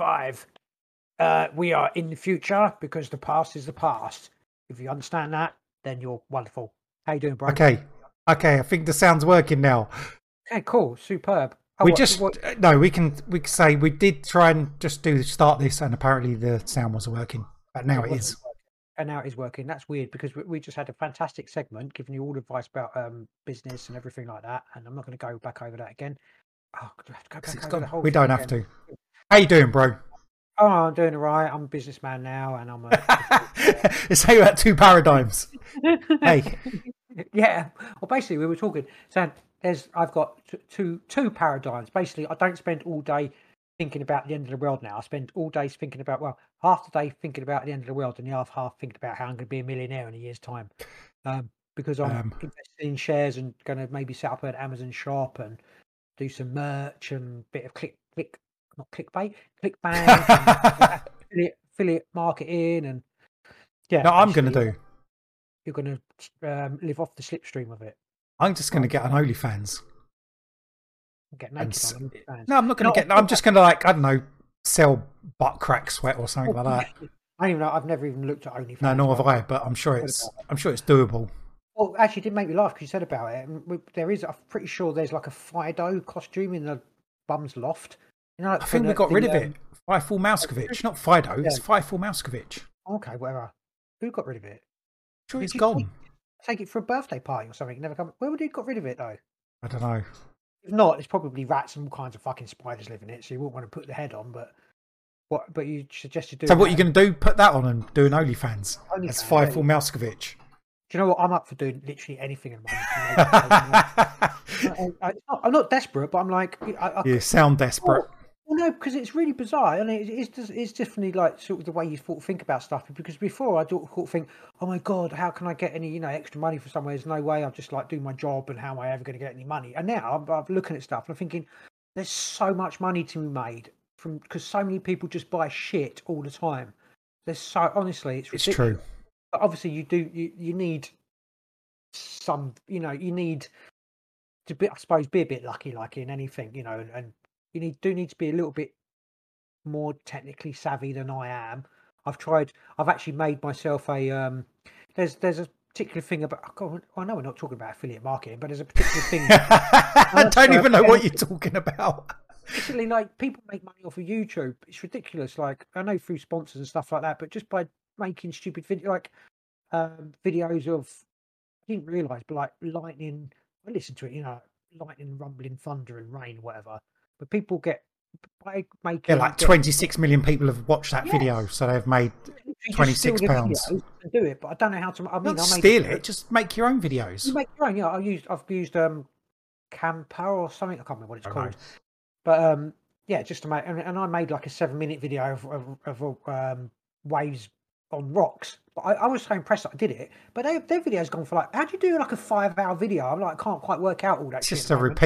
55. Uh, we are in the future because the past is the past. If you understand that, then you're wonderful. How you doing, bro? Okay, okay. I think the sound's working now. Okay, cool, superb. Oh, we what- just what- uh, no. We can we can say we did try and just do start this, and apparently the sound wasn't working. But now it wasn't working. And now it is working. That's weird because we, we just had a fantastic segment giving you all advice about um, business and everything like that. And I'm not going to go back over that again. Oh, do I have to go back over gone. the whole We don't have again? to. How you doing, bro? Oh, I'm doing all right. I'm a businessman now, and I'm a it's how you at two paradigms. Hey, yeah. Well, basically, we were talking. So there's, I've got t- two two paradigms. Basically, I don't spend all day thinking about the end of the world now. I spend all day thinking about well, half the day thinking about the end of the world, and the other half thinking about how I'm going to be a millionaire in a year's time. Um, because I'm Um, investing in shares and going to maybe set up an Amazon shop and do some merch and bit of click click not clickbait clickbait affiliate, affiliate marketing and yeah. no, I'm going to do. You're going to um, live off the slipstream of it. I'm just going to get an OnlyFans. Get naked s- on OnlyFans. No, I'm not going to get. I'm just going to like I don't know, sell butt crack sweat or something like that. I don't even know. I've never even looked at OnlyFans. No, nor have I. But I'm sure it's. I'm sure it's doable. Well, actually, it did make me laugh because you said about it. There is, I'm pretty sure there's like a Fido costume in the bum's loft. You know, like I think we the- got rid the, of it. um, Fievel Mousekewitz, not Fido. It's Yeah. Fievel Mousekewitz. Okay, whatever. Who got rid of it? Sure, Did it's gone. Take it for a birthday party or something. Never come. Where would he got rid of it though? I don't know. If not, it's probably rats and all kinds of fucking spiders live in it, so you wouldn't want to put the head on. But what? But you suggest you do. So what that. you going to do? Put that on and do an OnlyFans. OnlyFans, That's yeah. Fievel Mousekewitz. Do you know what? I'm up for doing literally anything in my life. I, it's not- I'm not desperate, but I'm like, I, I, you sound desperate. Well, no, because it's really bizarre, and it, it's just, it's definitely like sort of the way you thought think about stuff. Because before I thought, think, oh my god, how can I get any you know extra money for somewhere? There's no way. I'll just like do my job, and how am I ever going to get any money? And now I'm, I'm looking at stuff and I'm thinking, there's so much money to be made from because so many people just buy shit all the time. There's so honestly, it's It's true. But obviously, you do you, you need some, you know, you need to be, I suppose, be a bit lucky, like in anything, you know, and, and you need do need to be a little bit more technically savvy than I am. I've tried. I've actually made myself a. Um, there's there's a particular thing about. oh, God, I know we're not talking about affiliate marketing, but there's a particular thing. I don't even know what you're talking about. Basically, like people make money off of YouTube. It's ridiculous. Like I know through sponsors and stuff like that, but just by making stupid video, like um, videos of, I didn't realize, but like lightning. I listen to it, you know, lightning, rumbling, thunder, and rain, whatever. But people get by making Yeah, like get- 26 million people have watched that Yes. video, so they've made. steal 26 pounds. do it. But I don't know how to. I mean, Not I make steal it, just make your own videos. You make your own. Yeah, I used. I've used um, Canva or something. I can't remember what it's called. But um, yeah, just to make and, and I made like a seven minute video of of, of um, waves on rocks. But I, I was so impressed that I did it. But they, their video's gone for like, how do you do like a five hour video? I'm like, I can't quite work out all that. It's just a moment.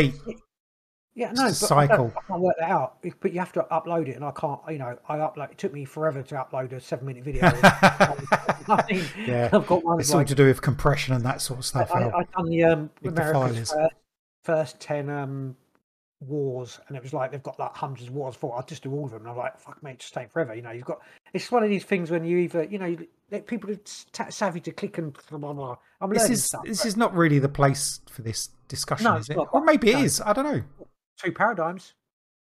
Yeah, It's no, a but cycle. I can't work that out. But you have to upload it, and I can't. You know, I upload. It took me forever to upload a seven minute video. I mean, Yeah, I've got one It's of all like to do with compression and that sort of stuff. I. I done the um, big the file America's is. first, first ten um, wars, and it was like they've got like hundreds of wars for. I'll just do all of them, and I'm like, fuck, mate, just take forever. You know, you've got. It's one of these things when you either, you know, you, let people are savvy to click and blah blah. blah. I'm this is stuff. this but is not really the place for this discussion, No, is it? not. Or maybe it No. is. I don't know. Two paradigms.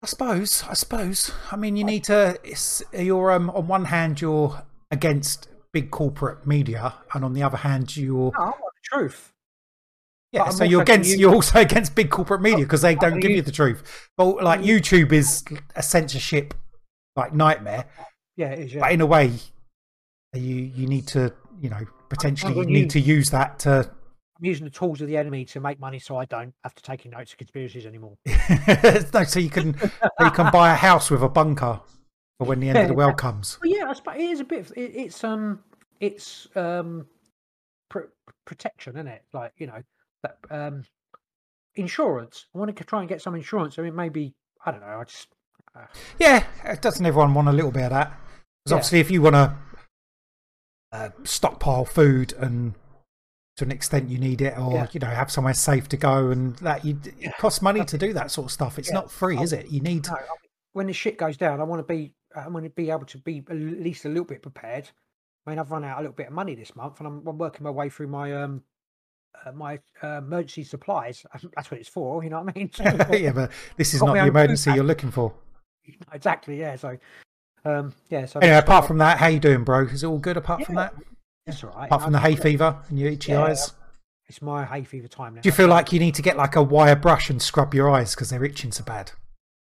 I suppose. I suppose. I mean, you need to. It's, you're um, on one hand, you're against big corporate media, and on the other hand, you're No, I want the truth. yeah. So you're against. You're also against big corporate media because they don't give you the truth. But like YouTube is a censorship like nightmare. Yeah, it is. Yeah. But in a way, you you need to you know potentially you need to use that to I'm using the tools of the enemy to make money, so I don't have to take notes of conspiracies anymore. no, so you can you can buy a house with a bunker for when the end of the world comes. Well, yeah, I suppose it is a bit. It, it's um, it's um, pr- protection, isn't it? Like you know that um, insurance. I want to try and get some insurance. I mean, maybe I don't know. I just uh, Yeah, doesn't everyone want a little bit of that? Because Yeah. obviously, if you want to uh, stockpile food and to an extent you need it, or Yeah. you know have somewhere safe to go, and that you, Yeah. it costs money to do that sort of stuff. It's Yeah. not free, is it? You need. no, when the shit goes down, I want to be. I want to be able to be at least a little bit prepared. I mean, I've run out a little bit of money this month, and I'm, I'm working my way through my um. Uh, my uh, emergency supplies. That's what it's for. You know what I mean? yeah, but this is Got not the emergency you're looking for. exactly. Yeah. So, um, yeah. So Anyway, apart from that, how you doing, bro? Is it all good apart from that? That's all right. Apart from the I'm- hay fever and your itchy Yeah. eyes? It's my hay fever time now. Do you feel like you need to get like a wire brush and scrub your eyes because they're itching so bad?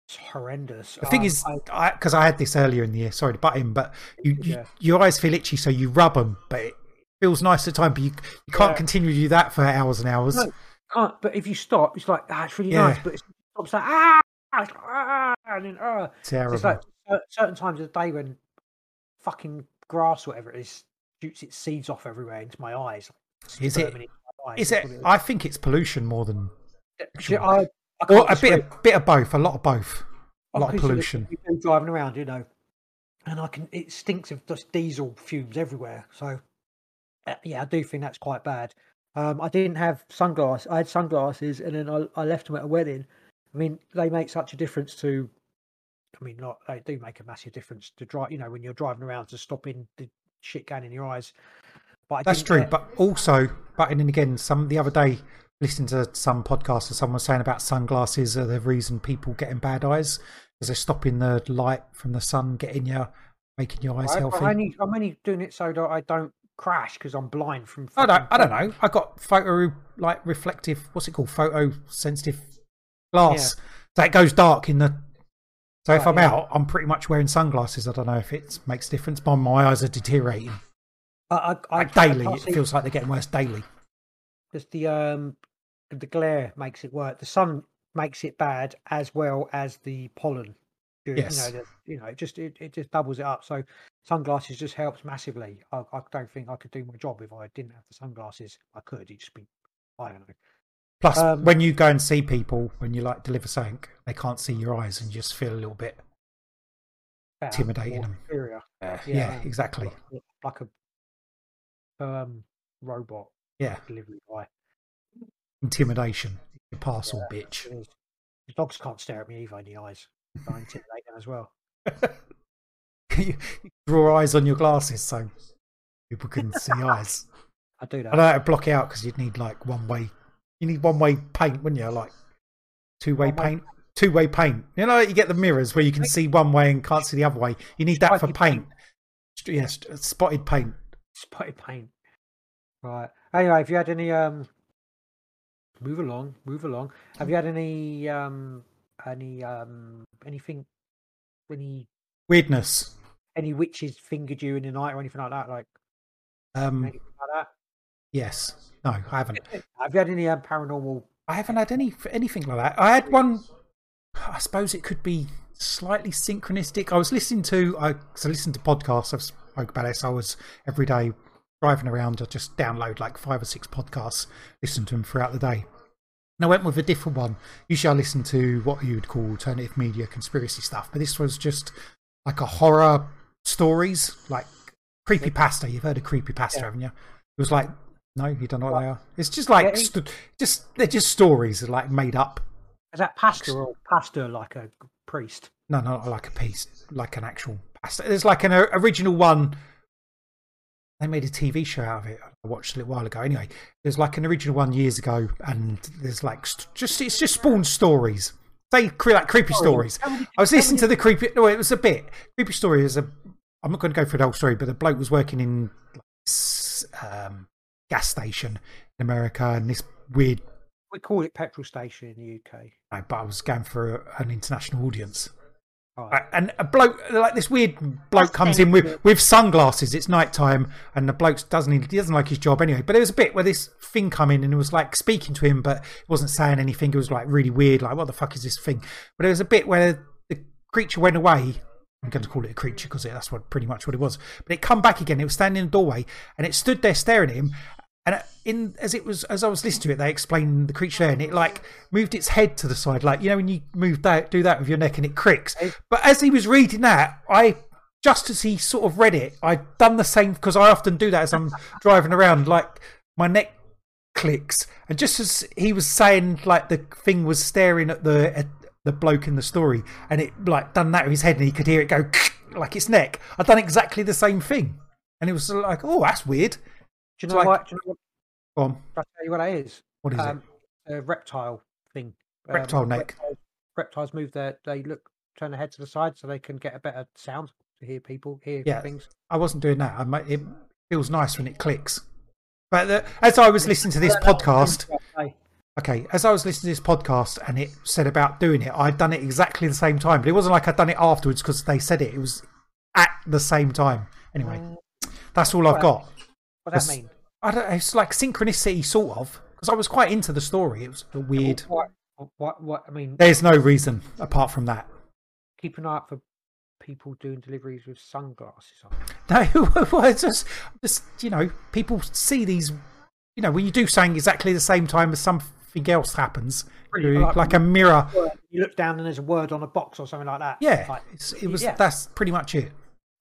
it's horrendous? The thing Um, is, I- because I, had this earlier in the year. Sorry to butt in, but you, you, your eyes feel itchy, so you rub them, but it feels nice at the time. But you, you can't Yeah. continue to do that for hours and hours. No. can't. But if you stop, it's like ah, it's really Yeah. nice. But it stops like ah, it's like, ah, and then ah. Terrible. It's like certain times of the day when fucking grass, or whatever it is, shoots its seeds off everywhere into my eyes. Is it- sperming into my eyes, is it? I think it's pollution more than, See, I, I or a bit, of, bit of both. A lot of both. A lot of pollution. driving around, you know, and I can. It stinks of just diesel fumes everywhere. So, uh, yeah, I do think that's quite bad. Um, I didn't have sunglasses. I had sunglasses, and then I, I left them at a wedding. I mean, they make such a difference to. I mean, not they do make a massive difference to drive. You know, when you're driving around to stopping the shit going in your eyes. But I That's true. get- But also, but and then again, some the other day, listening to some podcast, and someone saying about sunglasses are the reason people getting bad eyes because they're stopping the light from the sun getting you, making your eyes I, healthy. I'm only, I'm only doing it so that I don't crash because I'm blind from. I don't, I don't know. I got photo like reflective. What's it called? Photo sensitive glass. So it goes dark in the. So if I'm yeah. out, I'm pretty much wearing sunglasses. I don't know if it makes a difference, but my eyes are deteriorating I, I, I, like daily. It see- feels like they're getting worse daily. just the um the glare makes it work. The sun makes it bad as well as the pollen. Yes. You know, the, you know, it just it, it just doubles it up. So sunglasses just helps massively. I, I don't think I could do my job if I didn't have the sunglasses. I could. It'd just be I don't know. Plus, Um, when you go and see people, when you like deliver something, they can't see your eyes and you just feel a little bit. better, Intimidating more them. superior. yeah, exactly. Like, like a um robot Yeah, delivery guy. intimidation. You parcel bitch. The dogs can't stare at me either in the eyes. I intimidate them as well. you draw eyes on your glasses so people can see eyes. I do that. I know how to block it out because you'd need like one way. You need one way paint, wouldn't you? Like two way paint. Two way paint. You know, you get the mirrors where you can see one way and can't see the other way. You need that for paint. Yes, spotted paint. spotted paint. Right. Anyway, have you had any um move along, move along. Have you had any um any um anything any Weirdness. any witches fingered you in the night or anything like that? Like Um, anything like yes. No, I haven't. Have you had any um, paranormal I haven't had any anything like that. I had one. I suppose it could be slightly synchronistic. I was listening to. I I listened to podcasts. I've spoke about this. I was every day driving around. I just download like five or six podcasts, listen to them throughout the day. And I went with a different one. Usually, I listen to what you would call alternative media conspiracy stuff, but this was just like a horror stories, like creepy pasta. You've heard of creepy pasta, Yeah. haven't you? It was like no, you don't know what they are. It's just like Yeah, it- just they're just stories like made up. is that pastor or pastor like a priest? No, not like a piece, like an actual pastor. There's like an original one. They made a TV show out of it. I watched it a little while ago. Anyway, there's like an original one years ago, and there's like st- just it's just spawned stories. They cre- like creepy stories. I was listening to the creepy. No, it was a bit creepy story. Is a. I'm not going to go through the whole story, but the bloke was working in like, um, gas station in America, and this weird. We call it petrol station in the UK. no, But I was going for a, an international audience. Right, and a bloke like this weird bloke comes in with with sunglasses. It's night time, and the bloke doesn't he doesn't like his job anyway. But there was a bit where this thing come in and it was like speaking to him, but it wasn't saying anything. It was like really weird. Like what the fuck is this thing? But there was a bit where the creature went away. I'm going to call it a creature because that's what pretty much what it was. But it come back again. It was standing in the doorway and it stood there staring at him. And uh, in as it was as I was listening to it, they explained the creature there, and it like moved its head to the side, like you know when you move that do that with your neck and it cricks. But as he was reading that, I just as he sort of read it, I'd done the same because I often do that as I'm driving around. Like my neck clicks, and just as he was saying, like the thing was staring at the at the bloke in the story, and it like done that with his head, and he could hear it go like its neck. I'd done exactly the same thing, and it was like, oh, that's weird. Do you know like- what? Do you know what? On, I'll tell you what that is. what is Um, a reptile thing. Um, Reptile neck. Reptiles, reptiles move their. They look, turn their head to the side so they can get a better sound to hear people, hear Yeah. things. I wasn't doing that. I might, it feels nice when it clicks. But the, as I was listening to this podcast, Okay, as I was listening to this podcast and it said about doing it, I'd done it exactly the same time, but it wasn't like I'd done it afterwards because they said it. It was at the same time. Anyway, that's all I've got. What does that mean? I don't. It's like synchronicity, sort of, because I was quite into the story. It was a weird. What, what? What? I mean, There's no reason apart from that. keep an eye out for people doing deliveries with sunglasses on. No, well, it's just, just you know, people see these. You know, when you do something exactly the same time as something else happens, Brilliant. you- Like- like a mirror. You look down and there's a word on a box or something like that. Yeah, Like, it's, it was. yeah. That's pretty much it.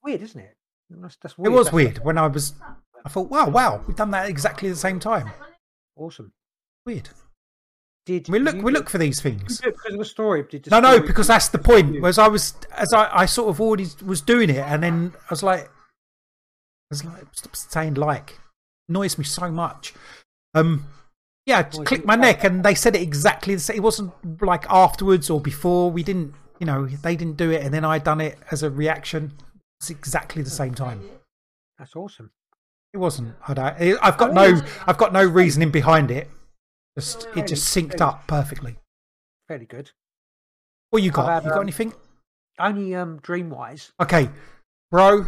weird, isn't it? That's, that's It weird. was That's weird when I was. I thought, wow, wow, we've done that exactly the same time. Awesome. Weird. Did We look, we look for these things. because of the story? Did the No, no, because that's the point. Whereas I was, as I, I sort of already was doing it, and then I was like, I was like, stop saying like, annoys me so much. Um, yeah, I Well, clicked my neck, and they said it exactly the same. It wasn't like afterwards or before. We didn't, you know, they didn't do it, and then I done it as a reaction. It's exactly the same time. That's awesome. It wasn't. I don't, I've got no. I've got no reasoning behind it. Just it just synced up perfectly. Fairly good. What you got? had, You got um, anything? Only um, dream wise. Okay, bro.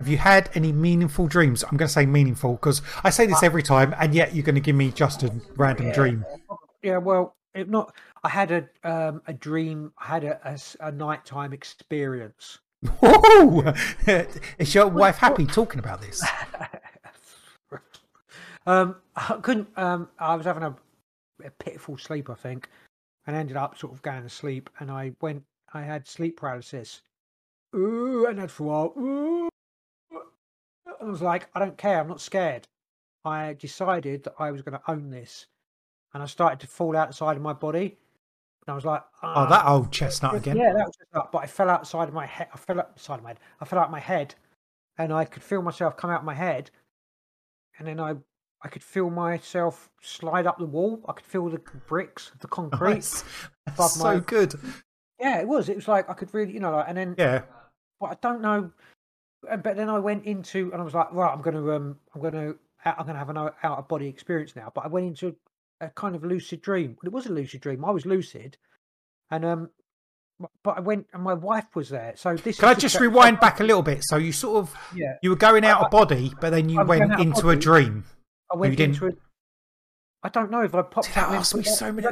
Have you had any meaningful dreams? I'm going to say meaningful because I say this every time, and yet you're going to give me just a random dream. Yeah, well, it not. I had a um, a dream. I had a a nighttime experience. Whoa! Is your wife happy talking about this? Um, I couldn't. Um, I was having a, a pitiful sleep, I think, and ended up sort of going to sleep. And I went. I had sleep paralysis. Ooh, and that's for a while. Ooh. I was like, I don't care. I'm not scared. I decided that I was going to own this, and I started to fall outside of my body. And I was like, Oh, that old chestnut again. yeah, that was just. But I fell outside of my head. I fell outside of my head. I fell out of my head, and I could feel myself come out of my head. And then I, I could feel myself slide up the wall. I could feel the bricks, the concrete. Above That's so my- good. Yeah, it was. It was like I could really, you know, like, and then, Yeah. but I don't know. and- But then I went into, and I was like, right, I'm going to, um, I'm going to, I'm to have an out of body experience now. But I went into a kind of lucid dream. Well, it was a lucid dream. I was lucid, and um, but I went, and my wife was there. So this. Can I just rewind back a little bit? So you sort of Yeah, you were going out I- of body, but then you went into a dream. I went didn't- into a. I don't know if I popped. That out asks me so many.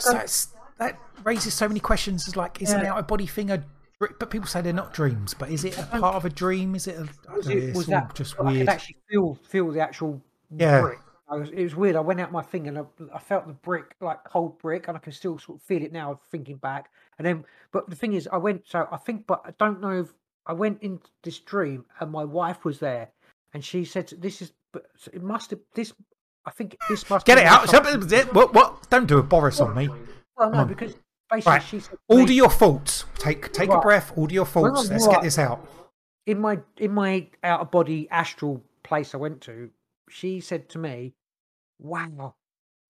That raises so many questions. Is like, is an Yeah. out of body thing a? But people say they're not dreams. But is it a part of a dream? Is it? A, I was know, it it's was that just I weird? could actually feel feel the actual Yeah. brick. I was, it was weird. I went out my finger and I, I felt the brick like cold brick, and I can still sort of feel it now. Thinking back, and then but the thing is, I went. So I think, but I don't know if I went into this dream and my wife was there, and she said, "This is, but it must have this." I think this must Get it out. What? What? Don't do a Boris on me. Well, no, because basically Right. she said Order your faults. Take take a breath. Order your faults. I'm Let's right- get this out. in my in my out of body astral place I went to, she said to me, "Wow,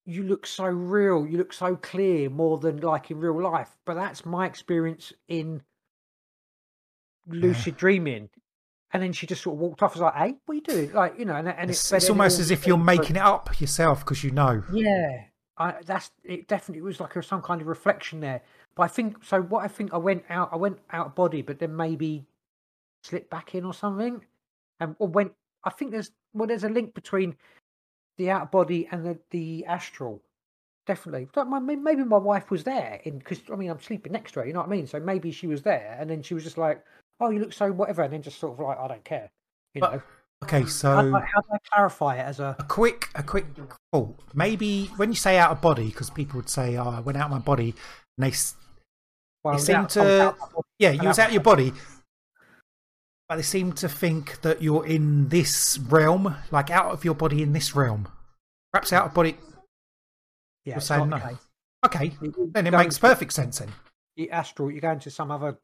you look so real. You look so clear, more than like in real life." But that's my experience in lucid dreaming. And then she just sort of walked off. I was like, "Hey, what are you doing?" Like, you know, and, and It's, it's almost as if you're making it up yourself because you know. Yeah, I, that's it. Definitely was like a, some kind of reflection there. But I think so. What I think I went out, I went out of body, but then maybe slipped back in or something, and or went. I think there's well, there's a link between the out of body and the the astral. Definitely. Like my, may- maybe my wife was there in because I mean I'm sleeping next to her. You know what I mean? So maybe she was there, and then she was just like, "Oh, you look so whatever," and then just sort of like, "I don't care." You But- know. Okay, mm. How, so do I- how do I clarify it as a? a quick, a quick thought. Maybe when you say out of body, because people would say, "Oh, I went out of my body," and they, s- Well, they seem out- to, out my body. yeah, you was out out of your body, but they seem to think that you're in this realm, like out of your body in this realm. Perhaps out of body. Yeah, You're saying not no. the case. Okay, You- you then it makes into perfect sense. Then the astral. You go into some other,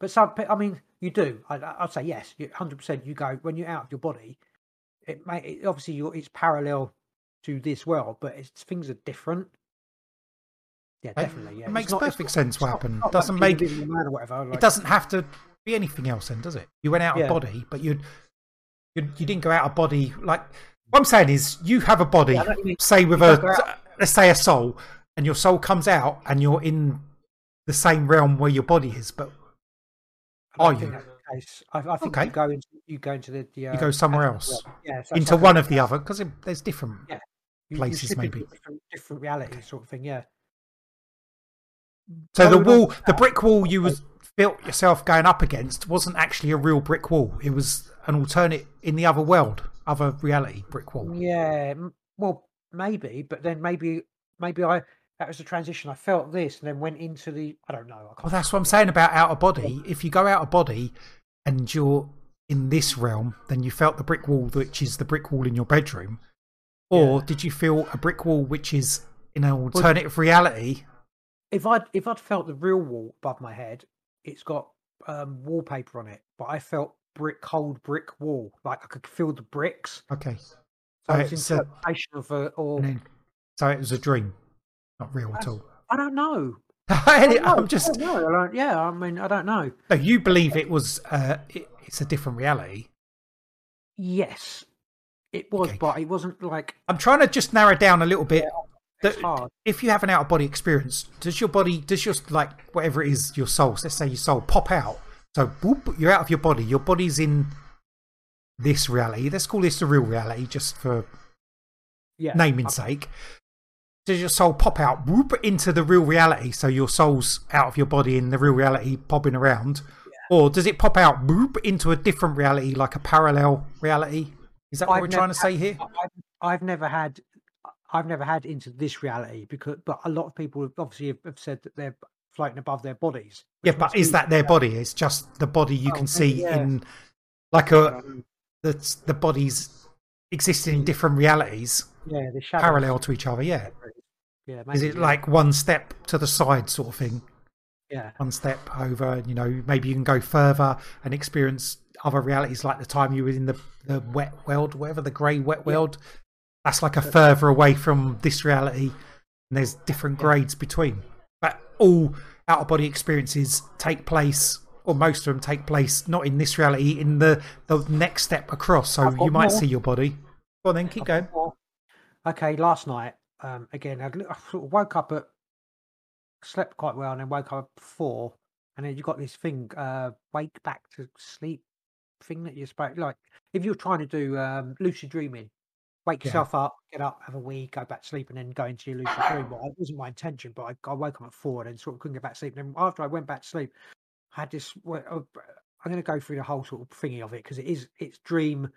but some. I mean, you do. I, I'd say yes. Hundred percent. You go when you're out of your body. It may it, obviously you're, it's parallel to this world, but it's, things are different. Yeah, definitely. Yeah, it makes not- perfect sense what happened. Doesn't make- being Invisible Man or whatever. it doesn't have to be anything else, then, does it? You went out of Yeah. body, but you you you didn't go out of body. Like what I'm saying is, you have a body, Yeah, I know what you mean. say with a don't go out- let's say a soul, and your soul comes out, and you're in the same realm where your body is, but I don't Are you? that's the case. I, I think Okay. you go into you go into the, the uh, go somewhere else. Yeah, so into one of the other because there's different. Yeah. you- you places, slip maybe. different, different reality sort of thing. Yeah. So the wall, the brick wall you was felt yourself going up against wasn't actually a real brick wall. It was an alternate in the other world, other reality brick wall. Yeah, well, maybe, but then maybe, maybe I that was the transition. I felt this, and then went into the. I don't know. I Well, that's what I'm saying about out of body. If you go out of body and you're in this realm, then you felt the brick wall, which is the brick wall in your bedroom, or Yeah. did you feel a brick wall which is in an alternative reality? If I'd if I'd felt the real wall above my head, it's got um, wallpaper on it, but I felt brick, cold brick wall, like I could feel the bricks. Okay, So Right, it's so- interpretation of a, or so it was a dream, not real at all. I don't know. I don't know. I'm just I don't know. I yeah, I mean, I don't know. no. You believe it was uh, it, it's a different reality. Yes, it was, Okay. but it wasn't like I'm trying to just narrow down a little bit. The- hard. if you have an out of body experience, does your body, does your like whatever it is, your soul, let's say your soul, pop out? So whoop, you're out of your body. Your body's in this reality. Let's call this the real reality, just for Yeah, naming okay. sake. Does your soul pop out, whoop, into the real reality? So your soul's out of your body in the real reality, popping around, or does it pop out, whoop, into a different reality, like a parallel reality? Is that what I've we're trying to say had- here? I've, I've never had, I've never had into this reality because, but a lot of people have obviously have, have said that they're floating above their bodies. Yeah, but is that their body? It's just the body you Oh, can see yeah. in, like a that's the bodies existing in hmm. different realities yeah, the parallel to each other yeah Yeah, is it yeah. like one step to the side sort of thing? Yeah, one step over you know maybe you can go further and experience other realities like the time you were in the the wet world whatever the grey wet world. That's like a further away from this reality and there's different grades between. But all out of body experiences take place or most of them take place not in this reality in the the next step across. So you might more. see your body. Go on then keep going. Okay, last night, um, again, I'd, I sort of woke up at, slept quite well, and then woke up at four, and then you got this thing, uh, wake back to sleep thing that you're supposed like if you're trying to do um, lucid dreaming, wake Yeah. yourself up, get up, have a wee, go back to sleep, and then go into your lucid dream. Well, it wasn't my intention, but I, I woke up at four and then sort of couldn't get back to sleep. And then after I went back to sleep, I had this. uh, I'm going to go through the whole sort of thingy of it because it is it's dream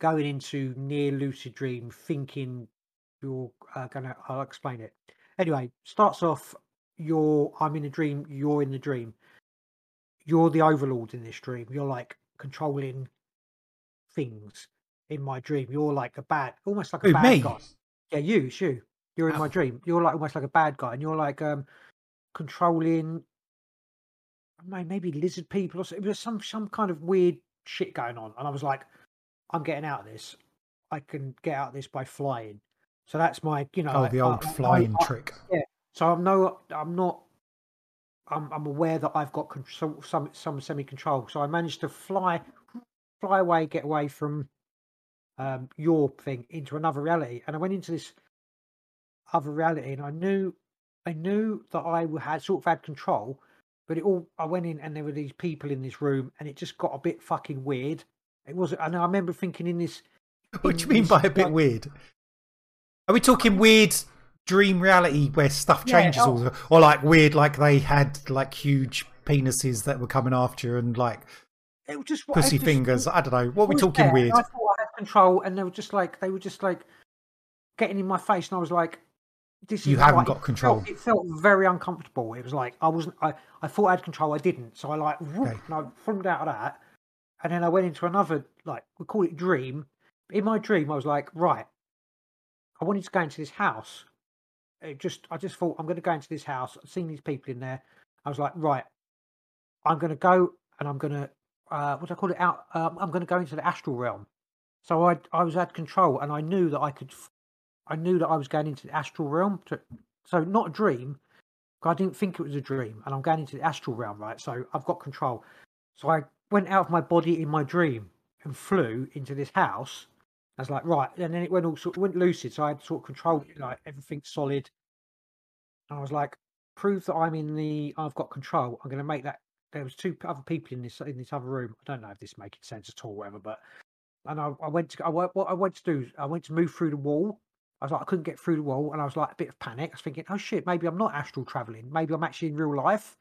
going into near lucid dream, thinking you're uh, gonna. I'll explain it. Anyway, starts off. You're. I'm in a dream. You're in the dream. You're the overlord in this dream. You're like controlling things in my dream. You're like a bad, almost like a Who, bad me? guy. Yeah, you, it's you. You're in my Oh. dream. You're like almost like a bad guy, and you're like um controlling. may- Maybe lizard people or something. It was some some kind of weird shit going on, and I was like, I'm getting out of this. I can get out of this by flying. So that's my, you know, oh the old I- I- flying I- trick Yeah. so I'm no, I'm not. I'm, I'm aware that I've got control, some some semi control. So I managed to fly, fly away, get away from um, your thing into another reality, and I went into this other reality, and I knew I knew that I had sort of had control, but it all I went in and there were these people in this room, and it just got a bit fucking weird. It was, and I remember thinking in this. What do you mean by a bit like- weird? Are we talking weird dream reality where stuff changes, oh. all the, or like weird, like they had like huge penises that were coming after you and like It was just I pussy just- fingers? I don't know. What are we talking there, weird? I thought I had control, and they were just like they were just like getting in my face, and I was like, "This You haven't like- got it control. Felt, it felt very uncomfortable. It was like I wasn't. I I thought I had control. I didn't. So I like whoop, Okay. and I filmed out of that, and then I went into another like we call it dream. In my dream, I was like, right, I wanted to go into this house. It just I just thought I'm going to go into this house. I've seen these people in there. I was like, right, I'm going to go and I'm going to uh, what do I call it out? Um, I'm going to go into the astral realm. So I I was at control, and I knew that I could. I knew that I was going into the astral realm. To, so not a dream. I didn't think it was a dream, and I'm going into the astral realm, right? So I've got control. So I went out of my body in my dream and flew into this house. I was like, right, and then it went all sort went lucid. So I had sort of control, like everything solid. And I was like, prove that I'm in the. I've got control. I'm going to make that. There was two other people in this in this other room. I don't know if this is making sense at all, whatever. But and I, I went to I, went- what I went to do. I went to move through the wall. I was like, I couldn't get through the wall, and I was like a bit of panic. I was thinking, oh shit, maybe I'm not astral traveling. Maybe I'm actually in real life.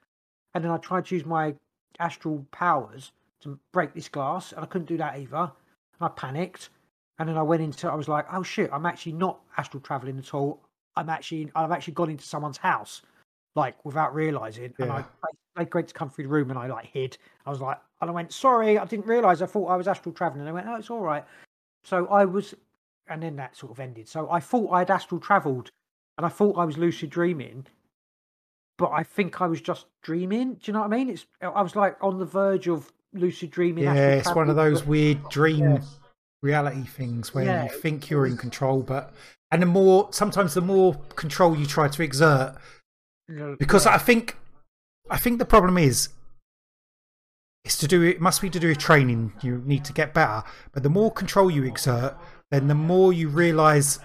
And then I tried to use my astral powers to break this glass, and I couldn't do that either. And I panicked, and then I went into. I was like, oh shit, I'm actually not astral traveling at all. I'm actually I've actually gone into someone's house, like without realizing. And I Yeah. they went to come through the room, and I like hid. I was like, and I went, sorry, I didn't realize. I thought I was astral traveling. And I went, oh, it's all right. So I was, and then that sort of ended. So I thought I had astral traveled, and I thought I was lucid dreaming, but I think I was just dreaming. Do you know what I mean? It's I was like on the verge of lucid dreaming. Yeah, it's one of those weird dream Yeah. Reality things where Yeah, you think you're in control, but and the more sometimes the more control you try to exert, because yeah. I think I think the problem is it's to do it must be to do with training. You need to get better, but the more control you exert, then the more you realise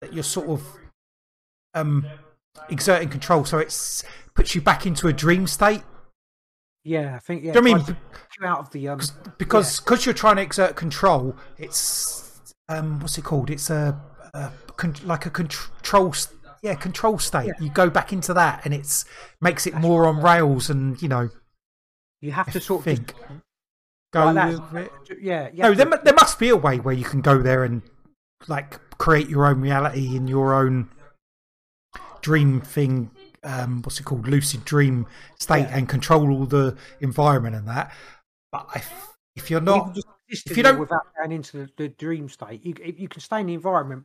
that you're sort of um exerting control. So it's puts you back into a dream state. Yeah, I think yeah. Do you know I mean? you out of the um, because because you're trying to exert control it's um what's it called it's a, a con- like a control yeah control state Yeah. you go back into that and it's makes it more on rails and you know you have to sort of think go like that. with it. yeah. no have there, there must be a way where you can go there and like create your own reality in your own dream thing um what's it called lucid dream state Yeah. and control all the environment and that but I, if you're not if you don't- without going into the, the dream state, you you can stay in the environment.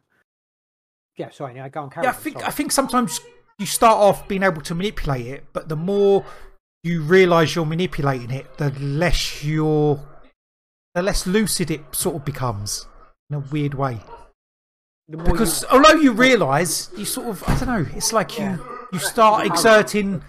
Yeah, sorry, yeah, go on. Carry Yeah, I think sorry. I think sometimes you start off being able to manipulate it, but the more you realise you're manipulating it, the less you're, the less lucid it sort of becomes in a weird way. More you- Because although you realise, you sort of I don't know, it's like you you start exerting, you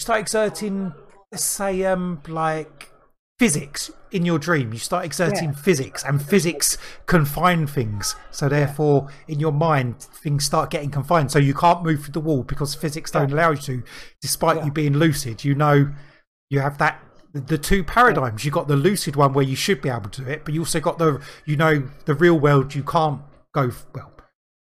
start exerting, let's say um like physics in your dream. You start exerting Yeah. physics, and physics confine things. So therefore, in your mind, things start getting confined. So you can't move through the wall because physics don't allow you to, despite Yeah. you being lucid. You know, you have that. The two paradigms. You got the lucid one where you should be able to do it, but you also got the, you know, the real world. You can't go. Well,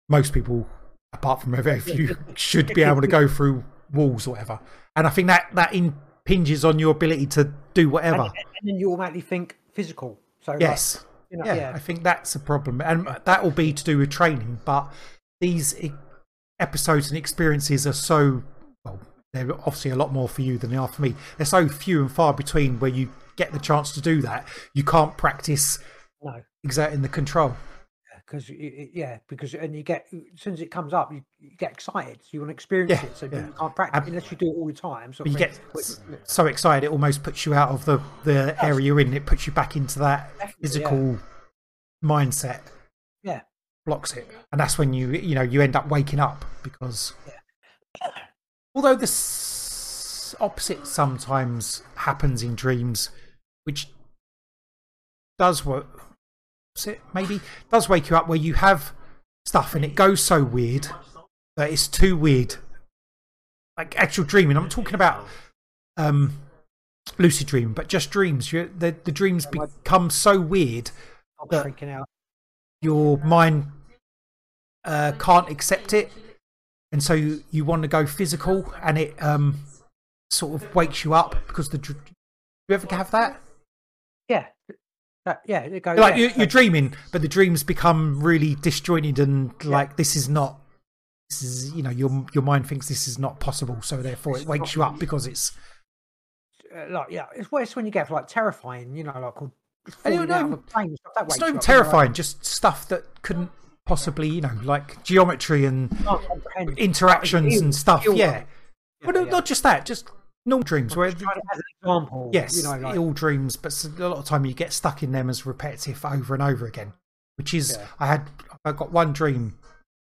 most people, apart from a very few, should be able to go through walls or whatever. And I think that that impinges on your ability to do whatever. and, and then you automatically think physical. So like, Yes. you know, yeah, yeah. I think that's a problem. And that will be to do with training. But these episodes and experiences are so, well, they're obviously a lot more for you than they are for me. They're so few and far between where you get the chance to do that. You can't practice no, exerting the control. Because yeah, because and you get as soon as it comes up, you, you get excited. So you want to experience Yeah, it. So yeah. you can't practice Ab- um, unless you do it all the time. So you get so excited, it almost puts you out of the, the area you're in. It puts you back into that physical mindset. yeah, blocks it, and that's when you you know you end up waking up because although the s- opposite sometimes happens in dreams, which does work. It maybe does wake you up where you have stuff and it goes so weird that it's too weird like actual dreaming. I'm talking about um, lucid dreaming, but just dreams. You, the the dreams become so weird out. your mind uh, can't accept it, and so you, you want to go physical, and it um, sort of wakes you up because the. dr- You ever have that? Yeah. That, yeah, it goes. Like yeah, you're, you're dreaming, but the dreams become really disjointed, and like this is not. This is you know your your mind thinks this is not possible, so therefore it wakes you up because it's. uh, like yeah, it's worse when you get like terrifying, you know, like called I don't falling out of know. plane stuff. That It's not you even up, you know, like, terrifying, just stuff that couldn't possibly, you know, like geometry and interactions and stuff. ill- Yeah, but yeah. not just that, just normal dreams where as an example, Yes, you know, like, ill dreams, but a lot of time you get stuck in them as repetitive over and over again. Which is, Yeah. I had, I got one dream,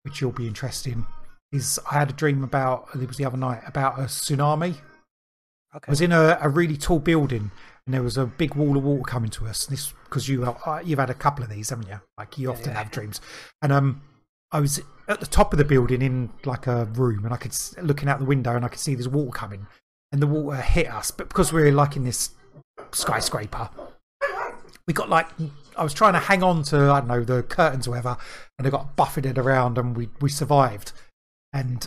which you'll be interested in. Is I had a dream about it was the other night about a tsunami. I okay, was in a, a really tall building, and there was a big wall of water coming to us. This because you uh, you've had a couple of these, haven't you? Like you often yeah. have dreams, and um, I was at the top of the building in like a room, and I could looking out the window, and I could see this water coming, and the water hit us. But because we were like in this skyscraper, we got like I was trying to hang on to I don't know the curtains or whatever, and I got buffeted around, and we we survived. And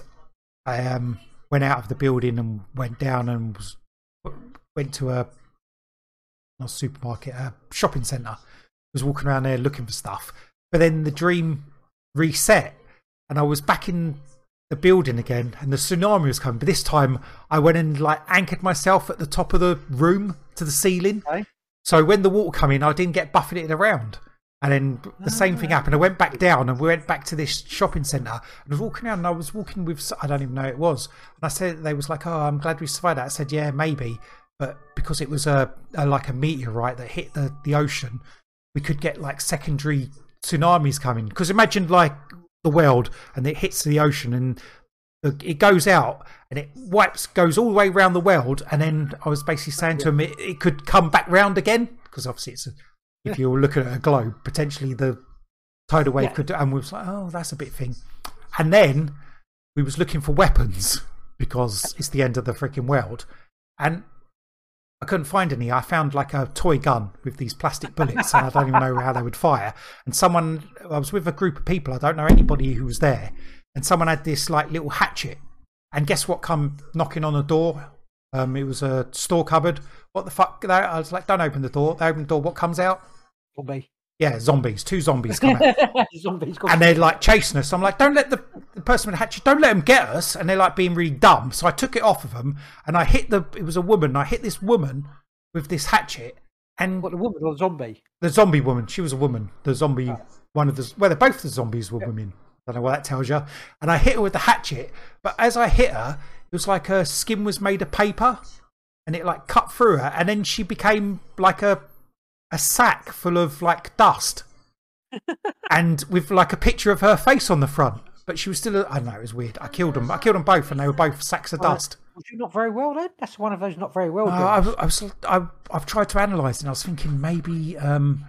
I um went out of the building and went down and was went to a not a supermarket, a shopping centre. Was walking around there looking for stuff, but then the dream reset, and I was back in the building again, and the tsunami was coming. But this time, I went and like anchored myself at the top of the room to the ceiling. Okay. So when the water came in, I didn't get buffeted around. And then the same thing happened. I went back down and we went back to this shopping centre. And I was walking around and I was walking with, I don't even know it was. And I said, they was like, oh, I'm glad we survived that. I said, yeah, maybe. But because it was a, a like a meteorite that hit the, the ocean, we could get like secondary tsunamis coming. Because imagine like the world and it hits the ocean and it goes out and it wipes, goes all the way around the world. And then I was basically saying to him, it, it could come back round again. Because obviously it's a, if you're looking at a globe, potentially the tidal wave Yeah. could, and we was like, oh, that's a bit thing. And then we was looking for weapons because it's the end of the freaking world. And I couldn't find any. I found like a toy gun with these plastic bullets, and I don't even know how they would fire. And someone, I was with a group of people. I don't know anybody who was there, and someone had this like little hatchet. And guess what? Come knocking on the door. Um, it was a store cupboard. What the fuck? I was like, don't open the door. They open the door. What comes out? zombie. Yeah, zombies. Two zombies come out Zombies. and they're like chasing us. I'm like, don't let the, the person with the hatchet, don't let them get us. And they're like being really dumb. So I took it off of them and I hit the, it was a woman. I hit this woman with this hatchet and What the woman or the zombie? the zombie woman, she was a woman. The zombie, oh. one of the, well, they're both the zombies were women. I don't know what that tells you. And I hit her with the hatchet. But as I hit her, it was like her skin was made of paper and it like cut through her. And then she became like a, a sack full of like dust and with like a picture of her face on the front. But she was still, a, I don't know, it was weird. I killed them. I killed them both and they were both sacks of dust. Was you not very well then? That's one of those not very well Uh, I, was, I was, I, I've tried to analyse it and I was thinking maybe, um,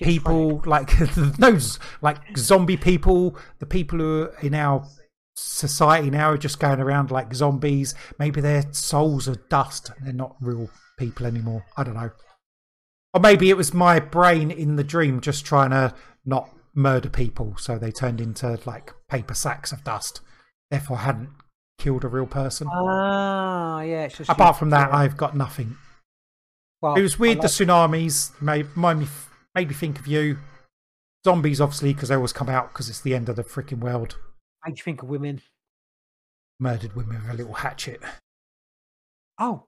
people like no like zombie people the people who are in our society now are just going around like zombies maybe their souls are dust they're not real people anymore i don't know or maybe it was my brain in the dream just trying to not murder people so they turned into like paper sacks of dust therefore i hadn't killed a real person Ah, yeah. It's just apart from that i've got nothing Well, it was weird. I The tsunamis made, made me made me think of you. Zombies, obviously, because they always come out because it's the end of the freaking world. made you think of women. Murdered women with a little hatchet. Oh.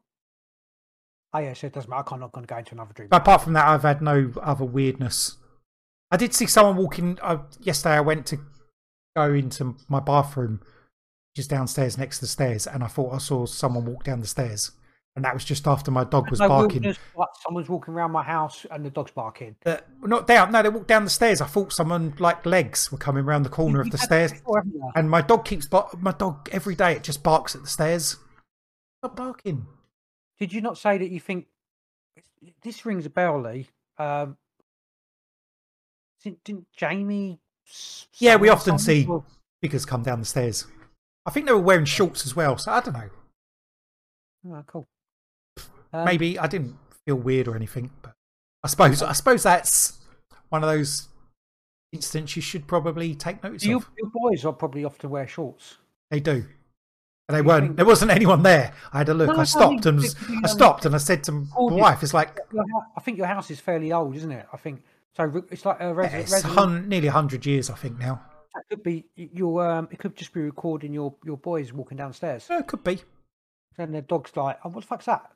Oh yeah, so it doesn't matter. I'm not going to go into another dream. But apart from that, I've had no other weirdness. I did see someone walking. Uh, yesterday, I went to go into my bathroom, just downstairs next to the stairs, and I thought I saw someone walk down the stairs, and that was just after my dog was no barking. wilderness, like someone's walking around my house and the dog's barking. Uh, not down. No, they walked down the stairs. I thought someone like legs were coming around the corner of the stairs. before. And my dog keeps bar- my dog every day. It just barks at the stairs. Stop barking. Did you not say that you think this rings a bell, Lee? Um, didn't, didn't Jamie? Yeah, we often see or- figures come down the stairs. I think they were wearing shorts as well. So I don't know. Oh, cool. Um, Maybe I didn't feel weird or anything, but I suppose I suppose that's one of those incidents you should probably take notice your, of. your boys are probably often wear shorts. They do. And they weren't. There wasn't anyone there. I had a look. No, I stopped and was- I stopped and I said to my wife, "It's like I think your house is fairly old, isn't it? I think so. It's like a res- it's resident. hun- nearly hundred years, I think now. That could be your. Um, it could just be recording your your boys walking downstairs, Uh, it could be. and their dog's like, "Oh, what the fuck's that?"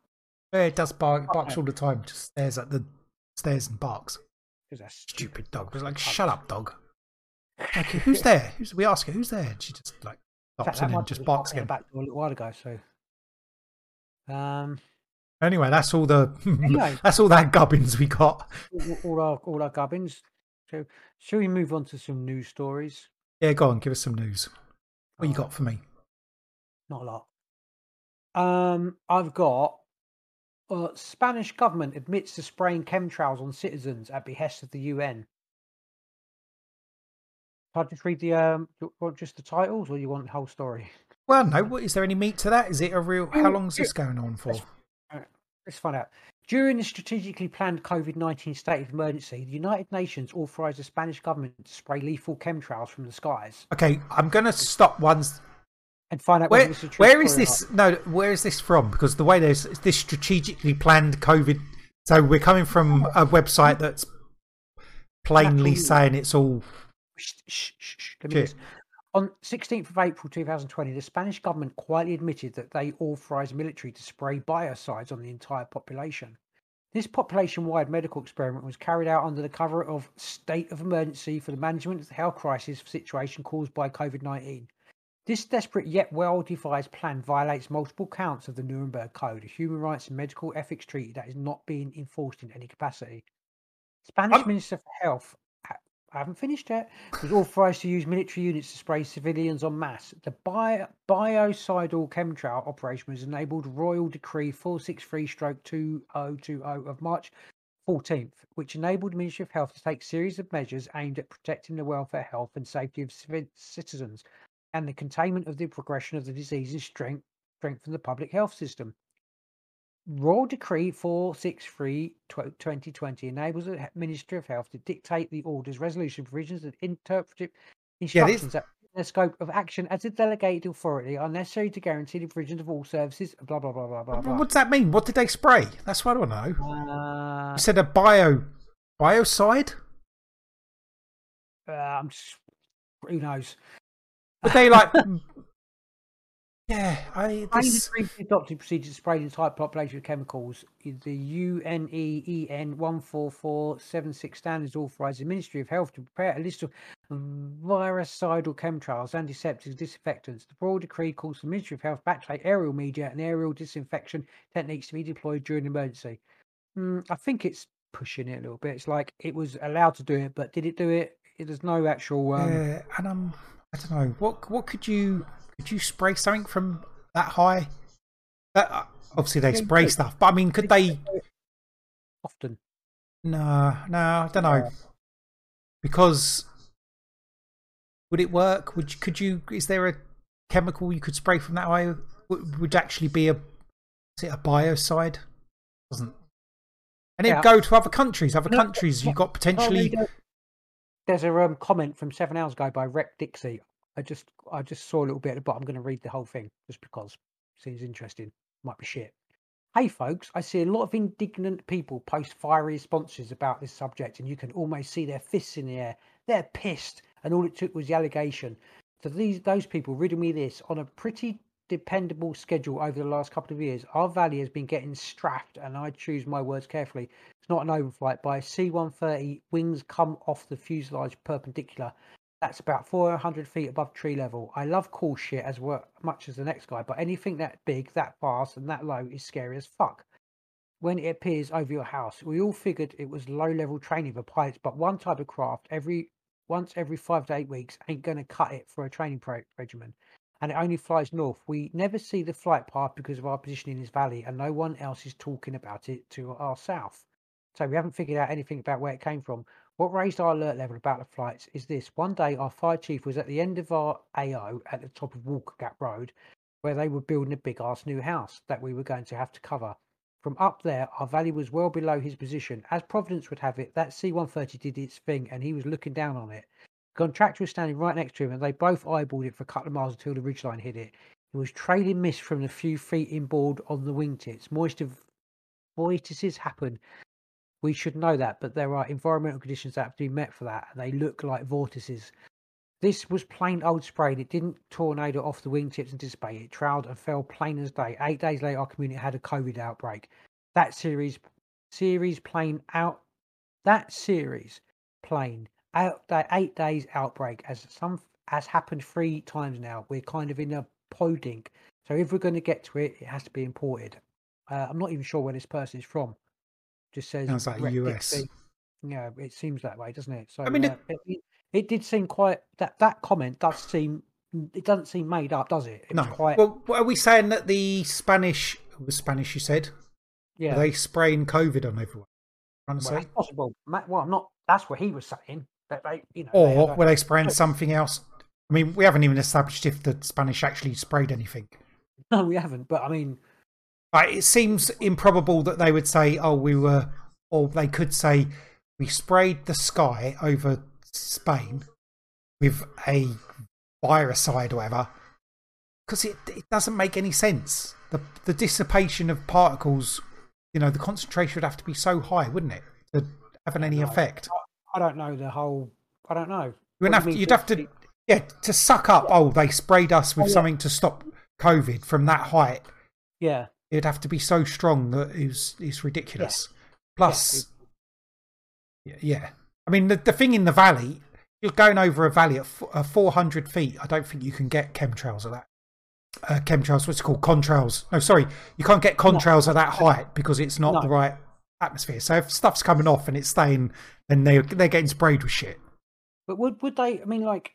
Yeah, it does bark, It barks all the time. Just stares at the stairs and barks. Because that's Stupid dog. It's like, shut up, dog. Like, who's there? Who's, we ask her, who's there? And she just like In fact, and just again. back a little while ago. So, um, Anyway, that's all the Anyway. that's all that gubbins we got. all, all our all our gubbins. So, shall we move on to some news stories? Yeah, go on, give us some news. What you got for me? Not a lot. Um, I've got uh, Spanish government admits to spraying chemtrails on citizens at behest of the UN. Can I just read the um, just the titles, or you want the whole story? Well, no. What is there any meat to that? Is it a real? How long is this going on for? Let's find out. During the strategically planned COVID 19 state of emergency, the United Nations authorised the Spanish government to spray lethal chemtrails from the skies Okay, I'm going to stop once. and find out Where this is where is this? No, where is this from? Because the way there's this strategically planned COVID. So we're coming from a website that's plainly saying it's all. Shh, shh, shh, shh, let me Shit. just- On 16th of April 2020, the Spanish government quietly admitted that they authorised military to spray biocides on the entire population. This population wide medical experiment was carried out under the cover of state of emergency for the management of the health crisis situation caused by COVID 19. This desperate yet well devised plan violates multiple counts of the Nuremberg Code, a human rights and medical ethics treaty that is not being enforced in any capacity. Spanish I'm- Minister for Health, I haven't finished yet, was authorised to use military units to spray civilians en masse. The bio, biocidal chemtrail operation was enabled Royal Decree 463 stroke 2020 of March 14th, which enabled the Ministry of Health to take series of measures aimed at protecting the welfare, health, and safety of citizens and the containment of the progression of the disease and strength, strengthen the public health system. Royal Decree 463 2020 enables the Ministry of Health to dictate the orders, resolution, provisions, and interpretive Yeah, instructions that the scope of action as a delegated authority are necessary to guarantee the provisions of all services. Blah blah blah blah blah. blah. What does that mean? What did they spray? That's what I want to know. Uh, You said a bio biocide. uh, I'm just, who knows? But they like. yeah, I. This, adopted procedure to spray the entire population with chemicals. The UNEEN 14476 standards authorise the Ministry of Health to prepare a list of virucidal chemtrails, antiseptics, disinfectants. The Royal Decree calls for the Ministry of Health back to aerial media and aerial disinfection techniques to be deployed during an emergency. Mm, I think it's pushing it a little bit. It's like it was allowed to do it, but did it do it? There's no actual. Um, yeah, and um, I don't know. What what could you could you spray something from that high? Uh, obviously, they spray stuff, but I mean, could they? Often. No, no, I don't know. Because would it work? Would you, could you? Is there a chemical you could spray from that high? Would, would actually be a is it a biocide? Doesn't. And it Yeah. go to other countries. Other No, countries, you no, got Oh, potentially. there. There's a um, comment from seven hours ago by Rec Dixie. I just I just saw a little bit at the bottom. I'm going to read the whole thing just because seems interesting. Might be shit. Hey folks, I see a lot of indignant people post fiery responses about this subject, and you can almost see their fists in the air. They're pissed, and all it took was the allegation. So these those people riddle me this on a pretty dependable schedule over the last couple of years. Our valley has been getting strapped, and I choose my words carefully. It's not an overflight by a C-130. Wings come off the fuselage perpendicular. That's about 400 feet above tree level. I love cool shit as much as the next guy, but anything that big, that fast, and that low is scary as fuck. When it appears over your house, we all figured it was low-level training for pilots, but one type of craft every once every five to eight weeks ain't going to cut it for a training pro- regimen. And it only flies north. We never see the flight path because of our position in this valley, and no one else is talking about it to our south. So we haven't figured out anything about where it came from. What raised our alert level about the flights is this. One day, our fire chief was at the end of our AO at the top of Walker Gap Road, where they were building a big ass new house that we were going to have to cover. From up there, our valley was well below his position. As Providence would have it, that C 130 did its thing and he was looking down on it. The contractor was standing right next to him and they both eyeballed it for a couple of miles until the ridgeline hit it. It was trailing mist from the few feet inboard on the wingtips. Moisture vortices happen. We should know that, but there are environmental conditions that have to be met for that, and they look like vortices. This was plain old spray. and It didn't tornado off the wingtips and dissipate. It trailed and fell plain as day. Eight days later, our community had a COVID outbreak. That series, series plain out. That series plain out. Eight days outbreak as some has happened three times now. We're kind of in a Podunk. So if we're going to get to it, it has to be imported. Uh, I'm not even sure where this person is from. Just says Sounds like US. Dixie. Yeah, it seems that way, doesn't it? So I mean, uh, it, it, it did seem quite that that comment does seem it doesn't seem made up, does it? It No. quite Well, are we saying that the Spanish was Spanish? You said yeah. They spraying COVID on everyone? Well, that's possible. Well, I'm not. That's what he was saying. That they, you know, or a- were they spraying something else? I mean, we haven't even established if the Spanish actually sprayed anything. no, we haven't. But I mean, Like, it seems improbable that they would say, "Oh, we were," or they could say, "We sprayed the sky over Spain with a virucide or whatever," because it it doesn't make any sense. The the dissipation of particles, you know, the concentration would have to be so high, wouldn't it, to have any No. effect? I don't know the whole. I don't know. You'd have you to, you'd have to, yeah, to suck up. Oh, they sprayed us with Oh, yeah. something to stop COVID from that height. Yeah, It'd have to be so strong that it was, it's ridiculous. Plus, yeah, yeah. I mean, the, the thing in the valley, you're going over a valley at f- uh, 400 feet. I don't think you can get chemtrails at that. Uh, chemtrails, what's it called? Contrails. No, sorry, you can't get contrails at that height because it's not No. the right atmosphere. So if stuff's coming off and it's staying, then they they're getting sprayed with shit. but would would they? I mean, like,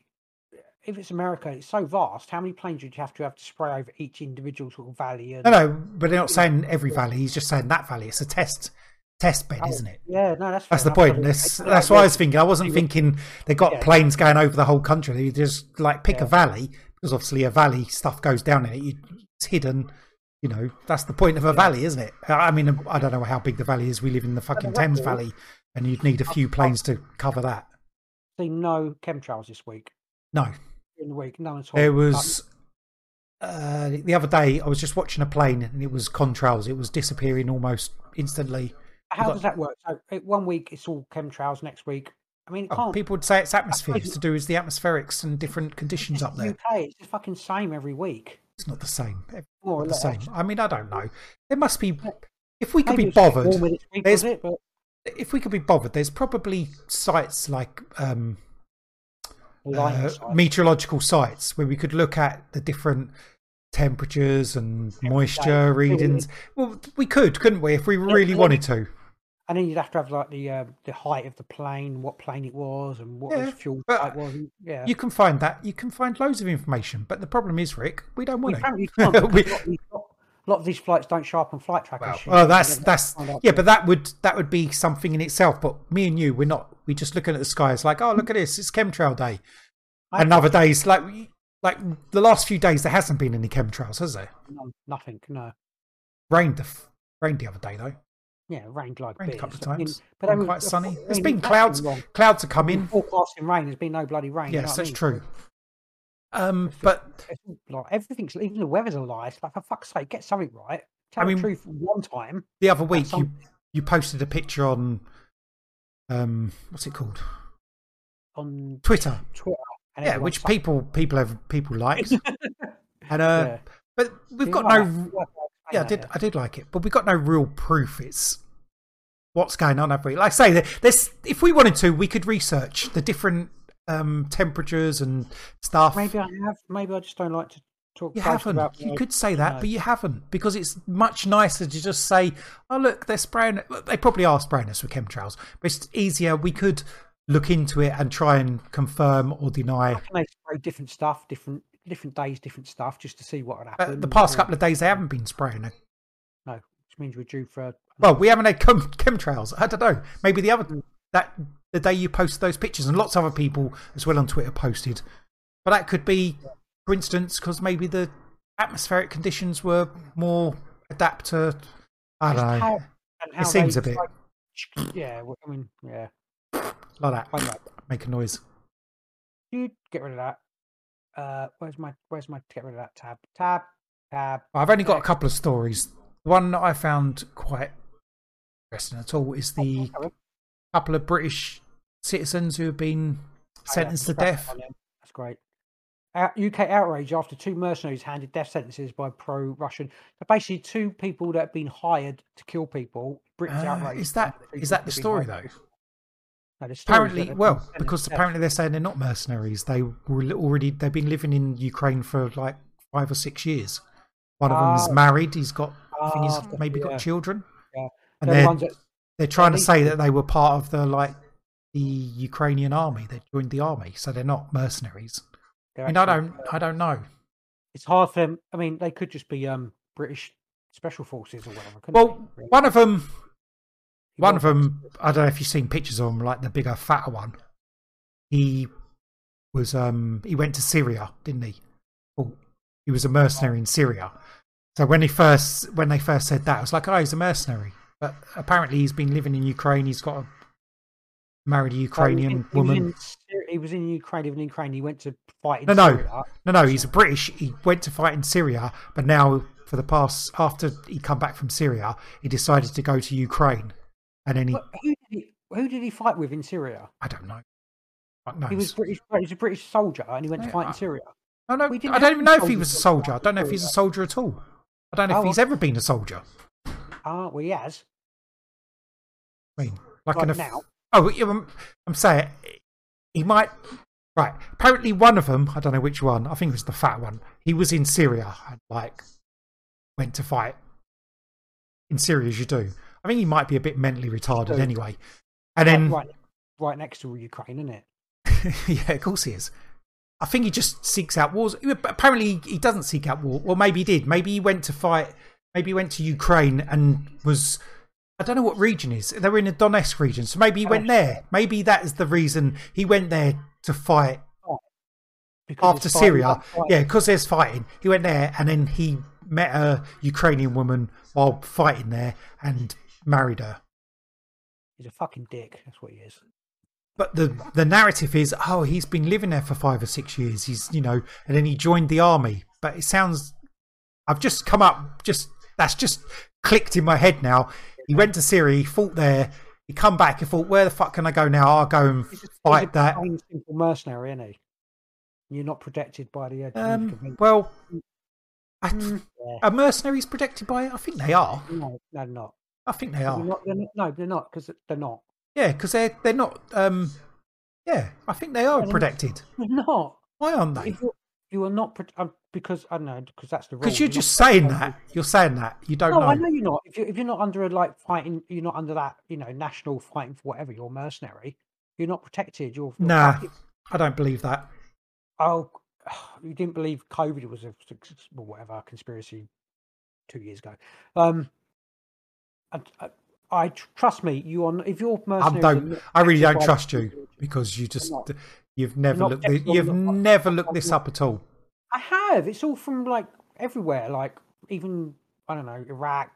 if it's America, it's so vast. How many planes would you have to have to spray over each individual sort of valley? And, No, no, but they're not saying every valley. He's just saying that valley. It's a test test bed, Oh, isn't it? Yeah, no, that's That's the point. That's, that's what I was thinking. I wasn't thinking they got Yeah. planes going over the whole country. They just like pick Yeah. a valley because obviously a valley stuff goes down in it. It's hidden. You know, that's the point of a valley, isn't it? I mean, I don't know how big the valley is. We live in the fucking Thames Valley, and you'd need a few planes to cover that. seen no chemtrails this week. No, In the week, all. there Um, was. Uh, the other day, I was just watching a plane, and it was contrails. It was disappearing almost instantly. how got- does that work? So it, one week it's all chemtrails. Next week, I mean, it Oh, people would say it's atmosphere. It's to do with the atmospherics and different conditions up there. UK, it's the fucking same every week. It's not the same. More Not the same. I mean, I don't know. There must be. If we could Maybe be it's bothered, week, there's- it? But if we could be bothered, there's probably sites like um, uh, meteorological sites where we could look at the different temperatures and moisture readings. Well, we could, couldn't we, if we really yeah. wanted to? And then you'd have to have like the uh, the height of the plane, what plane it was, and what Yeah, its fuel type was. Yeah, You can find that. You can find loads of information, but the problem is, Rick, we don't we want apparently to. can't. We- because a, lot of these, a lot of these flights don't show up on flight trackers. Well, shit, well, and that's that's yeah, but that would that would be something in itself. But me and you, we're not. We're just looking at the sky. It's like, oh, look at this. It's chemtrail day. I- And other days, like like the last few days, there hasn't been any chemtrails, has there? no, nothing. No, Rained the rained the other day though. yeah, rained like Rained a couple of I mean, times. but Been they quite sunny. I There's been that's clouds. Clouds are coming. Forecasting rain. There's been no bloody rain. you know Yes, I that's mean? true. Um, but like everything's even the weather's a lie. It's like for fuck's sake, get something right. Tell I mean- the truth one time. the other week you some- you posted a picture on um what's it called on Twitter. Twitter. And Yeah, which sucked. people people have people liked. and uh, Yeah. but we've You got like no that? Like? Yeah, I did. that, I did like it, but we've got no real proof. It's what's going on. We? Like I say, there- there's if we wanted to, we could research the different um, temperatures and stuff. Maybe I have. Maybe I just don't like to talk. you haven't. About You could say that, know. but you haven't because it's much nicer to just say, "Oh, look, they're spraying." They probably are spraying us with chemtrails, but it's easier. We could look into it and try and confirm or deny. They spray different stuff, different different days, different stuff, just to see what would Uh, happen? the past couple of days, they haven't been spraying. it. no, which means we're due for. A, Well, we haven't had chem- chemtrails. I don't know. Maybe the other that the day you posted those pictures, and lots of other people as well on Twitter posted. But that could be, for instance, because maybe the atmospheric conditions were more adapt to. I don't know. How- It seems a bit like- yeah, I mean, yeah. like that. I know. Make a noise. You get rid of that. Uh, where's my where's my get rid of that tab? Tab, tab. I've only got a couple of stories. The one that I found quite interesting at all is the couple of British citizens who have been yeah, sentenced to scrap that death. That's great. UK outrage after two mercenaries handed death sentences by pro-Russian. So basically, two people that have been hired to kill people. British Uh, outrage. is that is that the story though? No, the story Apparently, well, because apparently they're saying they're not mercenaries. They were already they've been living in Ukraine for like five or six years. One of them is Ah. married. He's got I think Ah, he's maybe yeah. got children. Yeah. and the ones that they're trying to say that they were part of the like the Ukrainian army. They joined the army, so they're not mercenaries. they're I mean, I don't I don't know. It's hard for them. I mean, they could just be um British special forces or whatever. couldn't Well, they, one of them He One of them, I don't know if you've seen pictures of him, like the bigger, fatter one. He was, um, he went to Syria, didn't he? Oh, he was a mercenary in Syria. So when he first, when they first said that, I was like, oh, he's a mercenary. But apparently, he's been living in Ukraine. He's got a married a So he was Ukrainian he was woman. in He was in Ukraine. Was in Ukraine. He went to fight in No, no. Syria. No, no, he's a British. He went to fight in Syria, but now for the past, after he come back from Syria, he decided to go to Ukraine, and then he, who did he? Who did he fight with in Syria? I don't know. He was British. He was a British soldier, and he went to Yeah, fight in Syria. I don't, I don't even know if he was a soldier. I don't know if he's a soldier at all. I don't know if Oh, he's ever been a soldier. Uh, well, he has. I mean, like Like an. now. Oh, I'm, I'm saying he might. Right. Apparently, one of them. I don't know which one. I think it was the fat one. He was in Syria and like went to fight in Syria as you do. I think he might be a bit mentally retarded anyway. And then, right, right next to Ukraine, isn't it? yeah, of course he is. I think he just seeks out wars. Apparently, he doesn't seek out war. Or maybe he did. Maybe he went to fight. Maybe he went to Ukraine and was. I don't know what region is. They were in the Donetsk region, so maybe he went oh. there. Maybe that is the reason he went there to fight oh. Because after Syria. Yeah, because there's fighting. He went there and then he met a Ukrainian woman while fighting there and married her. He's a fucking dick. That's what he is. But the the narrative is, oh, he's been living there for five or six years. He's you know, and then he joined the army. But it sounds, I've just come up, just that's just clicked in my head now. He went to Syria, he fought there. He come back. He thought, where the fuck can I go now? I'll go and He's a, fight he's a that. plain, simple mercenary, isn't he? You're not protected by the. Um, well, I, Mm, yeah. are mercenaries protected by it? I think they are. No, they're not. I think they They're not, they're not. No, they're not because they're not. Yeah, because they're they're not. Um, yeah, I think they are they're protected. They're not. Why aren't they? If you're, you are not um, because I don't know because that's the rule. Because you're just protected saying that. You're saying that. You don't No, know. I know you're not. If you if you're not under a like fighting, you're not under that you know national fighting for whatever. You're mercenary. You're not protected. You're, you're Nah, fucking- I don't believe that. Oh, you didn't believe COVID was a or whatever conspiracy two years ago. Um, I, I, I trust me. You are. n- If you're mercenary, I don't. I really don't trust you because you just you've never looked. You've never looked this up at all. Have. It's all from like everywhere. Like even I don't know Iraq.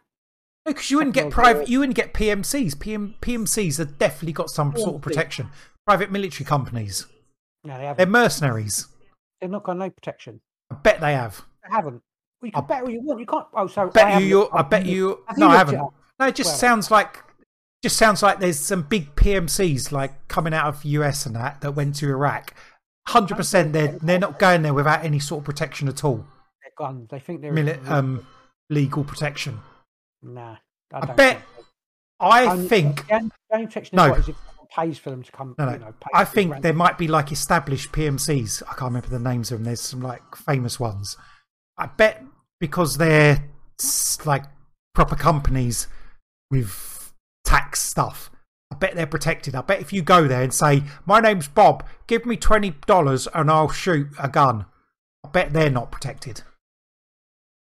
Because you wouldn't get private. You wouldn't get PMCs. PM, PMCs have definitely got some sort of protection. Private military companies. No, they haven't. They're mercenaries. They've not got no protection. I bet they have. They haven't. Well, you can I bet all you want. You can't. Oh, so I bet I you. I bet you. Have No, you I haven't. up? No, it just Well- sounds like. Just sounds like there's some big PMCs like coming out of US and that that went to Iraq. Hundred percent, they're they're not going there without any sort of protection at all. They're guns. They think they're Mili- um, legal protection. Nah, I, I don't bet- think so. I Only- think the only, the only protection No. is if someone pays for them to come. No, no. You know, pay I think rent. there might be like established PMCs. I can't remember the names of them. There's some like famous ones. I bet because they're like proper companies with tax stuff. I bet they're protected. I bet if you go there and say, "My name's Bob, give me twenty dollars and I'll shoot a gun," I bet they're not protected.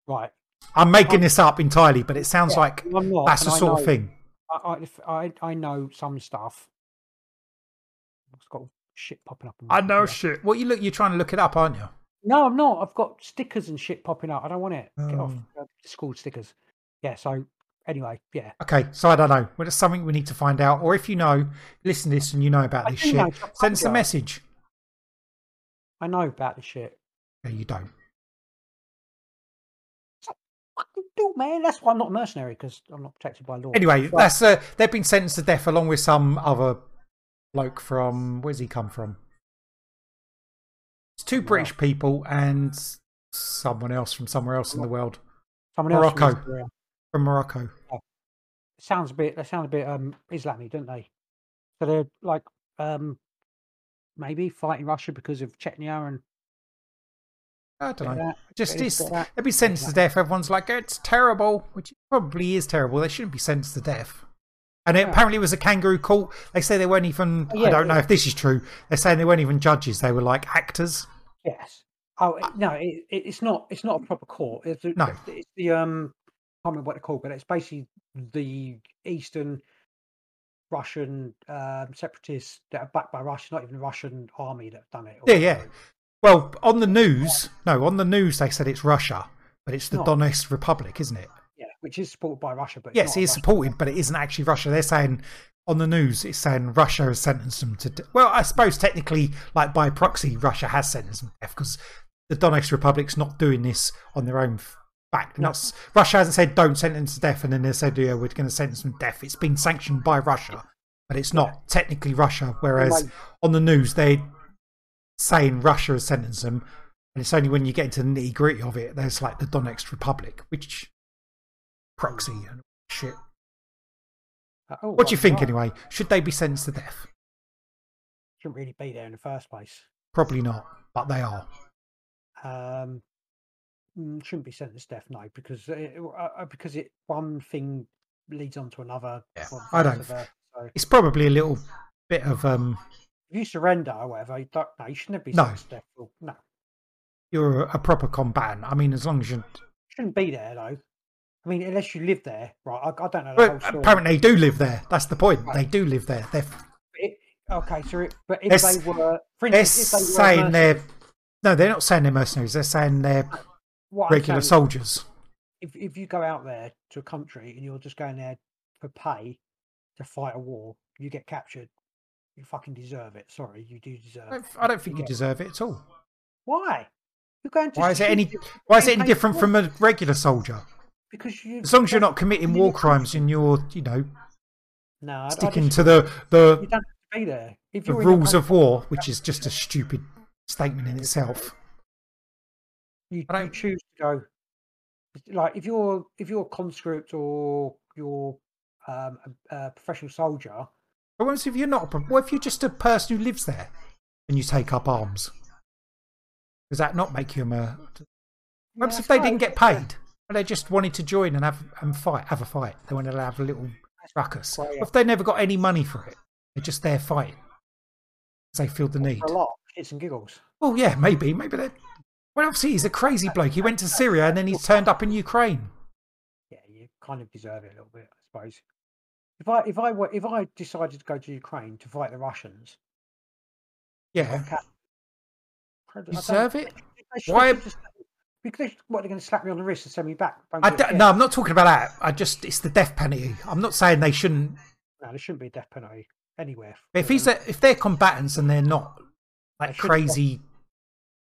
right. I'm making this up entirely, but it sounds Yeah, like not, that's the I sort know- of thing. I, I, if I I know some stuff It's got shit popping up. I know shit. What you look? You're trying to look it up, aren't you? No, I'm not. I've got stickers and shit popping up. I don't want it. Get off. Oh. Uh, school stickers. Yeah. So anyway, yeah. Okay, so I don't know. Well, it's something we need to find out. Or if you know, listen to this and you know about I this shit, know, send us a message. I know about this shit. No, you don't. Do, man. That's why I'm not a mercenary because I'm not protected by law. Anyway, But- that's uh, they've been sentenced to death along with some other bloke from where's he come from? It's two. British people and someone else from somewhere else in the world, someone else from Morocco. Morocco. sounds a bit they sound a bit um Islamic, don't they? So they're like um maybe fighting Russia because of Chechnya and I don't know. that, Just it's, bit of that. they'd be sentenced to death. Everyone's like, it's terrible, which probably is terrible. They shouldn't be sentenced to death. And it, Yeah. apparently, was a kangaroo court. They say they weren't even. Oh, I don't know if this is true. They're saying they weren't even judges. They were like actors. Yes. Oh it- no, it, it, it's not. It's not a proper court. It's, No. it's the um. I can't remember what they're called, but it's basically the Eastern Russian um, separatists that are backed by Russia, not even the Russian army that have done it. Yeah, yeah. Well, on the news, no, on the news they said it's Russia, but it's the not. Donetsk Republic, isn't it? Yeah, which is supported by Russia, but Yes, it is Russia. supported, but it isn't actually Russia. They're saying on the news, it's saying Russia has sentenced them to. De- well, I suppose technically, like by proxy, Russia has sentenced them to death because the Donetsk Republic's not doing this on their own f- back. No. Not, Russia hasn't said don't sentence to death, and then they said, yeah, we're going to sentence them to death. It's been sanctioned by Russia, but it's not technically Russia. Whereas on the news, they're saying Russia has sentenced them, and it's only when you get into the nitty gritty of it, there's like the Donetsk Republic, which proxy and shit. Uh, oh, What do you think right. anyway? Should they be sentenced to death? Shouldn't really be there in the first place. Probably not, but they are. Um, shouldn't be sentenced to death, no, because it, uh, uh, because it one thing leads on to another. Yeah, I don't-. So It's probably a little bit of um. if you surrender or whatever, you don't, no, you shouldn't be No. sentenced to death. Well, no, You're a proper combatant. I mean, as long as you. shouldn't be there though. I mean, unless you live there, right? I, I don't know the whole story. apparently, they do live there. That's the point. Right. They do live there. They're It- okay, so it, but if They're they were, for they're if they were saying they're. No, they're not saying they're mercenaries. They're saying they're what regular soldiers. if if you go out there to a country and you're just going there for pay to fight a war, you get captured. You fucking deserve it. Sorry, you do deserve. I don't, I don't think you get- deserve it at all. Why? You're going to. Why is it any? Why is it any different from a regular soldier? Because you. As long as you're don't- committing war crimes and you're, you know, No, sticking just- to the You the, don't have to be there. If the rules of war, which is just a stupid statement in itself. You, I don't- choose to go. Like if you're if you're a conscript or you're um, a, a professional soldier, But what if you're not? a What if you're just a person who lives there and you take up arms? Does that not make you a? What Yeah, if they I didn't get paid? But they just wanted to join and have and fight, have a fight. They wanted to have a little ruckus. quite- What if they never got any money for it? They're just there fighting. They feel the need. for a lot, shits and giggles. Well, yeah, maybe, maybe they. Well, obviously he's a crazy bloke. He went to Syria and then he's turned up in Ukraine. Yeah, you kind of deserve it a little bit, I suppose. If I if I were if I decided to go to Ukraine to fight the Russians, Yeah, I deserve it? they Why- just- Because they, what they're going to slap me on the wrist and send me back? I d- no, I'm not talking about that. I just it's the death penalty. I'm not saying they shouldn't. no, there shouldn't be a death penalty anywhere. If he's a, if they're combatants and they're not They like be- crazy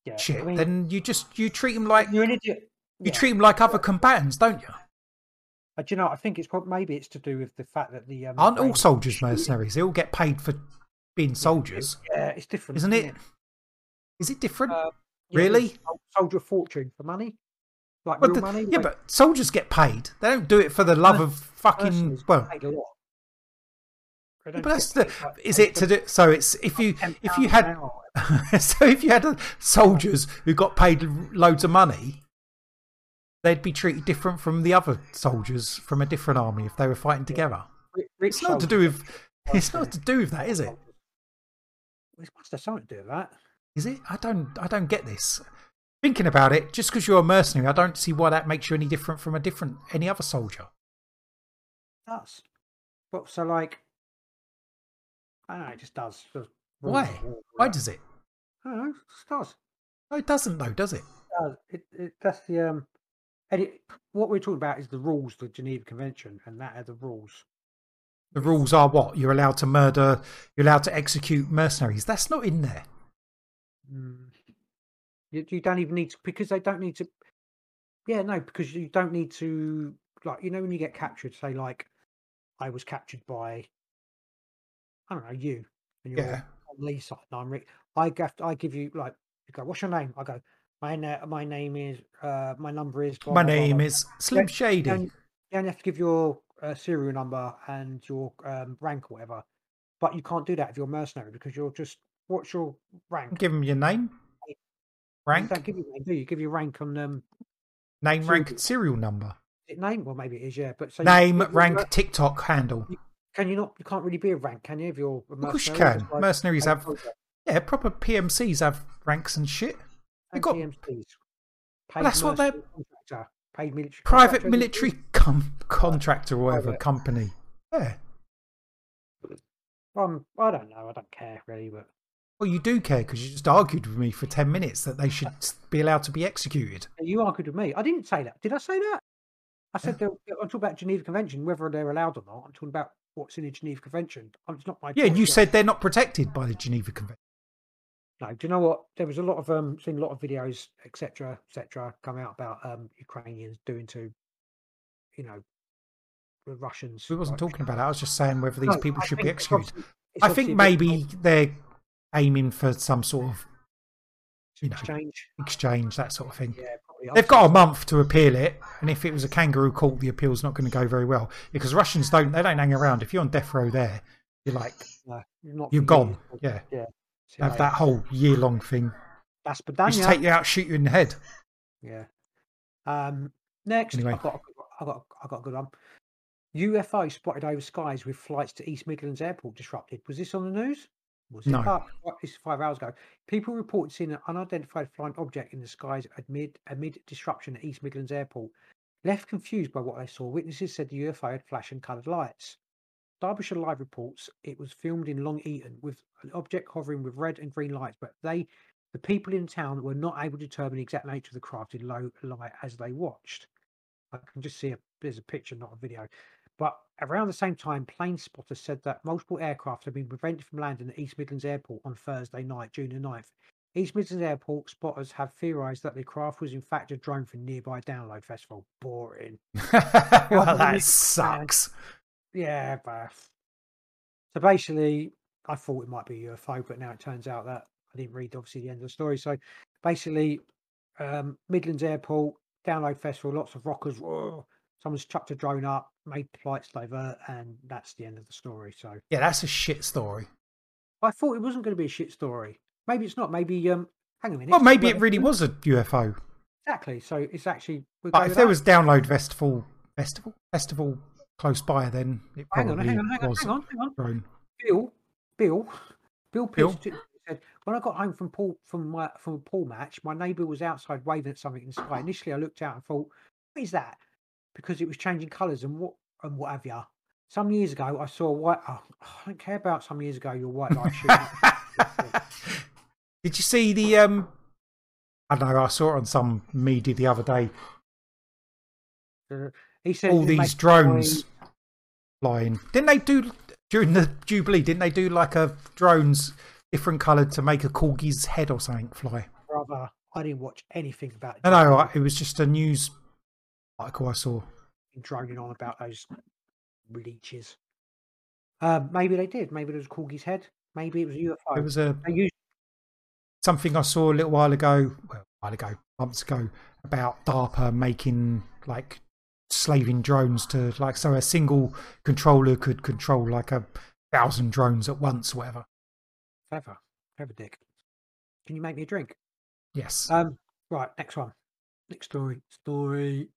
yeah, shit, I mean, then you just you treat them like you're an idiot. you Yeah. treat them like other combatants, don't you? Uh, do you know? I think it's prob- maybe it's to do with the fact that the um, Aren't all soldiers mercenaries? They all get paid for being soldiers, Yeah, it's different, isn't it? Is it different? Uh, Yeah, Really? Soldier fortune for money, like But real the- money. yeah, like but soldiers get paid. They don't do it for the love of fucking. Well, but that's the. like, Is it to do? So it's if you if you had so if you had soldiers who got paid loads of money, they'd be treated different from the other soldiers from a different army if they were fighting together. Rich It's not to do with. It's not to do with that, is it? It must have something to do with that. Is it? I don't. I don't get this. Thinking about it, just because you're a mercenary, I don't see why that makes you any different from a different any other soldier. It does. But so like, I don't know. It just does. Rules Why? Why does it? I don't know. It does. No, it doesn't though, does it? does. It, it, that's the um. And it, what we're talking about is the rules, the Geneva Convention, and that are the rules. The rules are what? You're allowed to murder, you're allowed to execute mercenaries. That's not in there. Mm. You, you don't even need to because they don't need to. Yeah, no, because you don't need to. Like you know, when you get captured, say like, I was captured by. I don't know you, and you're Yeah. on Lee's side. And I'm Rick. I have to, I give you like you go. What's your name? I go. My na- my name is. Uh, my number is. blah, My blah, name blah." is Slim You Shady. only, you have to give your uh, serial number and your um, rank or whatever, but you can't do that if you're a mercenary because you're just. What's your rank? Give them your name, You rank, don't give you name, do you? Give you rank on um name, rank, serial. and number. name. Well, maybe it is. Yeah, but so Name, you- you- rank, TikTok handle. Can you not? You can't really be a rank, can you? If you're a Of course you can. like Mercenaries have, soldier yeah, proper PMCs have ranks and shit. They got PMCs. Paid that's what they're- paid military private military com- contractor or whatever Private. company. Yeah. Um, I don't know. I don't care really, but Well, you do care because you just argued with me for 10 minutes that they should be allowed to be executed. you argued with me. I didn't say that. Did I say that? I said they're- I'm talking about Geneva Convention, whether they're allowed or not. I'm talking about what's in the Geneva Convention. Um, It's not my. Yeah, and you said they're not protected by the Geneva Convention. No, do you know what? There was a lot of um, seen a lot of videos, etc., etc., come out about um Ukrainians doing to, you know, the Russians. We wasn't like- talking about that. I was just saying whether these No, people I should be executed. I think maybe they're aiming for some sort of you know exchange. exchange, that sort of thing. Yeah. They've got a month to appeal it, and if it was a kangaroo court, the appeal's not going to go very well because Russians don't they don't hang around. If you're on death row there, you're like No, not you're gone. Yeah, yeah. See have later. that whole year long thing. That's Just Badania. take you out, shoot you in the head. Yeah. Um. Next, Anyway. I've got a I've got I've got a good one. UFO spotted over skies with flights to East Midlands Airport disrupted. Was this on the news? Was No. up? What, This is five hours ago. People reported seeing an unidentified flying object in the skies amid amid disruption at East Midlands Airport. Left confused by what they saw, witnesses said the UFO had flashing coloured lights. Derbyshire Live reports it was filmed in Long Eaton with an object hovering with red and green lights, but they, the people in town, were not able to determine the exact nature of the craft in low light as they watched. I can just see a there's a picture, not a video. But around the same time, plane spotters said that multiple aircraft had been prevented from landing at East Midlands Airport on Thursday night, June the 9th. East Midlands Airport spotters have theorised that the craft was in fact a drone from nearby Download Festival. Boring. well, that sucks. Yeah, but so basically, I thought it might be a UFO, but now it turns out that I didn't read obviously the end of the story. So basically, um, Midlands Airport download festival, lots of rockers. whoa, Someone's chucked a drone up, made flights divert, and that's the end of the story. So Yeah, that's a shit story. I thought it wasn't going to be a shit story. Maybe it's not. Maybe um, hang a minute. Well, maybe it really was a UFO. exactly. So it's actually. we'll But if there that. was download festival, festival, festival close by, then it hang on, hang on, hang on, hang on, hang on. drone. Bill, Bill, Bill Bill? Said, when I got home from Paul from my from a pool match, my neighbour was outside waving at something in the sky. Initially, I looked out and thought, "What is that?" Because it was changing colours and what and what have you. Some years ago, I saw a white. Oh, I don't care about some years ago your white light shooting. Did you see the? um I don't know. I saw it on some media the other day. Uh, he said All these drones flying. Didn't they do during the Jubilee? Didn't they do like a drones different coloured to make a corgi's head or something fly? brother. I didn't watch anything about it. No, no. It was just a news article I saw. droning on about those leeches. Um, maybe they did. Maybe it was Corgi's head. Maybe it was a UFO. It was a used something I saw a little while ago, well, a while ago, months ago, about DARPA making like slaving drones to like so a single controller could control like a thousand drones at once, whatever. Clever. Clever dick. Can you make me a drink? Yes. Um, right, next one. Next story. Story.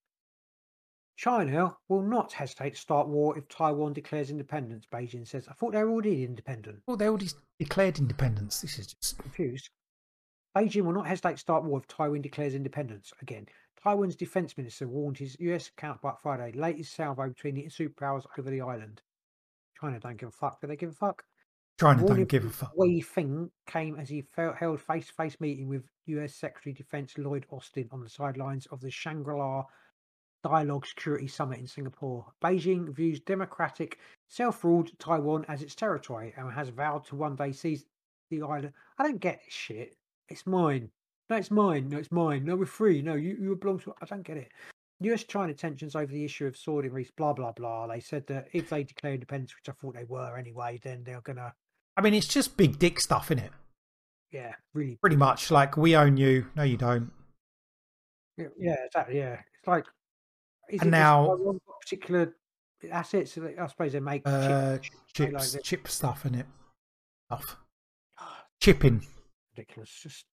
China will not hesitate to start war if Taiwan declares independence, Beijing says. I thought they were already independent. well, they already declared independence. This is just Confused. Beijing will not hesitate to start war if Taiwan declares independence. Again, Taiwan's defense minister warned his US counterpart Friday, latest salvo between the superpowers over the island. China don't give a fuck. Do they give a fuck? China Warning don't give a fuck. Wei Feng came as he held face-to-face meeting with U.S. Secretary of Defense Lloyd Austin on the sidelines of the Shangri-La Dialogue Security Summit in Singapore. Beijing views democratic, self-ruled Taiwan as its territory and has vowed to one day seize the island. I don't get this shit. It's mine. No, it's mine. No, it's mine. No, we're free. No, you, you belong to. I don't get it. US China tensions over the issue of sword in Reese, blah, blah, blah. They said that if they declare independence, which I thought they were anyway, then they're going to, I mean, it's just big dick stuff, isn't it? yeah, really. Pretty much like we own you. No, you don't. Yeah, yeah, exactly. Yeah. It's like, is And now- particular assets? that I suppose they make chip- Uh, chip- chips, like this. chip stuff in it. Stuff. Chipping. ridiculous. Just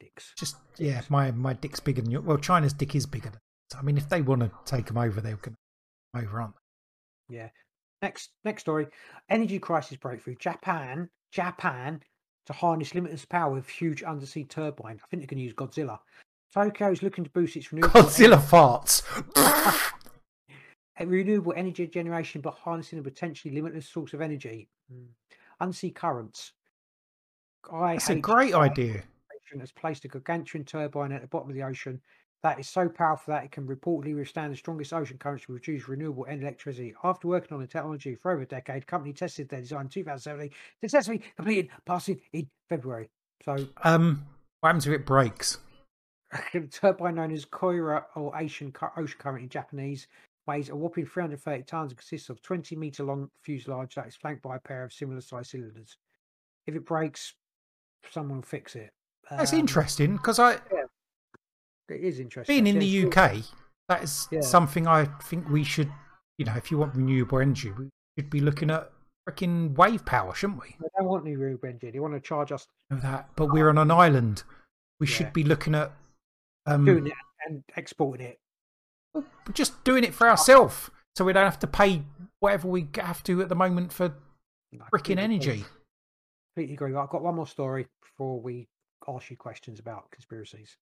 dicks. Just yeah, my my dick's bigger than your. Well, China's dick is bigger than. I mean, if they want to take them over, they're going to over, aren't Yeah. Next next story. Energy crisis breakthrough. Japan Japan to harness limitless power with huge undersea turbine. I think they can use Godzilla. Tokyo is looking to boost its renewable Godzilla farts. renewable energy generation by harnessing a potentially limitless source of energy. Mm. Unsea currents. That's a great idea. has placed a gargantuan turbine at the bottom of the ocean that is so powerful that it can reportedly withstand the strongest ocean currents to produce renewable electricity. After working on the technology for over a decade, the company tested their design in 2017, successfully completed, passing in February. So, Um, what happens if it breaks? Turbine known as Koira or Cu- ocean Current in Japanese weighs a whopping 330 tons and consists of 20 meter long fuselage that is flanked by a pair of similar sized cylinders. If it breaks, someone will fix it. That's Um, interesting because I, It is interesting. being in Yeah, the UK, that is Yeah. something I think we should. You know, if you want renewable energy, we should be looking at freaking wave power, shouldn't we? They don't want any renewable energy. They want to charge us Know that, but we're on an island. We Yeah. should be looking at um, doing it and exporting it. We're just doing it for ourselves, so we don't have to pay whatever we have to at the moment for freaking energy. Completely agree. I've got one more story before we ask you questions about conspiracies.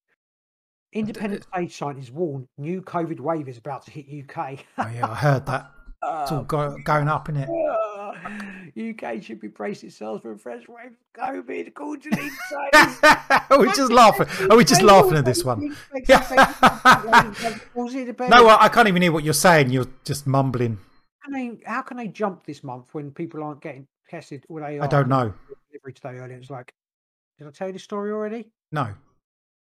Independent SAGE scientists warn new COVID wave is about to hit UK. Oh yeah, I heard that. It's all go, going up, in it? UK should be bracing itself for a fresh wave of COVID, according to. We're just laughing. Are we just laughing at this one? No, I can't even hear what you're saying. You're just mumbling. How can they, how can they jump this month when people aren't getting tested? Or they I don't know. Delivery today earlier. It's like, did I tell you the story already? No.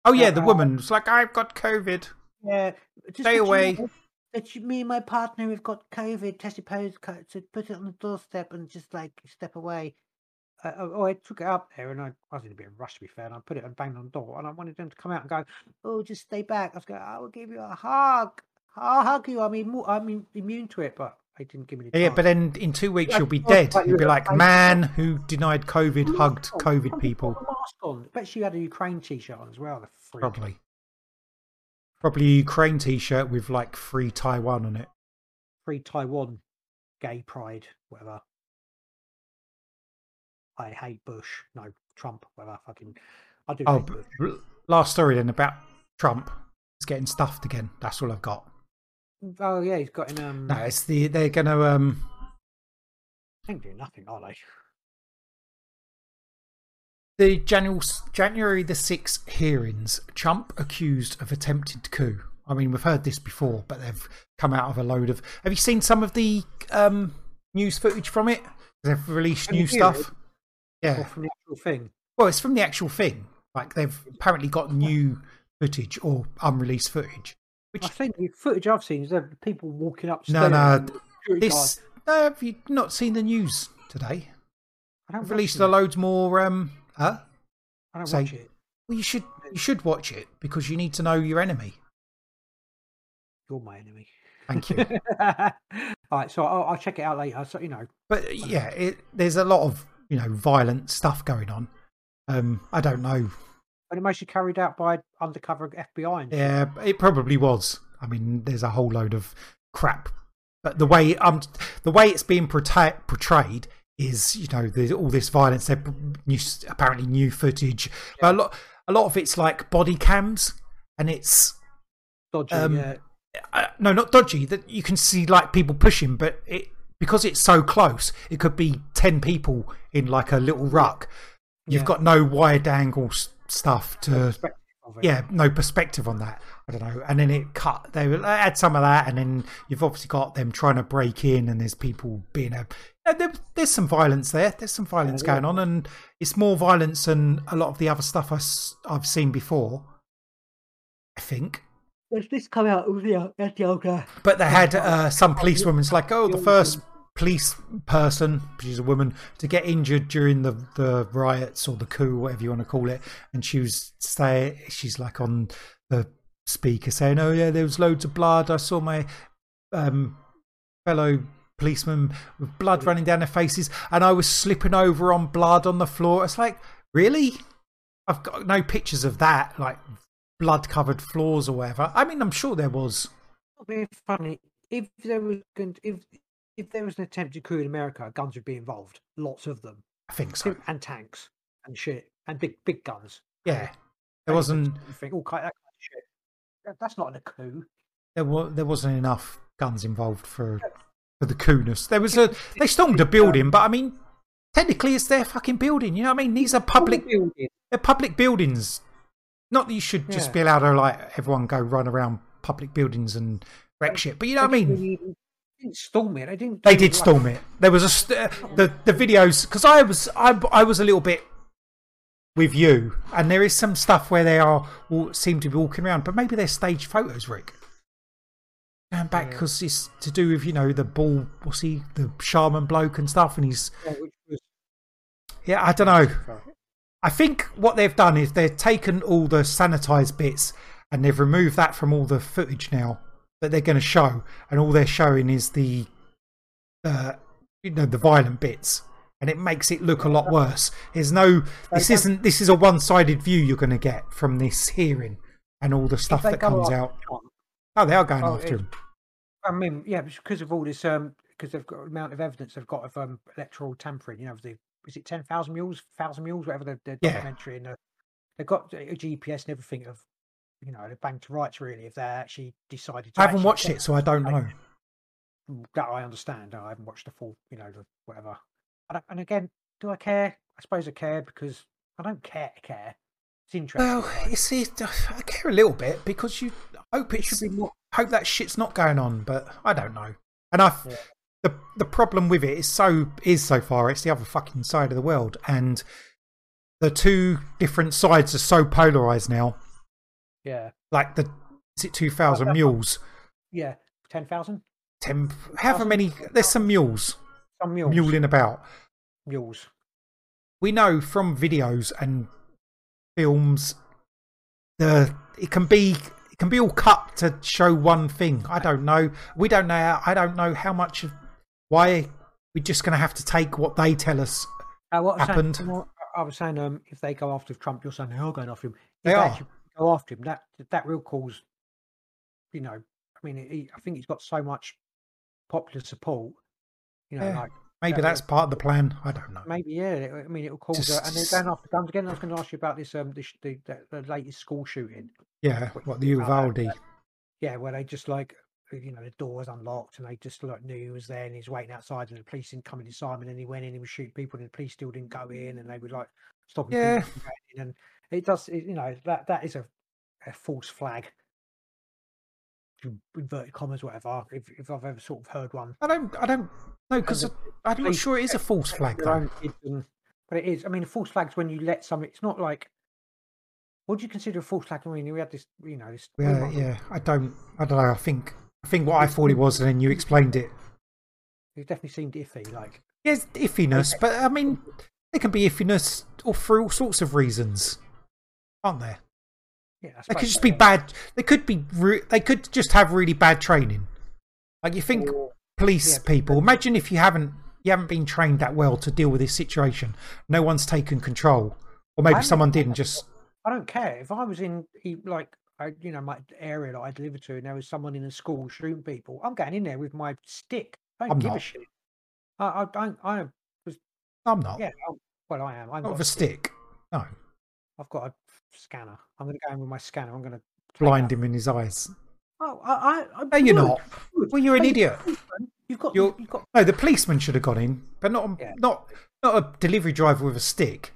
Oh yeah, the Uh, woman was like, "I've got COVID." Yeah. Stay that you away. know That you, me and my partner have got COVID, tested positive, so put it on the doorstep and just like step away. Uh, oh, I took it up there and I, I was in a bit of a rush to be fair. And I put it and banged on the door and I wanted them to come out and go, oh, just stay back. I was going, I will give you a hug. I'll hug you. I mean, I'm im- immune to it, but they didn't give me Yeah, but then in two weeks Yeah, you'll be dead. you You'll be like, man who denied COVID hugged COVID people. mask on. Bet she had a Ukraine t-shirt on as well. Probably. Probably a Ukraine t-shirt with like free Taiwan on it. free Taiwan, gay pride, whatever. I hate Bush. No, Trump, whatever. Fucking, I do. Oh, last story then about Trump. He's getting stuffed again. That's all I've got. oh yeah, he's got in. Um, No, it's the they're gonna um I think doing nothing, are they? The January January the sixth hearings. Trump accused of attempted coup. I mean, we've heard this before, but they've come out of a load of. Have you seen some of the um news footage from it? They've released new stuff. Yeah. from the actual thing. Well, it's from the actual thing. Like they've apparently got new footage or unreleased footage. Which I think the footage I've seen is of people walking up. no, no, this. No, have you not seen the news today? I don't released a loads more. Um, huh? I don't say- watch it. Well, you should you should watch it because you need to know your enemy. You're my enemy. Thank you. All right, so I'll, I'll check it out later. So you know, but yeah, it, there's a lot of you know violent stuff going on. Um, I don't know. and it mostly carried out by undercover FBI. And. Yeah, it probably was. I mean, there's a whole load of crap, but the way um the way it's being portray- portrayed is you know there's all this violence. There new, apparently new footage, but a lot a lot of it's like body cams, and it's dodgy. um, yeah. uh, no, not dodgy. That you can see like people pushing, but it because it's so close, it could be ten people in like a little ruck. You've Yeah. got no wide angle stuff to yeah, no perspective on that. I don't know. And then it cut. They add some of that, and then you've obviously got them trying to break in, and there's people being a. there, there's some violence there. There's some violence Yeah, yeah. going on, and it's more violence than a lot of the other stuff I, have seen before. I think. Does this come out with the, that's the old guy? But they had uh, some policewomen. It's like, oh, the first police person, she's a woman, to get injured during the, the riots or the coup, whatever you want to call it. And she was stay. She's like on the speaker saying, "Oh yeah, there was loads of blood. I saw my um, fellow policemen with blood running down their faces, and I was slipping over on blood on the floor." It's like, really? I've got no pictures of that, like blood covered floors or whatever. I mean, I'm sure there was. Be funny if there was if if there was an attempted coup in America, guns would be involved. Lots of them, I think so. and tanks and shit and big big guns. Yeah, there wasn't. Think all kind of shit. That's not a coup. There was there wasn't enough guns involved for for the coolness. There was a they stormed a building, but I mean, technically it's their fucking building. You know what I mean? These are public they're public buildings. Not that you should just Yeah. be allowed to like everyone go run around public buildings and wreck shit, but you know what I mean? They didn't storm it. They didn't. They did like- storm it. There was a st- uh, the the videos because I was I I was a little bit with you, and there is some stuff where they are all seem to be walking around, but maybe they're staged photos, Rick. Going back Yeah. because it's to do with you know the ball, what's he, the shaman bloke and stuff, and he's Yeah, was- yeah, I don't know. I think what they've done is they've taken all the sanitized bits and they've removed that from all the footage now that they're going to show, and all they're showing is the, uh, you know, the violent bits, and it makes it look a lot worse. There's no, this isn't, this is a one-sided view you're going to get from this hearing and all the stuff that comes out. Oh, they are going Oh, after him. I mean, yeah, because of all this, um, because they've got amount of evidence they've got of um, electoral tampering. You know, the is it ten thousand mules, thousand mules, whatever the, the Yeah. documentary and the, they've got a GPS and everything of, you know, they're banged to rights really if they actually decided. to I haven't watched it, so I don't know. That I understand. I haven't watched the full, you know, the whatever. And again, do I care? I suppose I care because I don't care. Care. It's interesting. Well, you see, uh, I care a little bit because you hope it should be more. hope that shit's not going on, but I don't know. And I, Yeah. the the problem with it is so is so far it's the other fucking side of the world, and the two different sides are so polarized now. Yeah. Like the is it two thousand mules? Yeah. Ten thousand. Ten, however many? There's some mules Some mules. muling about. Mules. we know from videos and films the it can be it can be all cut to show one thing i don't know we don't know i don't know how much of why we're just going to have to take what they tell us Uh, what I was happened. Saying, I was saying, um, if they go after Trump, you're saying they are going after him. If They are. actually go after him. That that will cause, you know, I mean, he, I think he's got so much popular support. You know, Yeah. like maybe Yeah, that's part of the plan i don't know maybe yeah. I mean, it will cause, uh, and they're Just- going after guns again. I was going to ask you about this, um, this, the, the the latest school shooting. yeah What what the uvalde Yeah, where they just like, you know, the door was unlocked and they just like knew he was there and he's waiting outside and the police didn't come in inside him and then he went in and he was shooting people and the police still didn't go in and they would like stopping Yeah. people from and it does, it, you know, that that is a, a false flag. In Inverted commas, whatever. If, if I've ever sort of heard one, i don't i don't know because i'm not sure it is a false flag though own kids and- but it is. I mean, a false flag's when you let something. It's not like. What do you consider a false flag? I mean, we had this, you know, this. yeah yeah i don't i don't know i think i think what i thought it was and then you explained it It definitely seemed iffy. Like, There's iffiness, but I mean, there can be iffiness or for all sorts of reasons, aren't there? Yeah, They could just be bad. They could be. They could just have really bad training. Like you think Or- police yeah, people. Imagine if you haven't you haven't been trained that well to deal with this situation. No one's taken control, or maybe someone didn't. Just I don't care if I was in like you know my area that I delivered to, and there was someone in a school shooting people. I'm going in there with my stick. I don't I'm give a shit. I, I don't. I I'm not. yeah. i well, I am. I'm not with a stick. No, I've got a scanner. I'm going to go in with my scanner. I'm going to blind him in his eyes. Oh, I, I, I No, you're not. would. Well, you're an But idiot. You've got You're- you've got No, the policeman should have gone in, but not a, Yeah. not not a delivery driver with a stick.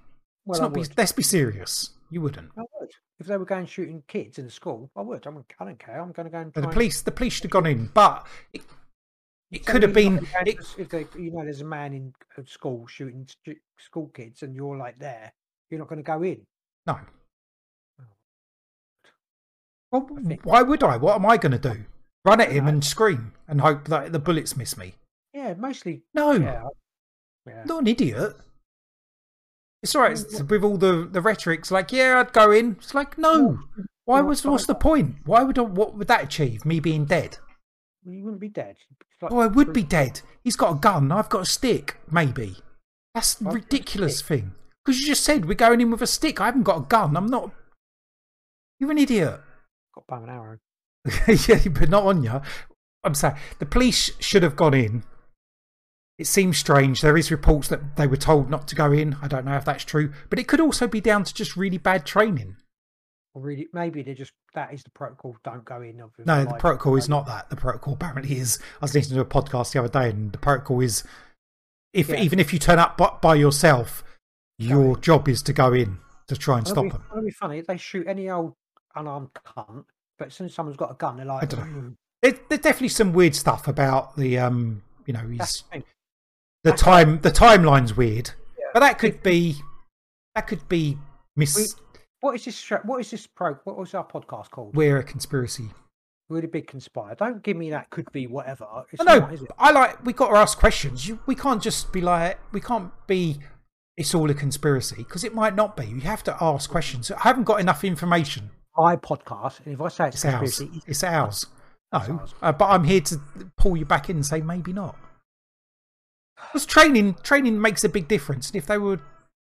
well, let's not be. Let's be serious. You wouldn't. I would. If they were going shooting kids in the school, I would. I'm, I don't care. I'm going to go and try the police, the police should have gone in, but it, it So could have been. It, if they, you know, there's a man in school shooting school kids, and you're like there, you're not going to go in. No. Oh. Well, think- why would I? What am I going to do? Run at him and scream and hope that the bullets miss me? Yeah, mostly. No, Yeah, yeah. not an idiot. It's all right it's with all the the rhetoric's like, yeah, I'd go in. It's like, no. Why was what's the point? Why would I, what would that achieve? Me being dead? You wouldn't be dead. Like Oh, I would be dead. He's got a gun. I've got a stick. Maybe. That's a I've got a ridiculous thing. Because you just said we're going in with a stick. I haven't got a gun. I'm not. You're an idiot. Got bow and arrow. yeah, but not on you. I'm sorry. the police should have gone in. It seems strange. There is reports that they were told not to go in. I don't know if that's true, but it could also be down to just really bad training. Or really, maybe they're just that is the protocol. Don't go in. No, the protocol is not that. The protocol apparently is. I was listening to a podcast the other day, and the protocol is if Yeah. even if you turn up by, by yourself, your job is to go in to try and It'll stop be, them. It'll be funny if they shoot any old unarmed cunt, but as soon as someone's got a gun, they're like, I don't know. "Mm, There, there's definitely some weird stuff about the um, you know, his the the time the timeline's weird, Yeah. but that could be that could be miss. We- What is this? What is this pro? What was our podcast called? we're a conspiracy. Really big conspire. Don't give me that. Could be whatever. It's I know. not, is it? I like. We got to ask questions. You, we can't just be like. We can't be. It's all a conspiracy because it might not be. You have to ask questions. I haven't got enough information. My podcast, and if I say it's, It's ours. conspiracy, it's It's ours. It's No, ours. uh, but I'm here to pull you back in and say maybe not. Because training, training makes a big difference. And if they were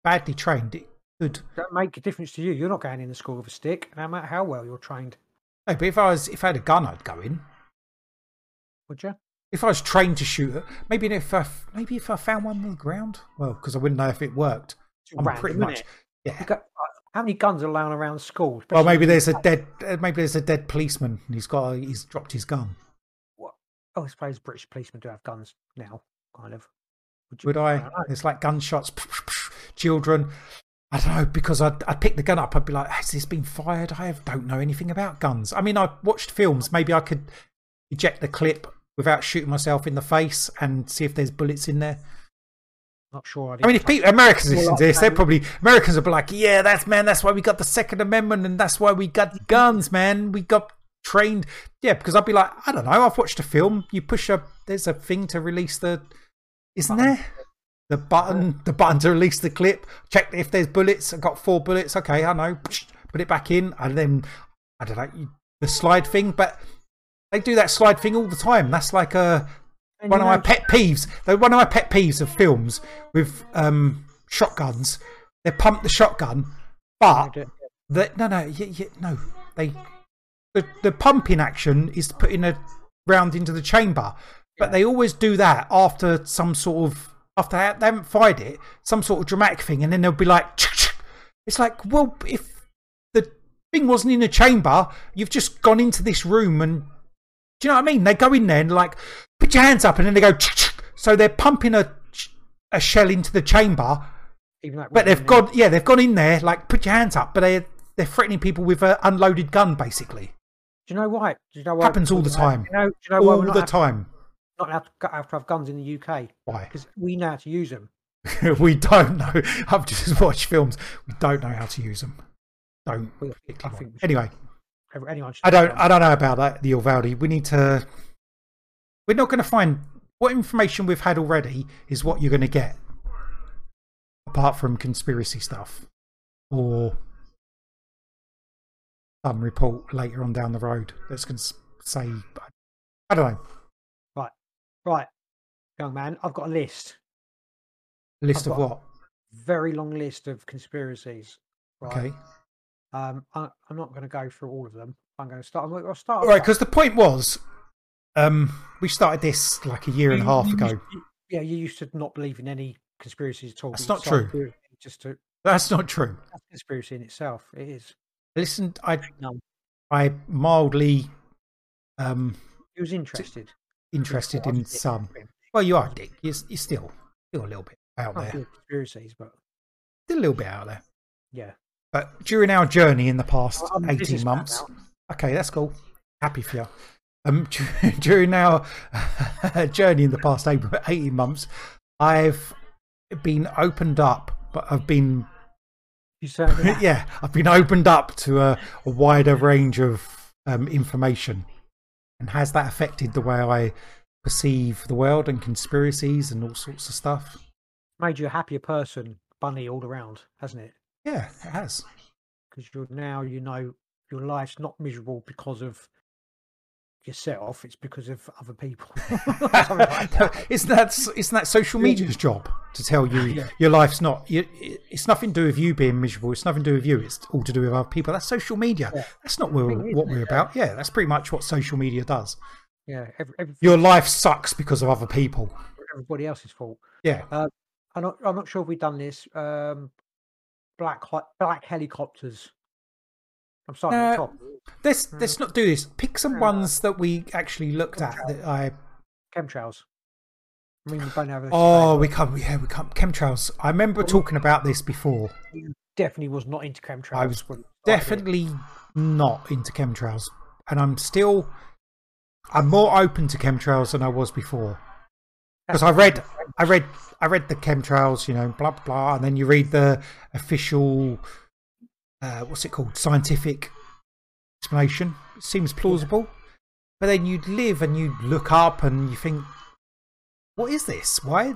badly trained, it could. don't make a difference to you. You're not going in the school with a stick, no matter how well you're trained. No, but if I was, if I had a gun, I'd go in. Would you? If I was trained to shoot it, maybe if I, maybe if I found one on the ground, well, because I wouldn't know if it worked. I'm random, pretty much, yeah. Got- how many guns are lying around school? Well, maybe there's a dead, uh, maybe there's a dead policeman, and he's got, he's dropped his gun. Oh, I suppose British policemen do have guns now, kind of. you- Would I? don't. It's like gunshots, children. I don't know because I'd, I'd pick the gun up. I'd be like, "Has this been fired?" I have, don't know anything about guns. I mean, I watched films. Maybe I could eject the clip without shooting myself in the face and see if there's bullets in there. Not sure. I mean, if people, Americans listen to this, they're probably Americans will be like, "Yeah, that's man. That's why we got the Second Amendment, and that's why we got guns, man. We got trained." Yeah, because I'd be like, I don't know. I've watched a film. You push a, there's a thing to release the, isn't Button. there? The button, the button to release the clip. Check if there's bullets. I got four bullets. Okay, I know. Put it back in, and then I don't know the slide thing. But they do that slide thing all the time. That's like a And one of my pet peeves. Though one of my pet peeves of films with um, shotguns, they pump the shotgun, but the, no, no, yeah, yeah, no, they the the pumping action is putting a round into the chamber, but Yeah. they always do that after some sort of after they they haven't fired it, some sort of dramatic thing, and then they'll be like, it's like, well, if the thing wasn't in the chamber, you've just gone into this room and do you know what I mean? They go in there and like put your hands up, and then they go. So they're pumping a a shell into the chamber, even it but they've gone. Yeah, they've gone in there like put your hands up, but they they're threatening people with an unloaded gun, basically. Do you know why? Do you know why? Happens all the time. Do you know? Do you know why All we're not the time. not allowed to, have to have guns in the UK? Why? Because we know how to use them. we don't know. I've just watched films. We don't know how to use them. Don't. We- I particularly think want- we should- Anyway, Anyone I don't. I don't know about that. The Uvalde. We need to. We're not going to find what information we've had already is what you're going to get, apart from conspiracy stuff or some report later on down the road that's going to say. I don't know. Right, right, young man. I've got a list. A List I've of what? Very long list of conspiracies. Right. Okay. Um, I, I'm not going to go through all of them. I'm going to start. I'll start. All right, because the point was, um, we started this like a year and a half ago. used- you- yeah, you used to not believe in any conspiracies at all. That's not true. doing it Just to That's not true. that's a conspiracy in itself. It is. Listen, I No, I mildly, um, he was interested. interested I'm in some. Well, you are dick. You're, you're still still a little bit out Not there. conspiracies, but Still a little bit out there. yeah. But during our journey in the past I'm 18 months, okay, that's cool. Happy for you. Um, during our journey in the past 18 months, I've been opened up, but I've been, You certainly yeah, I've been opened up to a, a wider range of um, information. And has that affected the way I perceive the world and conspiracies and all sorts of stuff? made you a happier person, bunny all around, hasn't it? Yeah, it has. Because you're now you know your life's not miserable because of yourself; it's because of other people. Something like that. isn't that isn't that social media's job to tell you Yeah. your life's not you, it's nothing to do with you being miserable it's nothing to do with you it's all to do with other people that's social media Yeah. that's not what, we're, is, what isn't we're it? about yeah that's pretty much what social media does yeah, every, your life sucks because of other people everybody else's fault. yeah I'm not. I'm not sure if we've done this. Um, black black helicopters. I'm starting Uh, top. let's let's not do this pick some ones that we actually looked at that i Chemtrails. I mean, we don't have. A oh we can't yeah we can't chemtrails i remember talking about this before definitely was not into chemtrails. I was definitely not into chemtrails, and I'm still. I'm more open to chemtrails than I was before because I read, I read, I read the chemtrails, you know, blah blah, blah and then you read the official, uh, what's it called, scientific explanation. It seems plausible, but then you'd live and you'd look up and you think, what is this? Why?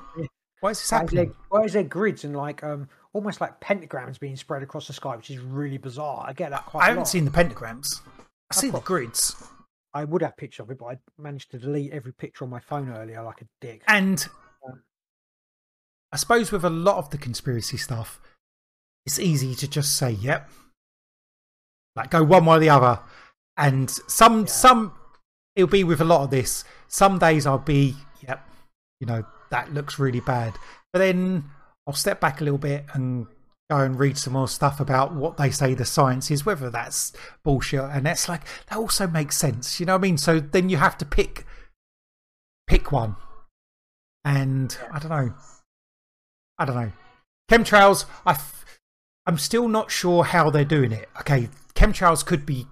Why is this Why is, there, happening? why is there grids and like um almost like pentagrams being spread across the sky, which is really bizarre. I get that quite. I a haven't seen the pentagrams. I see the grids. I would have picture of it, but I managed to delete every picture on my phone earlier, like a dick. And Um, I suppose with a lot of the conspiracy stuff, it's easy to just say, yep. Like go one way or the other. And some Yeah. some it'll be with a lot of this. Some days I'll be, yep, you know, that looks really bad. But then I'll step back a little bit and go and read some more stuff about what they say the science is, whether that's bullshit. And that's like that also makes sense. You know what I mean? So then you have to pick pick one. And I don't know. I don't know. Chemtrails, I f- I'm still not sure how they're doing it. Okay, chemtrails could be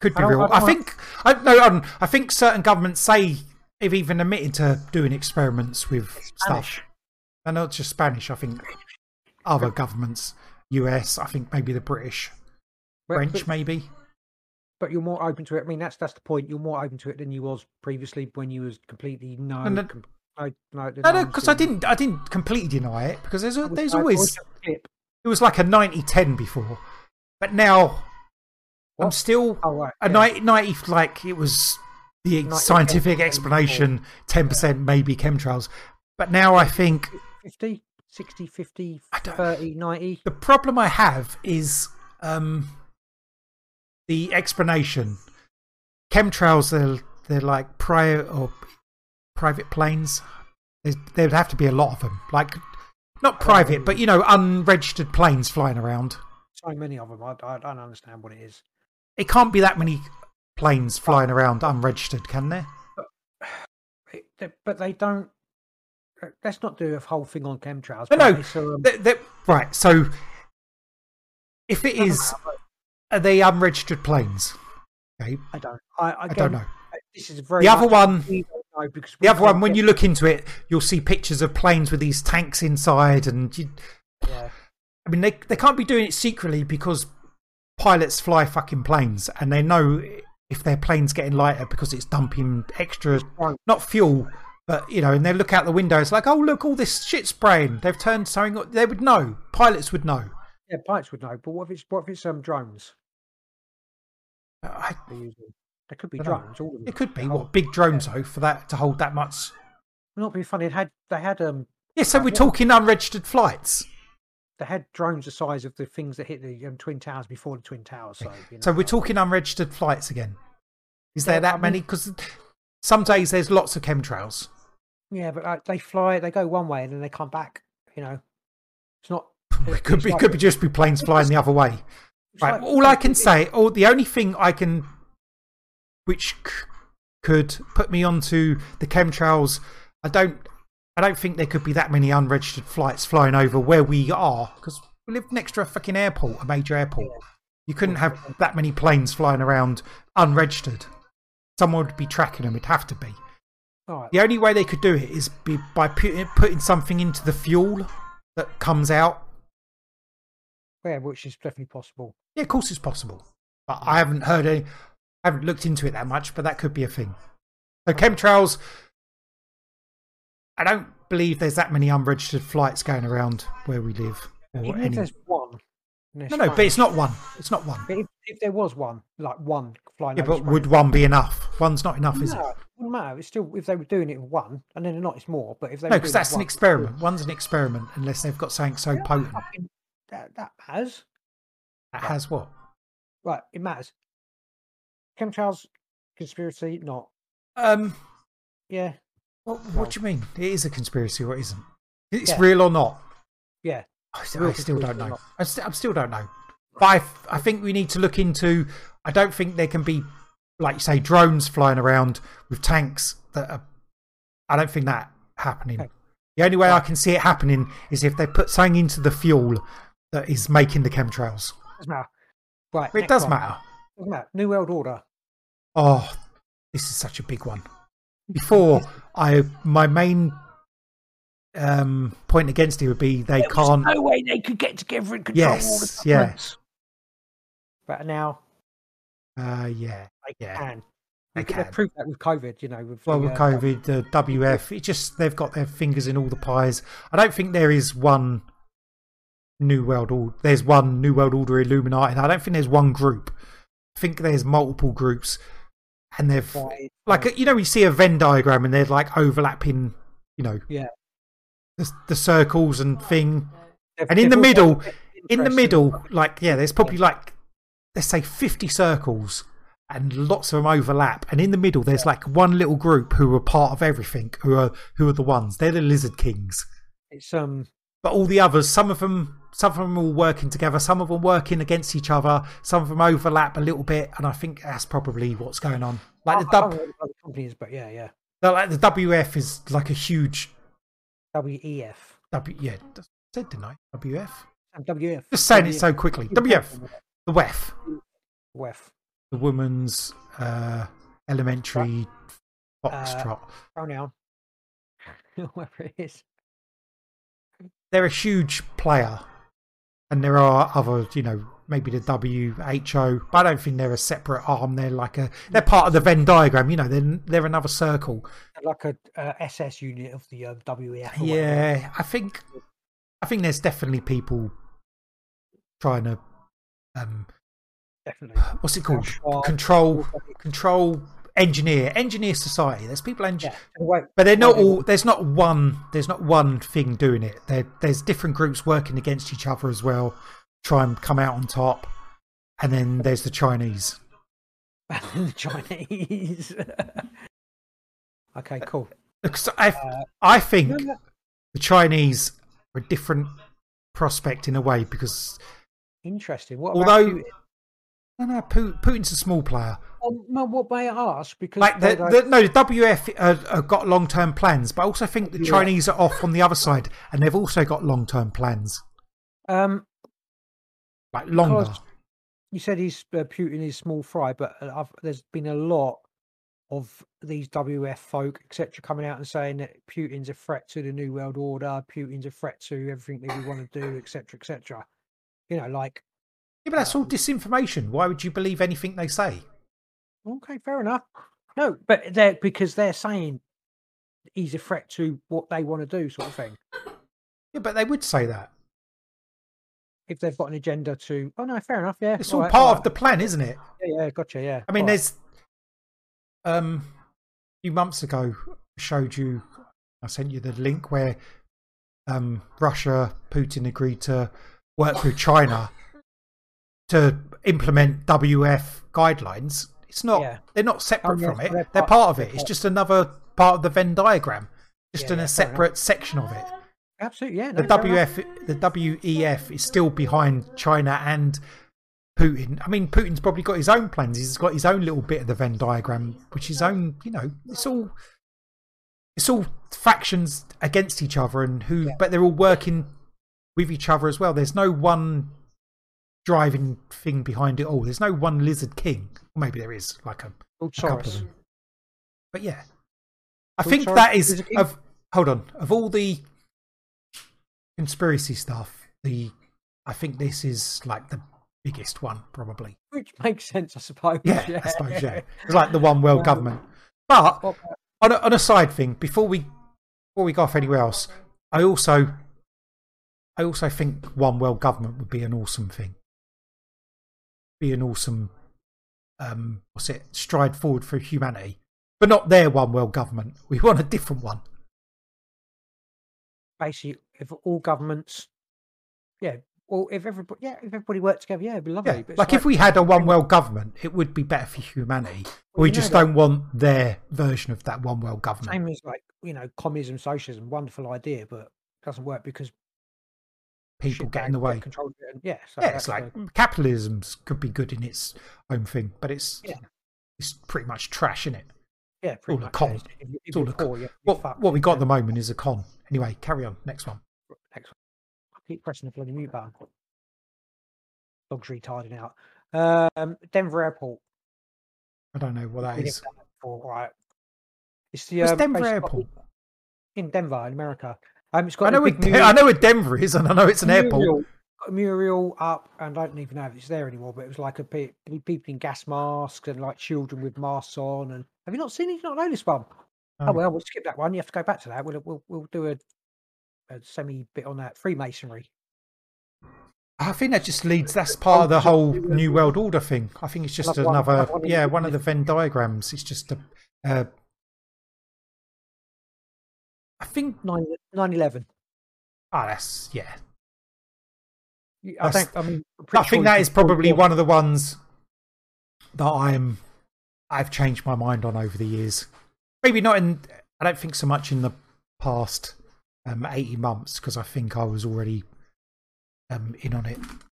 could be I real. I I, think I no, um, I think certain governments say they've even admitted to doing experiments with Spanish. stuff. And not just Spanish. I think other governments, US. I think maybe the British, But- French, but, maybe. but you're more open to it. I mean, that's that's the point. You're more open to it than you was previously when you was completely no. No, no. com- no, no, No, no, because I didn't. I didn't completely deny it because there's a, there's oh, always clip. it was like a 90-10 before, but now I'm still Oh right, a yeah. 90, 90 like it was the scientific explanation 10% maybe chemtrails but now i think 50, 60, 50, 30, 90. the problem i have is um the explanation chemtrails they're they're like prior or private planes There's, there'd have to be a lot of them like not private but you know unregistered planes flying around So many of them. I, I don't understand what it is. it can't be that many planes flying around unregistered can there they- but they don't. Uh, Let's not do a whole thing on chemtrails. No, but no. um, They- they- right. So, if it is, are they unregistered planes? Okay, I don't. I, I don't know. This is very. The other one, the other one. When you look into it, you'll see pictures of planes with these tanks inside, and you, Yeah. I mean, they they can't be doing it secretly because pilots fly fucking planes, and they know if their plane's getting lighter because it's dumping extra, not fuel. But you know, and they look out the window. It's like, oh look, all this shit spraying. They've turned something. on." They would know. Pilots would know. Yeah, pilots would know. But what if it's what if it's um drones? I, They're using? They could be drones. All of them. It could be what big drones though for that to hold that much. Not be funny. It had they had um Yeah, so Uh, we're yeah. talking unregistered flights. they had drones the size of the things that hit the um, twin towers before the twin towers. So you know, So we're talking unregistered flights again. Is there that I many? Because some days there's lots of chemtrails. Yeah, but like, they fly. They go one way and then they come back. You know, it's not. It could be, like- could be just be planes flying the other way. Right. like- All I can say, or the only thing I can, which c- could put me onto the chemtrails. I don't. I don't think there could be that many unregistered flights flying over where we are because we live next to a fucking airport, a major airport. You couldn't have that many planes flying around unregistered. Someone would be tracking them. It'd have to be. Right. The only way they could do it is be by putting putting something into the fuel that comes out. Yeah, which is definitely possible. Yeah, of course it's possible. But I haven't heard any. I haven't looked into it that much, but that could be a thing. So chemtrails. I don't believe there's that many unregistered flights going around where we live. Or Even if any... there's one. No, no, but it's not one. It's not one. But if, if there was one, like one flying Yeah, but would one be enough? One's not enough, is it? no, it wouldn't matter. It's still if they were doing it with one, and then not, it's more. But if they No, because that's an one- experiment. One's an experiment, unless they've got something so Yeah, potent. fucking- That, that matters. That has what? Right, it matters. Chemtrails conspiracy, not. Um, Yeah, what, what do you mean? It is a conspiracy, or it isn't? It's Yeah. real or not? yeah. Oh, I, s- Real I still don't know. I, st- I still don't know. But I, I think we need to look into. I don't think there can be, like you say, drones flying around with tanks that are. I don't think that happening. Okay. The only way I can see it happening is if they put something into the fuel that is making the chemtrails. Doesn't matter. Right, it does one. matter. Doesn't matter. New World Order. Oh, this is such a big one. Before I, my main um, point against it would be they There can't. no way they could get together and control all the Yes, yeah. But now Uh, yeah, they Yeah, can. they You could can. have proved that with COVID, you know. With Well, the, with uh, COVID, the WF, it just they've got their fingers in all the pies. I don't think there is one New World Order. There's one New World Order Illuminati. I don't think there's one group. I think there's multiple groups, and they've Right. like you know you see a Venn diagram and they're like overlapping. You know, Yeah. The, the circles and thing. They've- And in the middle, In the middle, like yeah, there's probably like let's say fifty circles, and lots of them overlap. And in the middle, there's like one little group who are part of everything. Who are who are the ones? They're the Lizard Kings. It's um But all the others, some of them, some of them are all working together. Some of them working against each other. Some of them overlap a little bit, and I think that's probably what's going on. Like the I- dub, don't know what the companies, but yeah, yeah. like the WF is like a huge WEF. W. Yeah, said didn't I? WF. And WF. Just saying it so quickly. WF. The WEF. WEF. the woman's uh, elementary foxtrot. Pronoun. Whoever it is. They're a huge player, and there are other, you know, maybe the WHO, but I don't think they're a separate arm. They're like a, they're part of the Venn diagram. You know, they're they're another circle. Like a uh, SS unit of the uh, WEF. or whatever. Yeah, I think, I think there's definitely people trying to, um, Definitely. what's it called? Control, control, engineer, engineer society. There's people engineer. Yeah. But they're not all. There's not one. There's not one thing doing it. There, there's different groups working against each other as well, try and come out on top. And then there's the Chinese. the Chinese. okay, cool. Because I, Uh, I think no, no, the Chinese are a different prospect in a way because Interesting. What Although-? No, no, Putin's a small player. Um, no, what may I ask? Because Like the, the, no, the WF uh, have got long term plans, but I also think the Yeah. Chinese are off on the other side, and they've also got long term plans, um, like longer. You said he's uh, Putin is small fry, but uh, I've, there's been a lot of these WF folk, etc., coming out and saying that Putin's a threat to the New World Order, Putin's a threat to everything that we want to do, etc., etc. You know, like Yeah, but that's all disinformation. Why would you believe anything they say? okay, fair enough. No, but they're because they're saying he's a threat to what they want to do, sort of thing. Yeah, but they would say that. If they've got an agenda to, oh no, fair enough. Yeah, It's all right, part alright. of the plan, isn't it? Yeah, yeah, gotcha. Yeah. I mean, alright. there's um a few months ago I showed you I sent you the link where um Russia Putin agreed to work with China to implement WF guidelines. It's not Yeah. they're not separate Oh, yeah, from it. they're They're part- part of it. It's just another part of the Venn diagram. Just Yeah, in yeah, a separate section of it. absolutely yeah. The no, enough. WF the WEF is still behind China and Putin. I mean, Putin's probably got his own plans. He's got his own little bit of the Venn diagram, which his own. You know, it's all it's all factions against each other, and who, but they're all working with each other as well. There's no one driving thing behind it all. There's no one lizard king. Maybe there is, like a, a couple of them. But yeah, I think that is is of. Hold on, of all the conspiracy stuff, the I think this is like the biggest one, probably. Which makes sense, I suppose. Yeah, I suppose. Yeah, it's like the one world government. But on a, on a side thing, before we before we go off anywhere else, I also I also think one world government would be an awesome thing. Be an awesome um what's it stride forward for humanity, but not their one world government. We want a different one. basically, if all governments, yeah, well, if everybody, yeah, if everybody worked together, yeah, it'd be lovely. Yeah, but it's like if we had a one world government, it would be better for humanity. Well, we just don't want their version of that one world government. same as like you know, communism, socialism, wonderful idea, but it doesn't work because People get in the way. get controlled of it, and- yeah, so yeah, it's like the- capitalism's could be good in its own thing, but it's Yeah. it's pretty much trash, isn't it? yeah, pretty all a much. con. yeah, If, if It's all a con. you're What fucked, what we got at the moment is a con. Anyway, carry on. Next one. Next one. I keep pressing the bloody mute button. Dog's retarding out. Um, Denver Airport. I don't know what that We is. that before, right? It's the um, Denver Airport? in Denver, in America. Um, it's got I a know, where, mural- I know where Denver is, and I know it's an airport. mural, got a up, and I don't even know if it's there anymore. But it was like a pe- people in gas masks and like children with masks on. And have you not seen it? You not know this one? No. Oh well, we'll skip that one. You have to go back to that. We'll we'll, we'll do a, a semi bit on that Freemasonry. I think that just leads. That's part of the whole New World Order thing. I think it's just Another another, yeah, one of the Venn diagrams. It's just a. Uh, I think. 9 11 Ah, that's yeah. I That's- think. I mean, I'm think that is probably one of the ones that I'm I've changed my mind on over the years. Maybe not in I don't think so much in the past um, 18 months because I think I was already um, in on it.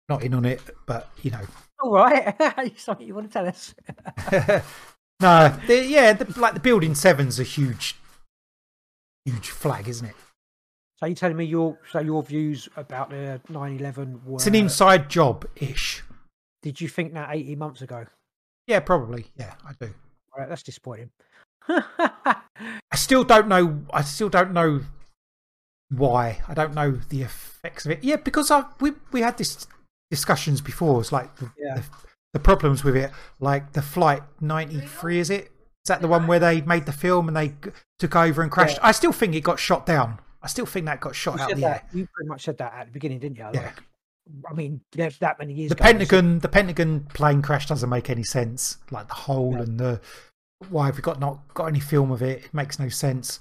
Not in on it, but you know. All right, something you want to tell us? no, the, yeah, the, like the building seven's a huge huge flag, isn't it? So you're telling me your so your views about the 9/11 were? It's an inside job ish. Did you think that 18 months ago? Yeah, probably. Yeah, I do. All right, that's disappointing. I still don't know. I still don't know why. I don't know the effects of it. Yeah, because I we we had this discussions before. It's like the, Yeah. the, the problems with it, like the flight ninety three. Is it? Is that the one where they made the film and they took over and crashed? Yeah. I still think it got shot down. I still think that got shot you out the air. You pretty much said that at the beginning, didn't you? Yeah. Like, I mean, there's that many years The ago. Pentagon, the Pentagon plane crash doesn't make any sense. Like the hole No. and the why have we got not got any film of it? It makes no sense.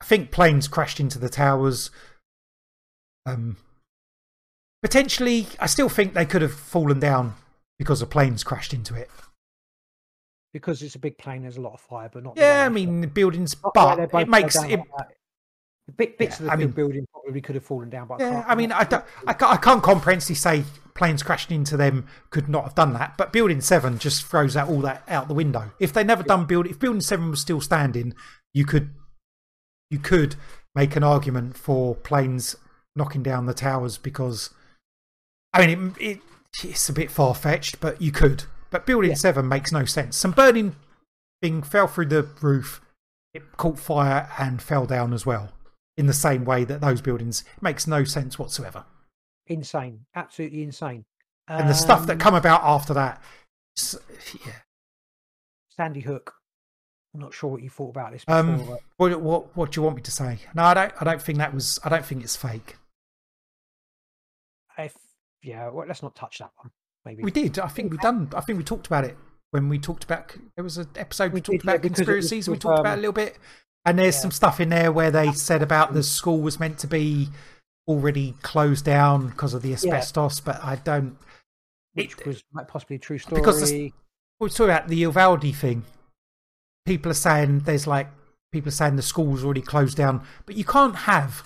I think planes crashed into the towers. Um, potentially, I still think they could have fallen down because the planes crashed into it. Because it's a big plane. There's a lot of fire, but not. Yeah, I mean the buildings, like but it makes it. like. The bit, bits Yeah, of the I mean- building probably could have fallen down, but Yeah, can't, I mean, I don't, I can't, I can't comprehensively say planes crashing into them could not have done that, but Building Seven just throws out all that out the window. If they never done build, if Building Seven was still standing, you could, you could make an argument for planes knocking down the towers because, I mean, it, it it's a bit far fetched, but you could. But Building Yeah. Seven makes no sense. Some burning thing fell through the roof, it caught fire and fell down as well. In the same way that those buildings makes no sense whatsoever. insane, absolutely insane. And the stuff that Um, come about after that, yeah. Sandy Hook. I'm not sure what you thought about this. Um, but what what what do you want me to say? No, I don't. I don't think that was. I don't think it's fake. if yeah, well, let's not touch that one. Maybe We did. I think we've done. I think we talked about it when we talked about. There was an episode we, We talked did, about was conspiracies. we talked about um, a little bit. And there's yeah. some stuff in there where they said about the school was meant to be already closed down because of the asbestos, but I don't. which it- was might possibly a true story. Because the- we talking about the Uvalde thing. People are saying there's like people are saying the school's already closed down, but you can't have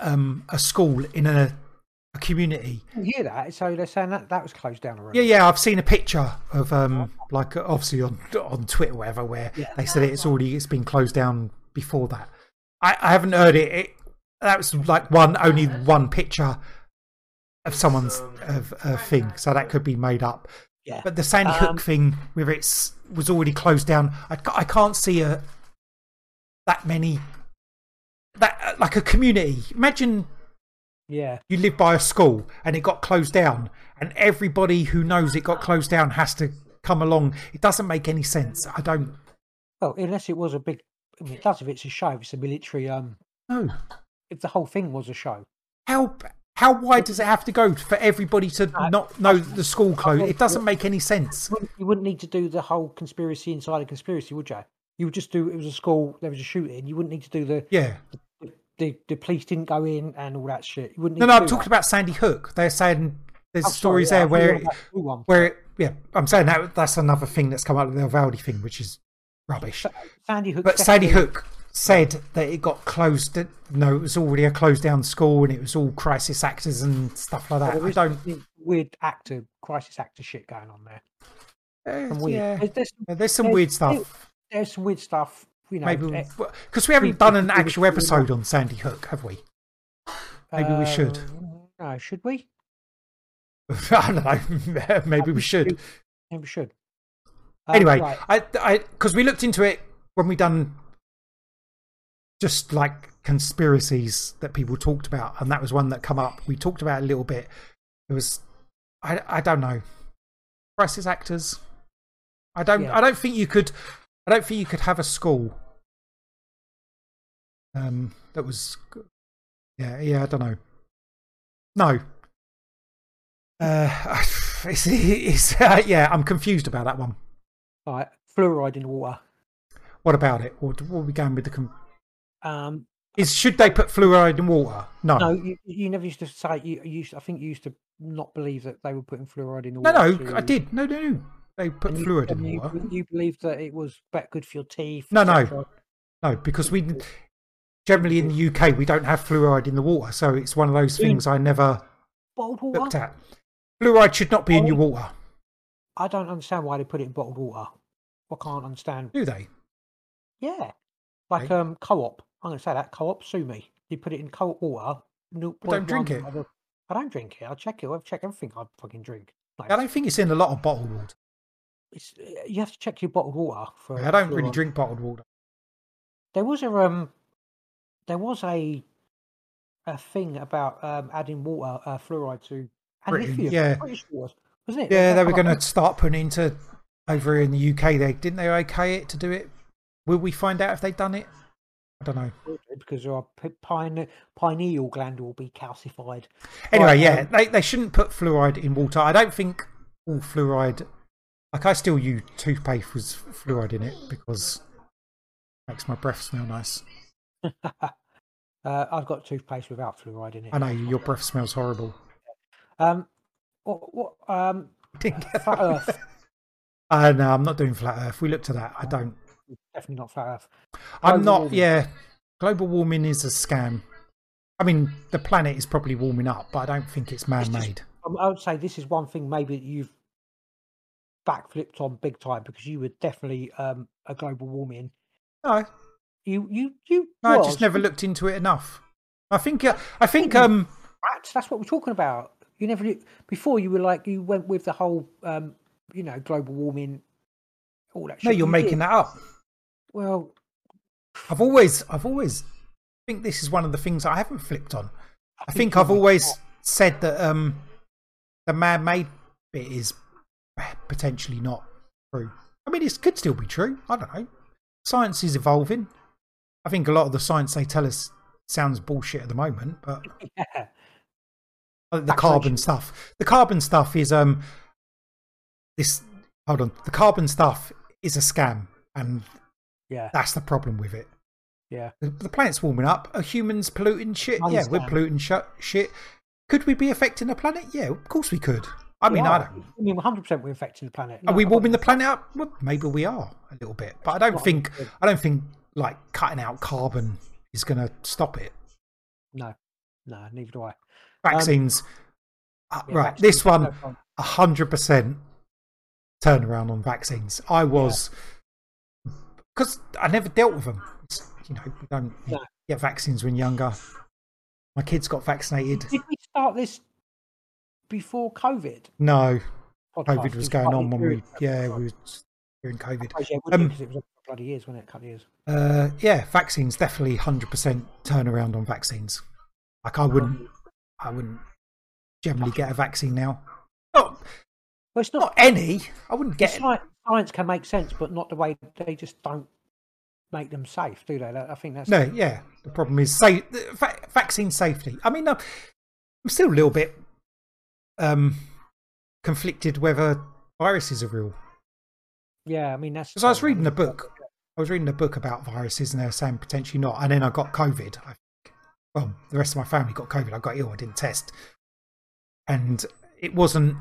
um, a school in a a community. You hear that? So they're saying that that was closed down already. Yeah, yeah, I've seen a picture of um like obviously on on Twitter whatever where Yeah. they said it's already it's been closed down before that. I, I haven't heard it. it. That was like one only one picture of someone's of a thing, so that could be made up. Yeah. But the Sandy Um, Hook thing, where it's was already closed down, I, I can't see a that many that like a community. Imagine Yeah. you live by a school and it got closed down, and everybody who knows it got closed down has to come along. It doesn't make any sense. I don't Well, unless it was a big. I mean, it does if it's a show. If it's a military. Um, know if the whole thing was a show. how how wide does it have to go for everybody to not know the school closed? It doesn't make any sense. You wouldn't, you wouldn't need to do the whole conspiracy inside a conspiracy, would you? You would just do it was a school, there was a shooting. You wouldn't need to do the Yeah. The, the police didn't go in and all that shit. You wouldn't. No, no, I'm talking that. about Sandy Hook. They're saying there's Oh, sorry, stories yeah, there where it, about the school one. where it, yeah, I'm saying that that's another thing that's come out of the Uvalde thing, which is rubbish. Sandy Hook. But Sandy Hook said that it got closed. that- No, it was already a closed down school, and it was all crisis actors and stuff like that. there I don't. weird actor, crisis actor shit going on there. Eh, weird. yeah, There's, there's, some- there's some there's- weird stuff. there's some weird stuff. You know, Maybe eh, because we haven't done an actual episode on Sandy Hook, have we? Maybe we should. um, No, should we? I don't know. Maybe we should. Maybe we should. Um, Anyway, right. I, I, because we looked into it when we done just like conspiracies that people talked about, and that was one that come up. We talked about it a little bit. It was, I, I don't know, crisis actors. I don't, Yeah. I don't think you could, I don't think you could have a school. Um, that was, yeah, yeah. I don't know. No. Uh, it's, it's uh, yeah. I'm confused about that one. All right, fluoride in water. What about it? What, what are we going with the? Com- Um, is should they put fluoride in water? No, no, you, you never used to say. You, you used, I think you used to not believe that they were putting fluoride in the no, water. no. to- I did. No, no, no. They put and you- fluoride in the you, water. You believed that it was better good for your teeth. No, no. No, because we generally in the UK we don't have fluoride in the water, so it's one of those things I never Bottled looked water. at. Fluoride should not be in your water, I don't understand why they put it in bottled water. I can't understand. do they? Yeah, like Okay. um, co-op. I'm going to say that co-op. Sue me. You put it in co-op water. No, don't drink it. I don't drink it. I'll check it. I'll check everything I fucking drink. Like, I don't think it's in a lot of bottled water. it's, you have to check your bottled water for. I don't really drink bottled water. There was a um, there was a a thing about um adding water uh, fluoride to and Britain, lithium. yeah. British was, wasn't it? Yeah, they were going to start putting into over in the UK. They didn't they okay it to do it. Will we find out if they've done it? I don't know. because our pine, pineal gland will be calcified. Anyway, yeah, um, they they shouldn't put fluoride in water. I don't think all fluoride. Like I still use toothpaste with fluoride in it because it makes my breath smell nice. Uh, I've got toothpaste without fluoride in it. I know your breath smells horrible. Um, what, what um, flat Earth? Uh, no, I'm not doing flat Earth. We looked at that. I don't. Definitely not flat Earth. I'm not. warming. Yeah, global warming is a scam. I mean, the planet is probably warming up, but I don't think it's man-made. Um, I would say this is one thing maybe that you've backflipped on big time because you were definitely um a global warming. No, You you you. no, I just never looked into it enough. I think. Uh, I think. Um. That's what we're talking about. You never before. You were like you went with the whole um you know global warming. All that. No, you're You making did. that up. Well, I've always, I've always think this is one of the things I haven't flipped on. I think you're I've always said that um, the man-made bit is potentially not true. I mean, it could still be true. I don't know. Science is evolving. I think a lot of the science they tell us sounds bullshit at the moment, but yeah. uh, the Vaccination. carbon stuff, the carbon stuff is um, this. Hold on, the carbon stuff is a scam, and Yeah, that's the problem with it. yeah. The, the planet's warming up. Are humans polluting shit? Yeah, we're polluting sh- shit. Could we be affecting the planet? Yeah, of course we could. I mean, We I don't. I mean, 100 percent we're affecting the planet. Are we warming the planet up? Well, maybe we are a little bit, but I don't think. I don't think like cutting out carbon is going to stop it. No, no, neither do I. Vaccines. Uh, Yeah, right, vaccines, this one, no hundred percent turnaround on vaccines. I was because I never dealt with them. It's, you know, we don't No. get vaccines when younger. My kids got vaccinated. Did we start this before COVID? No, podcast? COVID was going on when we yeah we were during COVID. Yeah, it would be, Um, 'cause it was a bloody years, wasn't it? A couple of years. Uh, yeah, vaccines definitely hundred percent turnaround on vaccines. Like I wouldn't, I wouldn't generally get a vaccine now. Not, Well, it's not not. any. I wouldn't get. like science can make sense, but not the way they just don't make them safe, do they? I think that's No, yeah. The problem is say va- vaccine safety. I mean, I'm still a little bit um conflicted whether viruses are real. Yeah, I mean that's. Because I was reading a book. I was reading a book about viruses, and they were saying potentially not. And then I got COVID. I think. Well, the rest of my family got COVID. I got ill. I didn't test, and it wasn't.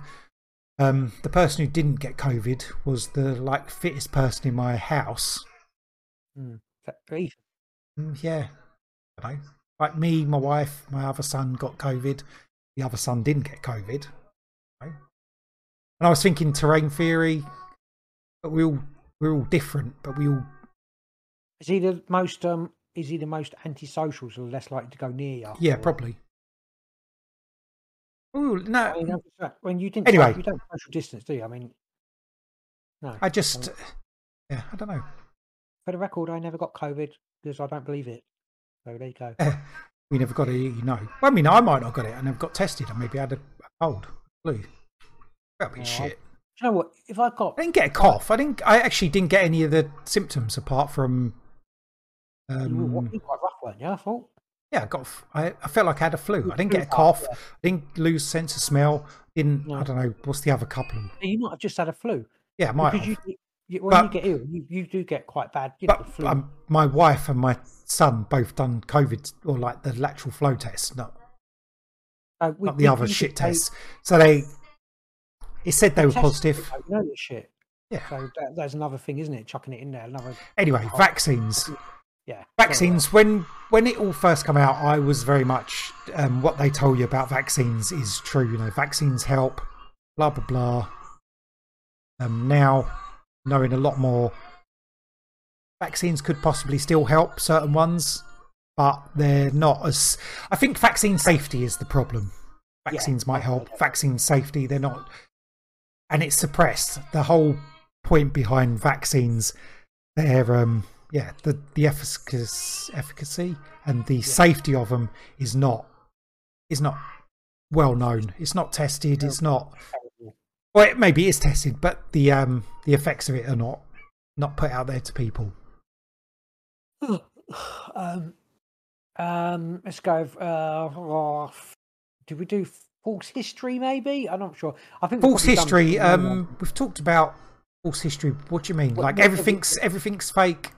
Um, the person who didn't get COVID was the like fittest person in my house. Mm. Mm, yeah, I know. Like me, my wife, my other son got COVID. The other son didn't get COVID. And I was thinking terrain theory, but we all we're all different, but we all Is he the most? Um, is he the most antisocial, so less likely to go near you? yeah probably. Ooh, I no, mean, when you didn't. Anyway. you don't social distance, do you? I mean, no. I just yeah, I don't know. For the record, I never got COVID because I don't believe it. So there you go. we never got it, you know. Well, I mean, I might not got it. And I never got tested. I maybe had a, cold, flu. That'd be I- shit. Do you know what? If I got I didn't get a cough. I didn't. I actually didn't get any of the symptoms apart from. Um, you were quite rough, weren't you? I thought. yeah, I got. I, I felt like I had a flu. I didn't get a cough. past, I didn't lose sense of smell. Didn't. I don't know. What's the other couple? You might have just had a flu. Yeah, might because you, you, when you get ill, you, you do get quite bad. You know, But flu. um, my wife and my son both done COVID or like the lateral flow test, not Uh, we- not the we- other shit tests. So they. It said they were positive. Know this shit. Yeah. So that, that's another thing, isn't it? Chucking it in there. Another. Anyway, Oh. vaccines. Yeah. Vaccines. When when it all first came out, I was very much um, what they told you about vaccines is true. You know, vaccines help. Blah blah blah. Um, now knowing a lot more, vaccines could possibly still help certain ones, but they're not as. I think vaccine safety is the problem. Yeah, Vaccines might help. Vaccine safety, they're not, and it's suppressed. The whole point behind vaccines, they're um yeah the the efficacy, efficacy and the safety of them is not is not well known. It's not tested. It's not. Well, it maybe is tested, but the um the effects of it are not not put out there to people. um, um, let's go. Uh, did we do false history? Maybe I'm not sure. I think False history. Um, we've talked about false history. What do you mean? What- Like what- everything's everything's fake.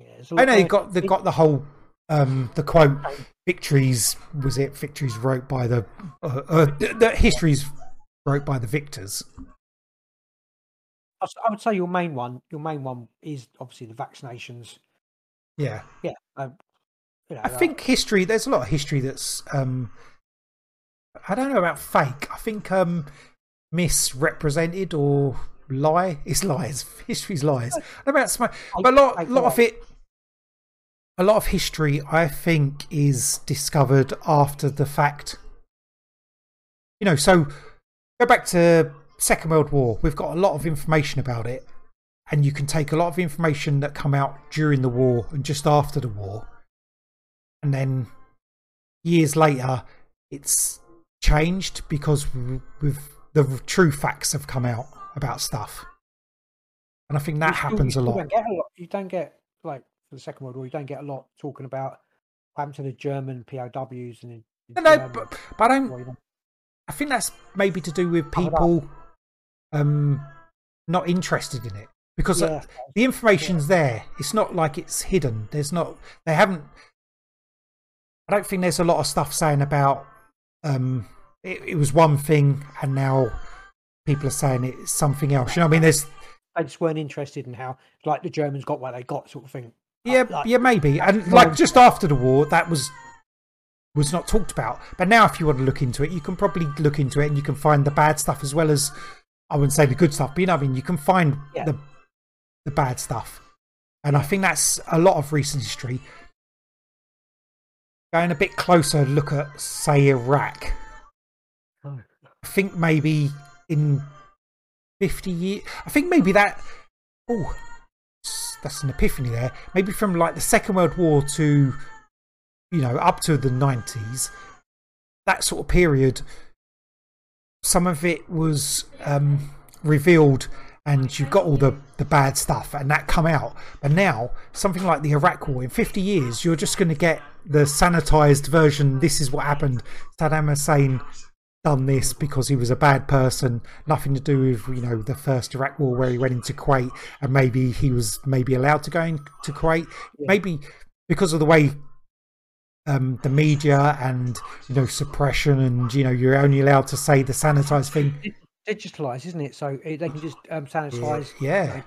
Yeah, I know you got they got the whole um the quote victories was it victories wrote by the uh, uh, the, the histories wrote by the victors. I would say your main one. Your main one is obviously the vaccinations. Yeah. Yeah. Um, you know, I like- think history. There's a lot of history that's. um I don't know about fake. I think um misrepresented or lie. It's lies. History's lies. About sm- but a lot, lot of it. A lot of history, I think, is discovered after the fact. You know, so go back to Second World War. We've got a lot of information about it, and you can take a lot of information that come out during the war and just after the war, and then years later, it's changed because with the true facts have come out about stuff, and I think that still- happens a lot. Don't get a lot. You don't get like for the Second World War. You don't get a lot talking about what happened to the German POWs and. No, but, but I don't. Well, you know, I think that's maybe to do with people um not interested in it because uh, Yeah. the information's there. It's not like it's hidden. There's not. They haven't. I don't think there's a lot of stuff saying about. Um, it, it was one thing, and now people are saying it's something else. You know, I mean, there's they just weren't interested in how like the Germans got what they got, sort of thing. yeah, like- yeah, maybe, and like just after the war, that was was not talked about. But now, if you want to look into it, you can probably look into it and you can find the bad stuff as well as I wouldn't say the good stuff, but you know, I mean, you can find Yeah. the the bad stuff, and I think that's a lot of recent history. Going a bit closer, look at say Iraq. Oh. I think maybe in fifty years, I think maybe that. Oh, that's an epiphany there. Maybe from like the Second World War to, you know, up to the nineties, that sort of period. Some of it was um, revealed, and you got all the the bad stuff, and that come out. But now, something like the Iraq War, in fifty years, you're just going to get the sanitized version. This is what happened. Saddam Hussein done this because he was a bad person, nothing to do with you know the first Iraq War where he went into Kuwait and maybe he was maybe allowed to go into Kuwait, maybe because of the way um, the media and you know suppression and you know you're only allowed to say the sanitized thing. Digitalized, isn't it? So they can just um, sanitize. Yeah. Yeah.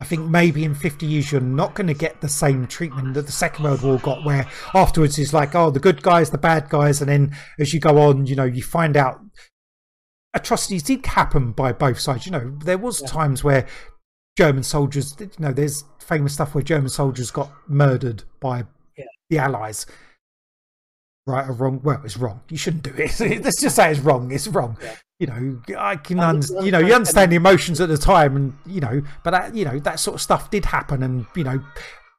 I think maybe in 50 years you're not going to get the same treatment that the Second World War got, where afterwards it's like, oh, the good guys, the bad guys, and then as you go on, you know, you find out atrocities did happen by both sides. You know, there was Yeah. times where German soldiers, you know, there's famous stuff where German soldiers got murdered by Yeah. the Allies. Right or wrong? Well, it's wrong. You shouldn't do it. Let's just say it's wrong. It's wrong. Yeah. You know, I can, I you know, you understand- understand the emotions at the time, and you know, but that, you know, that sort of stuff did happen, and you know,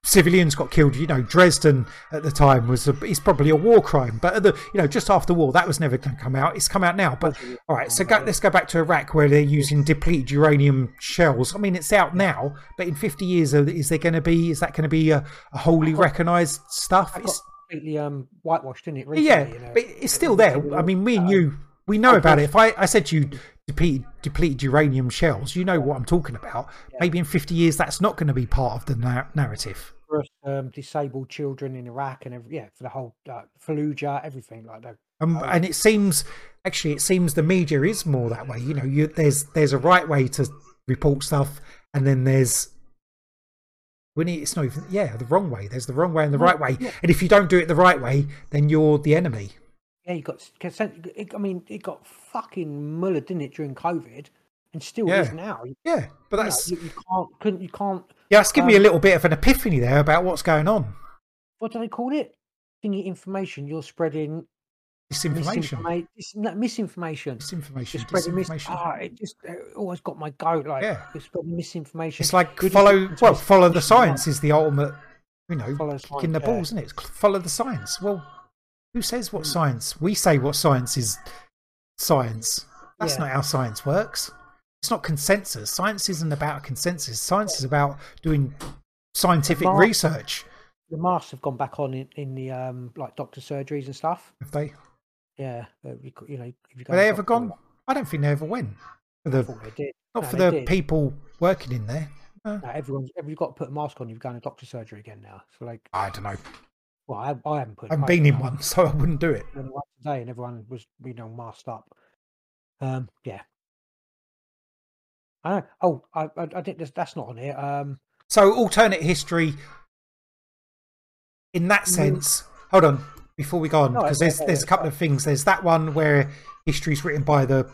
civilians got killed. You know, Dresden at the time was a, it's probably a war crime, but the you know, just after the war, that was never going to come out. It's come out now. But all right, so go, let's go back to Iraq where they're using depleted uranium shells. I mean, it's out now, but in 50 years, uh, is there going to be? Is that going to be a, a wholly recognised stuff? It's, completely um, whitewashed, didn't it? Recently, yeah, you know? but it's still there. I mean, me and you, we know about it. If I, I said you depleted, depleted uranium shells, you know what I'm talking about. Maybe in 50 years, that's not going to be part of the nar- narrative. for um, disabled children in Iraq and every, yeah, for the whole uh, Fallujah, everything like that. Um, and it seems, actually, it seems the media is more that way. You know, you, there's there's a right way to report stuff, and then there's when it's not even yeah the wrong way. There's the wrong way and the right way, yeah. and if you don't do it the right way, then you're the enemy. Yeah, you got consent. It, I mean, it got fucking mullered, didn't it, during COVID, and still Yeah. is now. Yeah, but that's you, you can't, couldn't, you can't. yeah, it's given me a um, little bit of an epiphany there about what's going on. What do they call it? Thingy information. You're spreading Disinformation, misinforma- dis- no, misinformation. disinformation, You're spreading mis- disinformation. ah, it just uh, always got my goat. Like Yeah. you're spreading misinformation. It's like Good follow well, follow the science is the ultimate, you know, Follow kicking the science, yeah. balls, isn't it? It's follow the science. Well, who says what science? We say what science is science. That's Yeah. not how science works. It's not consensus. Science isn't about consensus. Science is about doing scientific Mark- research. The masks have gone back on in, in the um like doctor surgeries and stuff. Have they? Yeah, you, you know, if you go Have they ever doctor- gone? I don't think they ever went. For the thought they did. not No, for they the did. people working in there. No. No, everyone's you've got to put a mask on. You've gone to doctor surgery again now. So like, I don't know. Well, I, I haven't put. I haven't been in one, so I wouldn't do it. When I went today, and everyone was you know masked up. Um, yeah. I know. Oh, I, I, I think that's, not on here. Um, So alternate history in that sense. Hold on, before we go on, because okay, there's there's a couple of things. There's that one where history's written by the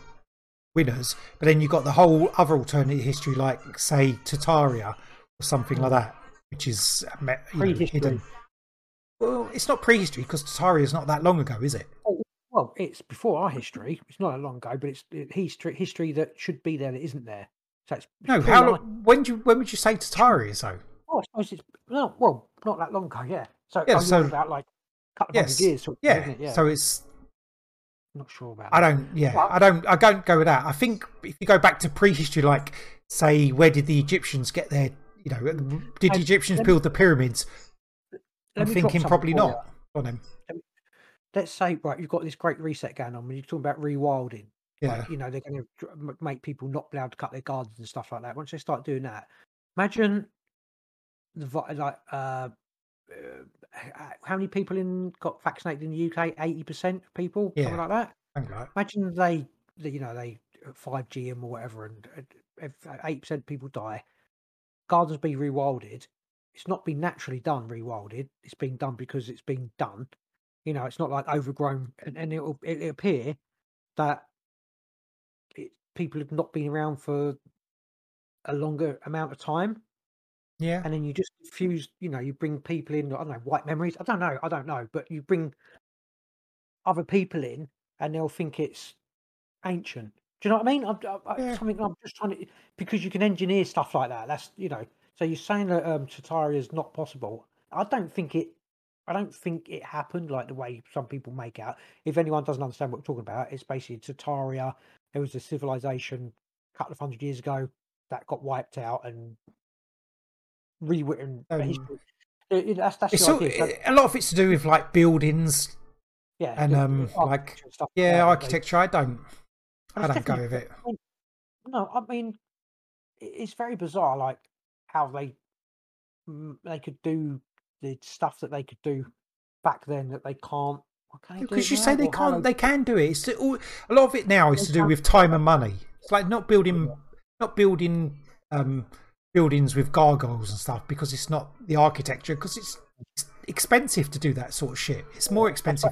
winners, but then you've got the whole other alternate history, like say Tartaria or something like that, which is uh, you know, Prehistory. hidden. Well, it's not prehistory because Tartaria is not that long ago, is it? Oh, well, it's before our history. It's not that long ago, but it's history history that should be there that isn't there. So it's No, it's how long? When do you, when would you say Tartaria is though? Oh, I suppose it's no. Well, not that long ago. Yeah. So Yeah, oh, so- about like a couple of Yes, hundred years. Sort of, yeah. It? yeah. So it's not sure about. I don't. Yeah, Well- I don't. I don't go with that. I think if you go back to prehistory, like say, where did the Egyptians get their? You know, did the Egyptians build the pyramids? I'm thinking probably you. not. On him. Let's say right, you've got this great reset going on. When you're talking about rewilding, Yeah. like, you know, they're going to make people not be able to cut their gardens and stuff like that. Once they start doing that, imagine the like uh, uh, how many people in got vaccinated in the UK? Eighty percent of people, Yeah. something like that. That. Imagine they, they you know, they five G or whatever, and eight percent of people die. Gardens be rewilded. It's not been naturally done rewilded. It's been done because it's been done. You know, it's not like overgrown, and, and it'll it'll appear that it, people have not been around for a longer amount of time, Yeah. and then you just fuse. You know, you bring people in. I don't know, white memories. I don't know. I don't know, but you bring other people in, and they'll think it's ancient. Do you know what I mean? I'm, I, I- Yeah. something I'm just trying to because you can engineer stuff like that. That's you know. So you're saying that um, Tatari is not possible. I don't think it. I don't think it happened like the way some people make out. If anyone doesn't understand what we're talking about, it's basically Tartaria. There was a civilization a couple of hundred years ago that got wiped out and rewritten. Um, history. It- it- that's that's It's all. A lot of it's to do with like buildings. yeah, and, um, like- Yeah, architecture. I don't. I don't go with it. No, I mean, it's very bizarre, like how they mm, they could do the stuff that they could do back then that they can't. Why can't they do Because you say they or can't, they can do it. It's all, a lot of it now is They to do with time and money. It's like not building, not building um, buildings with gargoyles and stuff because it's not the architecture. Because it's, it's expensive to do that sort of shit. It's more expensive.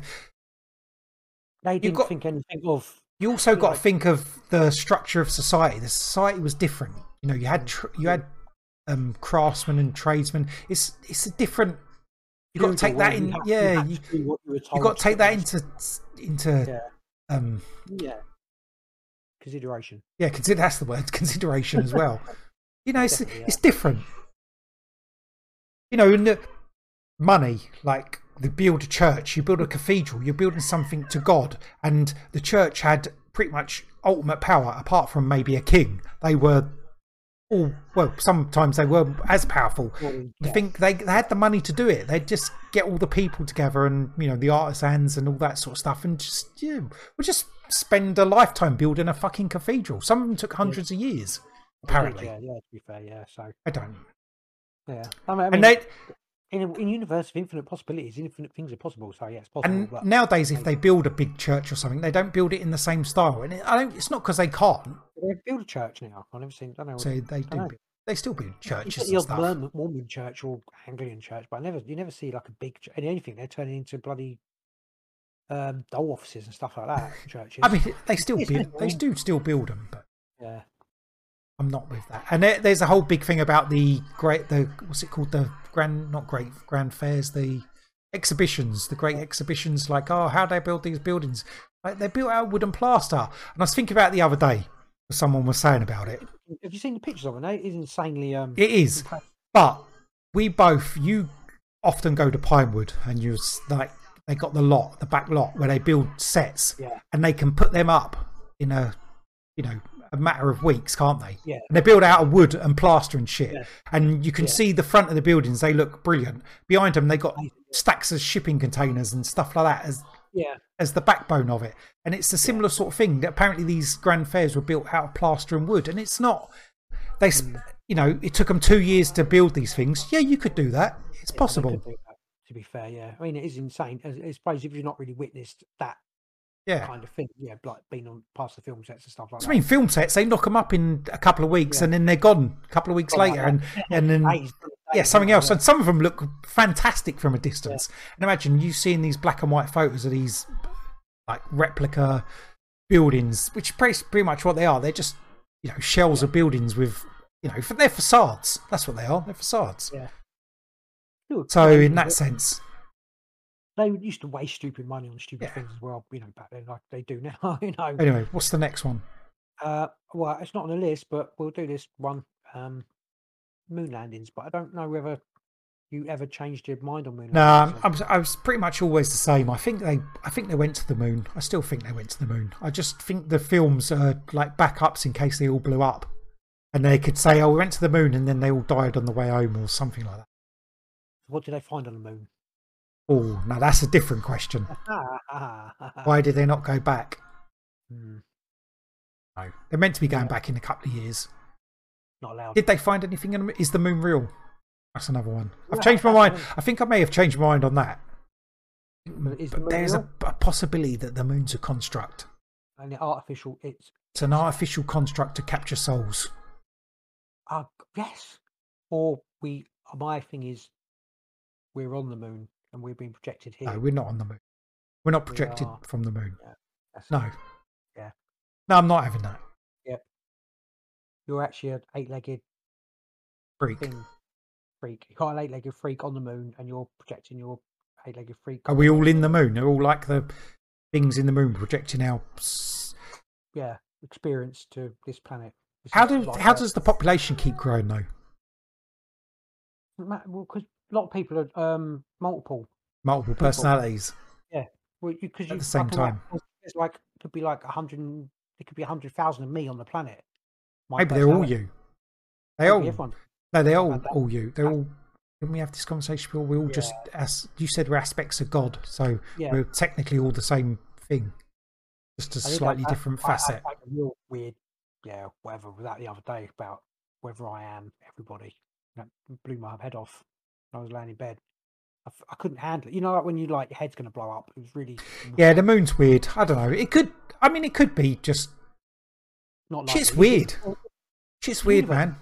they didn't got- think anything of. You also got to think of the structure of society. The society was different. You know, you had tr- you had um, craftsmen and tradesmen. It's it's a different. You've got to take that in. Yeah, you to do what you you told got to take that into into Yeah, um yeah. Consideration. yeah consider that's the word consideration as well you know it's yeah. it's different you know in the money like the build a church you build a cathedral you're building something to god and the church had pretty much ultimate power apart from maybe a king they were all well sometimes they were as powerful Well, I yeah. think they, they had the money to do it. They'd just get all the people together and you know the artisans and all that sort of stuff, and just yeah, we'll just spend a lifetime building a fucking cathedral. Some of them took hundreds of years, apparently. Yeah, yeah. To be fair, yeah. So I don't. yeah. I mean, I mean And they in a, in universe of infinite possibilities, infinite things are possible. So yeah, it's possible. and but nowadays, if they build a big church or something, they don't build it in the same style. And it, I don't. It's not because they can't. they build a church now. I've never seen. I don't know. So they do. build- They still build churches. You get the and. Mormon, church or Anglican church, but I never, you never see like a big ch- anything. They're turning into bloody um, dole offices and stuff like that. Churches. I mean, they still build. They do still build them, but yeah, I'm not with that. And there, there's a whole big thing about the great, the what's it called, the grand, not great grand fairs, the exhibitions, the great exhibitions. Like, oh, how they build these buildings? Like they're built out of wood and plaster. And I was thinking about it the other day. Someone was saying about it. have you seen the pictures of it? It is insanely. Um, It is, but we both. You often go to Pinewood, and you like they got the lot, the back lot, where they build sets, Yeah. and they can put them up in a, you know, a matter of weeks, can't they? Yeah. And they build out of wood and plaster and shit, Yeah. and you can Yeah. see the front of the buildings. They look brilliant. Behind them, they got stacks of shipping containers and stuff like that as yeah, as the backbone of it. And it's a similar sort of thing. That apparently these grand fairs were built out of plaster and wood, and it's not. They, Mm. you know, it took them two years to build these things. Yeah, you could do that. It's possible. that, To be fair, yeah. I mean, it is insane. I suppose if you've not really witnessed that Yeah. kind of thing, yeah, like being on past the film sets and stuff like I that. mean, film sets they knock them up in a couple of weeks, Yeah. and then they're gone. A couple of weeks Something later, like and and then Days, yeah, something else. And some of them look fantastic from a distance. And imagine you seeing these black and white photos of these like replica buildings, which is pretty, pretty much what they are. They're just you know shells of buildings with you know they're facades. That's what they are. They're facades. Yeah. So in that sense, they used to waste stupid money on stupid Yeah. things as well. You know, back then, like they do now. You know, anyway, what's the next one? Uh, well, it's not on the list, but we'll do this one. Um, moon landings, but I don't know whether you ever changed your mind on moon No, landings. I'm, I was pretty much always the same. I think they, I think they went to the moon. I still think they went to the moon. I just think the films are like backups in case they all blew up, and they could say, "Oh, we went to the moon," and then they all died on the way home, or something like that. What did they find on the moon? Oh, now that's a different question. Why did they not go back? Hmm, No, they're meant to be going Yeah. back in a couple of years. not allowed. Did they find anything? In, the- is the moon real? That's another one. I've Yeah, changed my mind. one. I think I may have changed my mind on that. But is the there's a, a possibility that the moon's a construct. and the artificial, it's It's an artificial construct to capture souls. uh, yes. Or we. My thing is, we're on the moon and we're being projected here. No, we're not on the moon. We're not projected are. from the moon. That's- No. Yeah. No, I'm not having that. Yep. You're actually an eight-legged Freak. thing freak. You got an eight-legged freak on the moon, and you're projecting your eight-legged freak. Are we all in the moon? They're all like the things in the moon projecting our. Yeah, experience to this planet. This How do like how does the population keep growing though? Well, because a lot of people are um multiple. Multiple People. personalities. Well, because At you the same like- time. there's like could be like a hundred. It could be a hundred thousand of me on the planet. Maybe they're all you. They Maybe all everyone. no, they're all all you. They're all. Didn't we have this conversation? We're all just as you said, we're aspects of God, so Yeah. we're technically all the same thing, just a I slightly I- I- different I facet. like, a real weird, yeah, whatever, with that the other day about whether I am everybody. That blew my head off. I was laying in bed. I, f- I couldn't handle it. You know, like when you like your head's going to blow up. It was really Yeah, the moon's weird. I don't know. It could. I mean, it could be just. not like Shit's weird. Shit's weird, man.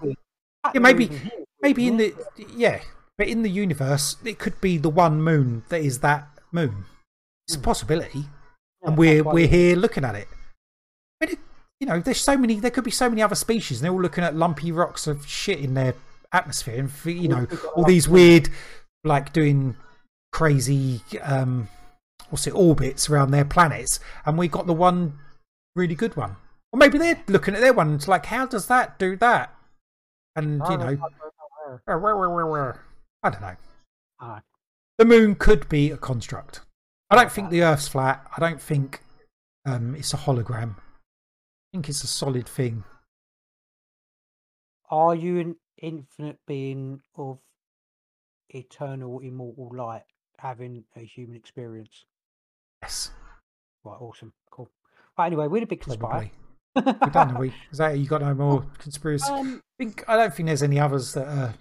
Yeah, maybe- we're even here is Maybe in the yeah, but in the universe, it could be the one moon that is that moon. It's a Hmm. possibility, and we're we're here looking at it. But it, you know, there's so many. There could be so many other species. And they're all looking at lumpy rocks of shit in their atmosphere, and for, you know, all these weird, like doing crazy, um, what's it, orbits around their planets, and we got the one really good one. Or maybe they're looking at their one. It's like, how does that do that? And Oh, you know, where- where- I don't know. The moon could be a construct. I don't think the Earth's flat. I don't think um, it's a hologram. I think it's a solid thing. Are you infinite being of eternal, immortal light having a human experience? Yes, Right, awesome, cool. Right, anyway, we're a big conspire. We're done, are we? Is that you got no more conspiracy? um, I think I don't think there's any others that are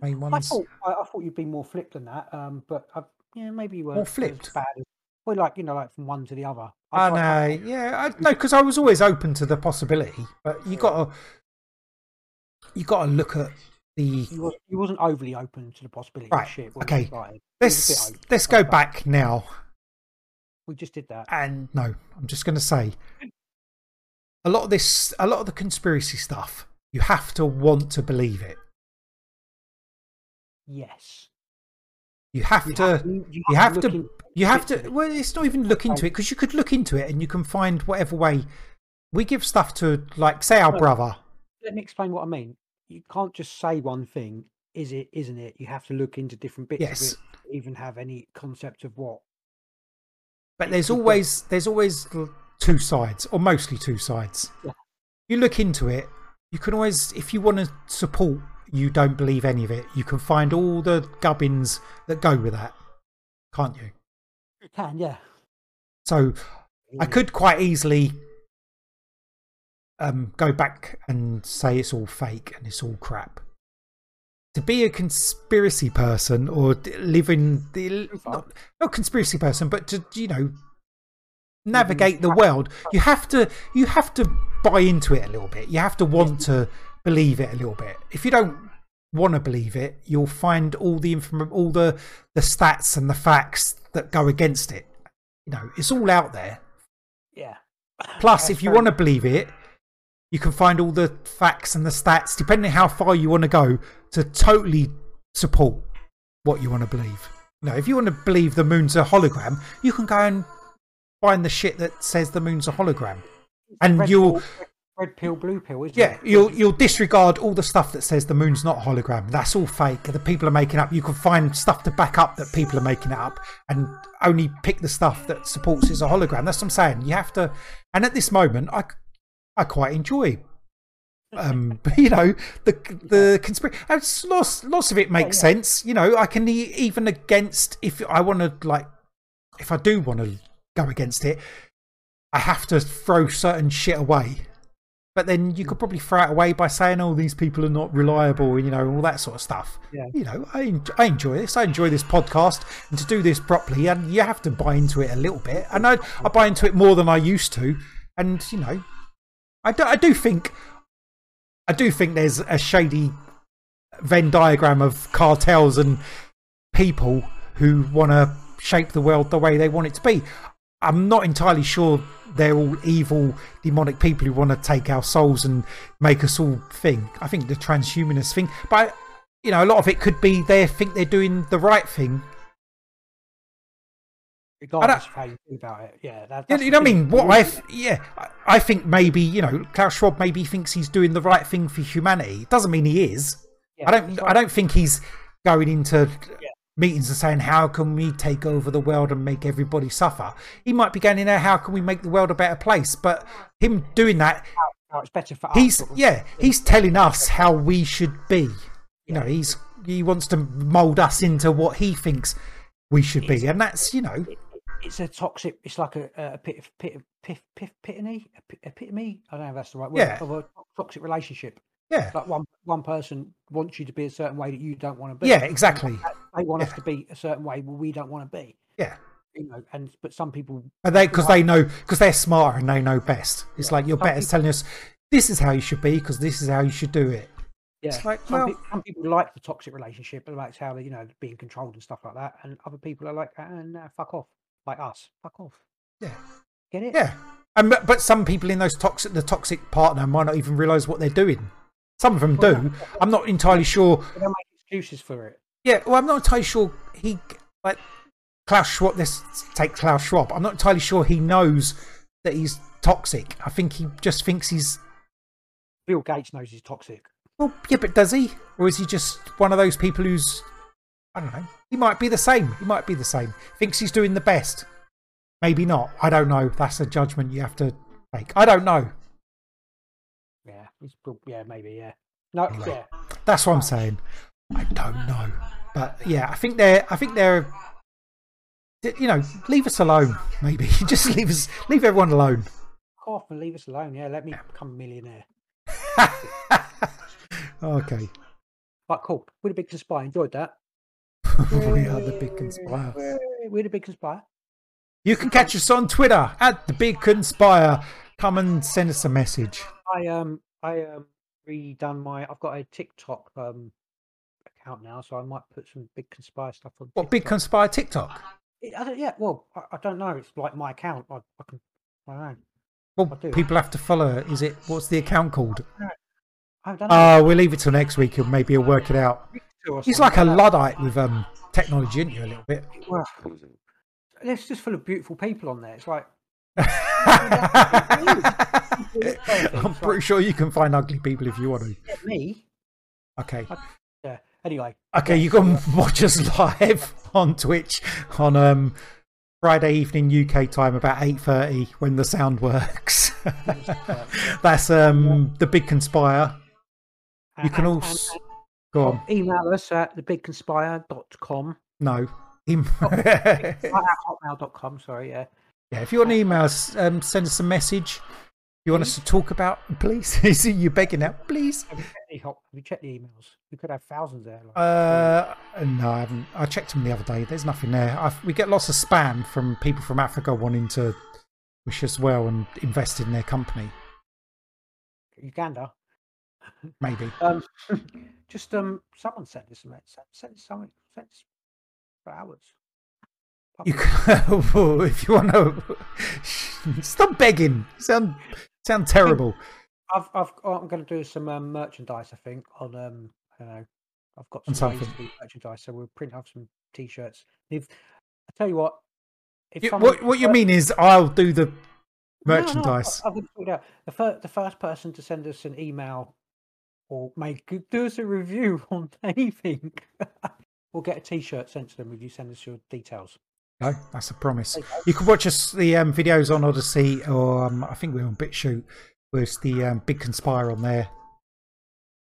main I thought I, I thought you'd be more flipped than that, um, but I, yeah, maybe you weren't as flipped? bad as well, like you know, like from one to the other. I I know, yeah, I, no, because I was always open to the possibility, but you got to you got to look at the. He, was, wasn't overly open to the possibility Right, of shit. okay. We, started. He was a bit Let's let's go but back now, We just did that. and no, I'm just going to say a lot of this, a lot of the conspiracy stuff. You have to want to believe it. Yes. You have You to. have to, you you have have to in- You have to. Well, it's not even look into it because you could look into it and you can find whatever way. We give stuff to, like, say, our brother. Let me explain what I mean. You can't just say one thing. Is it? Isn't it? You have to look into different bits Yes. of it to even have any concept of what. But there's always there's always two sides, or mostly two sides. Yeah. You look into it. You can always, if you want to support, you don't believe any of it. You can find all the gubbins that go with that, can't you? You can, yeah. So I Mm. could quite easily um, go back and say it's all fake and it's all crap. To be a conspiracy person or live in the not, not conspiracy person, but to you know navigate the world, you have to you have to buy into it a little bit. You have to want to believe it a little bit. If you don't want to believe it, you'll find all the inform all the the stats and the facts that go against it. You know, it's all out there. Yeah. Plus, That's if you want to believe it, you can find all the facts and the stats, depending how far you want to go, to totally support what you want to believe. You know, if you want to believe the moon's a hologram, you can go and find the shit that says the moon's a hologram, and red you'll pill, red pill, blue pill, isn't yeah, it? you'll you'll disregard all the stuff that says the moon's not a hologram. That's all fake. The people are making up. You can find stuff to back up that people are making it up, and only pick the stuff that supports it's a hologram. That's what I'm saying. You have to. And at this moment, I I quite enjoy. Um, you know the the conspiracy. Lots lots of it makes yeah. sense. You know, I can even against if I want to like if I do want to go against it, I have to throw certain shit away. But then you could probably throw it away by saying, "Oh, these people are not reliable," and you know all that sort of stuff. Yeah. You know, I I enjoy this. I enjoy this podcast, and to do this properly, and you have to buy into it a little bit. And I I buy into it more than I used to. And you know, I do I do think I do think there's a shady Venn diagram of cartels and people who want to shape the world the way they want it to be. I'm not entirely sure they're all evil, demonic people who want to take our souls and make us all thing. I think the transhumanist thing, but you know, a lot of it could be they think they're doing the right thing. Regardless of how you feel about it. Yeah, that, You, that's you know what I mean? What I, yeah, I- I think maybe you know Klaus Schwab maybe thinks he's doing the right thing for humanity. Doesn't mean he is. Yeah, I don't. it's I don't think he's going into Yeah. meetings and saying how can we take over the world and make everybody suffer. He might be going in there. How can we make the world a better place? But him doing that, how it's better for us. he's yeah, he's telling us how we should be. You know, he's he wants to mold us into what he thinks we should be, and that's you know, It's a toxic. It's like a, a pit, pit, pit, pit, epitome, epi- epitome. I don't know if that's the right word. Yeah. Of a toxic relationship. yeah, Like one one person wants you to be a certain way that you don't want to be. yeah, exactly, They want us to be a certain way where we don't want to be. yeah. You know, and but some people And they because they know because they're smarter and they know best. It's like your better's telling us this is how you should be because this is how you should do it. Yeah, It's like, some, well- pe- some people like the toxic relationship, and like how they, you know, being controlled and stuff like that, and other people are like, ah, nah, fuck off, like us, fuck off. Yeah. Get it? Yeah, and but, some people in those toxic the toxic partner might not even realize what they're doing. Some of them do. I'm not entirely sure. They make excuses for it. Yeah, well, I'm not entirely sure he like Klaus Schwab. Let's take Klaus Schwab. I'm not entirely sure he knows that he's toxic. I think he just thinks he's. Bill Gates knows he's toxic. Well, yeah, but does he, or is he just one of those people who's? I don't know. He might be the same. He might be the same. Thinks he's doing the best. Maybe not. I don't know. That's a judgment you have to make. I don't know. Yeah, yeah, maybe yeah. No, Anyway. yeah, That's what I'm saying. I don't know, but yeah, I think they're. I think they're. You know, leave us alone. Maybe just leave us. Leave everyone alone. Off and leave us alone. Yeah, let me become a millionaire. okay. But cool. The big conspire. Enjoyed that. We are the big conspire. We're the big conspire. You can catch us on Twitter at the Big Conspire. Come and send us a message. I um I um redone my. I've got a TikTok um account now, so I might put some big conspire stuff on. What Big Conspire TikTok? It- I don't, yeah, well, I, I don't know. It's like my account. I, I can. I don't know. Well, people have to follow. it. Is it? What's the account called? I don't know. Uh, we'll leave it till next week, and maybe he'll work it out. He's like a luddite with um technology, isn't you? A little bit. Well, it's just full of beautiful people on there. It's like I'm pretty sure you can find ugly people if you want to. yeah, me. Okay. Yeah. Anyway. Okay, you can watch us live on Twitch on um Friday evening UK time about eight thirty when the sound works. That's um the big conspire. You can also go on. email us at thebigconspire.com. No. Em- at hotmail.com. Sorry. Yeah. yeah, if you want to email us, um, send us a message. You want us to talk about, please? Is it you begging now, please? Have you checked the, hot- have you checked the emails? We could have thousands there. Like, Uh, no, I haven't. I checked them the other day. There's nothing there. I've, we get lots of spam from people from Africa wanting to wish us well and invest in their company. Uganda. Maybe. Um, just um, someone sent this, some. Sent, something. Sent us flowers. You can, if you want to stop begging. Sound sound terrible. I've, I've, oh, I'm going to do some um, merchandise. I think on um, I don't know. I've got some ways to do merchandise, so we'll print out some t-shirts. If I tell you what, if You- what what you mean is I'll do the No, no, I've- merchandise. I've, got it sorted out. The first, the first person to send us an email or make do us a review on anything, we'll get a T-shirt sent to them if you send us your details. No, that's a promise. There you can watch us the um, videos on Odysee, or um, I think we're on BitChute. With the um, Big Conspire on there.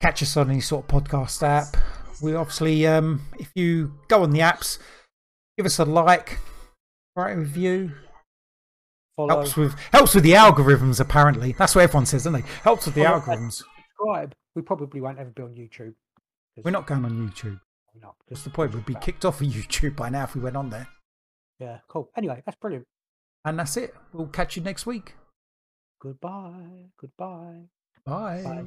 Catch us on any sort of podcast app. We obviously, um, if you go on the apps, give us a like, write a review. Follow, Helps with helps with the algorithms. Apparently, that's what everyone says, doesn't they? Helps with the Follow- algorithms. subscribe we probably won't ever be on YouTube. We're not going on YouTube. Not. What's the point? We'd be kicked off of YouTube by now if we went on there. Yeah, cool. Anyway, that's brilliant. And that's it. We'll catch you next week. Goodbye. Goodbye. Bye. Bye.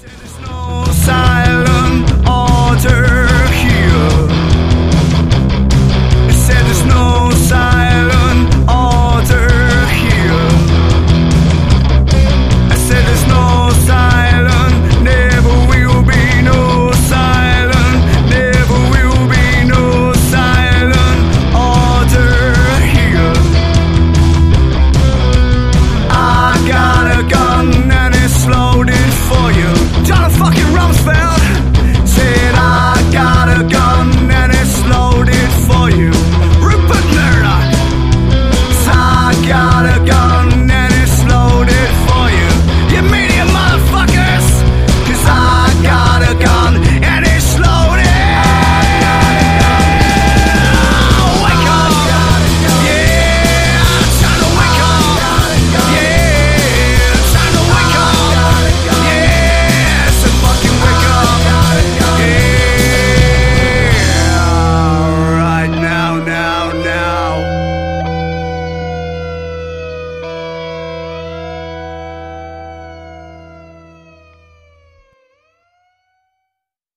There's no silent order here. Said there's no silent.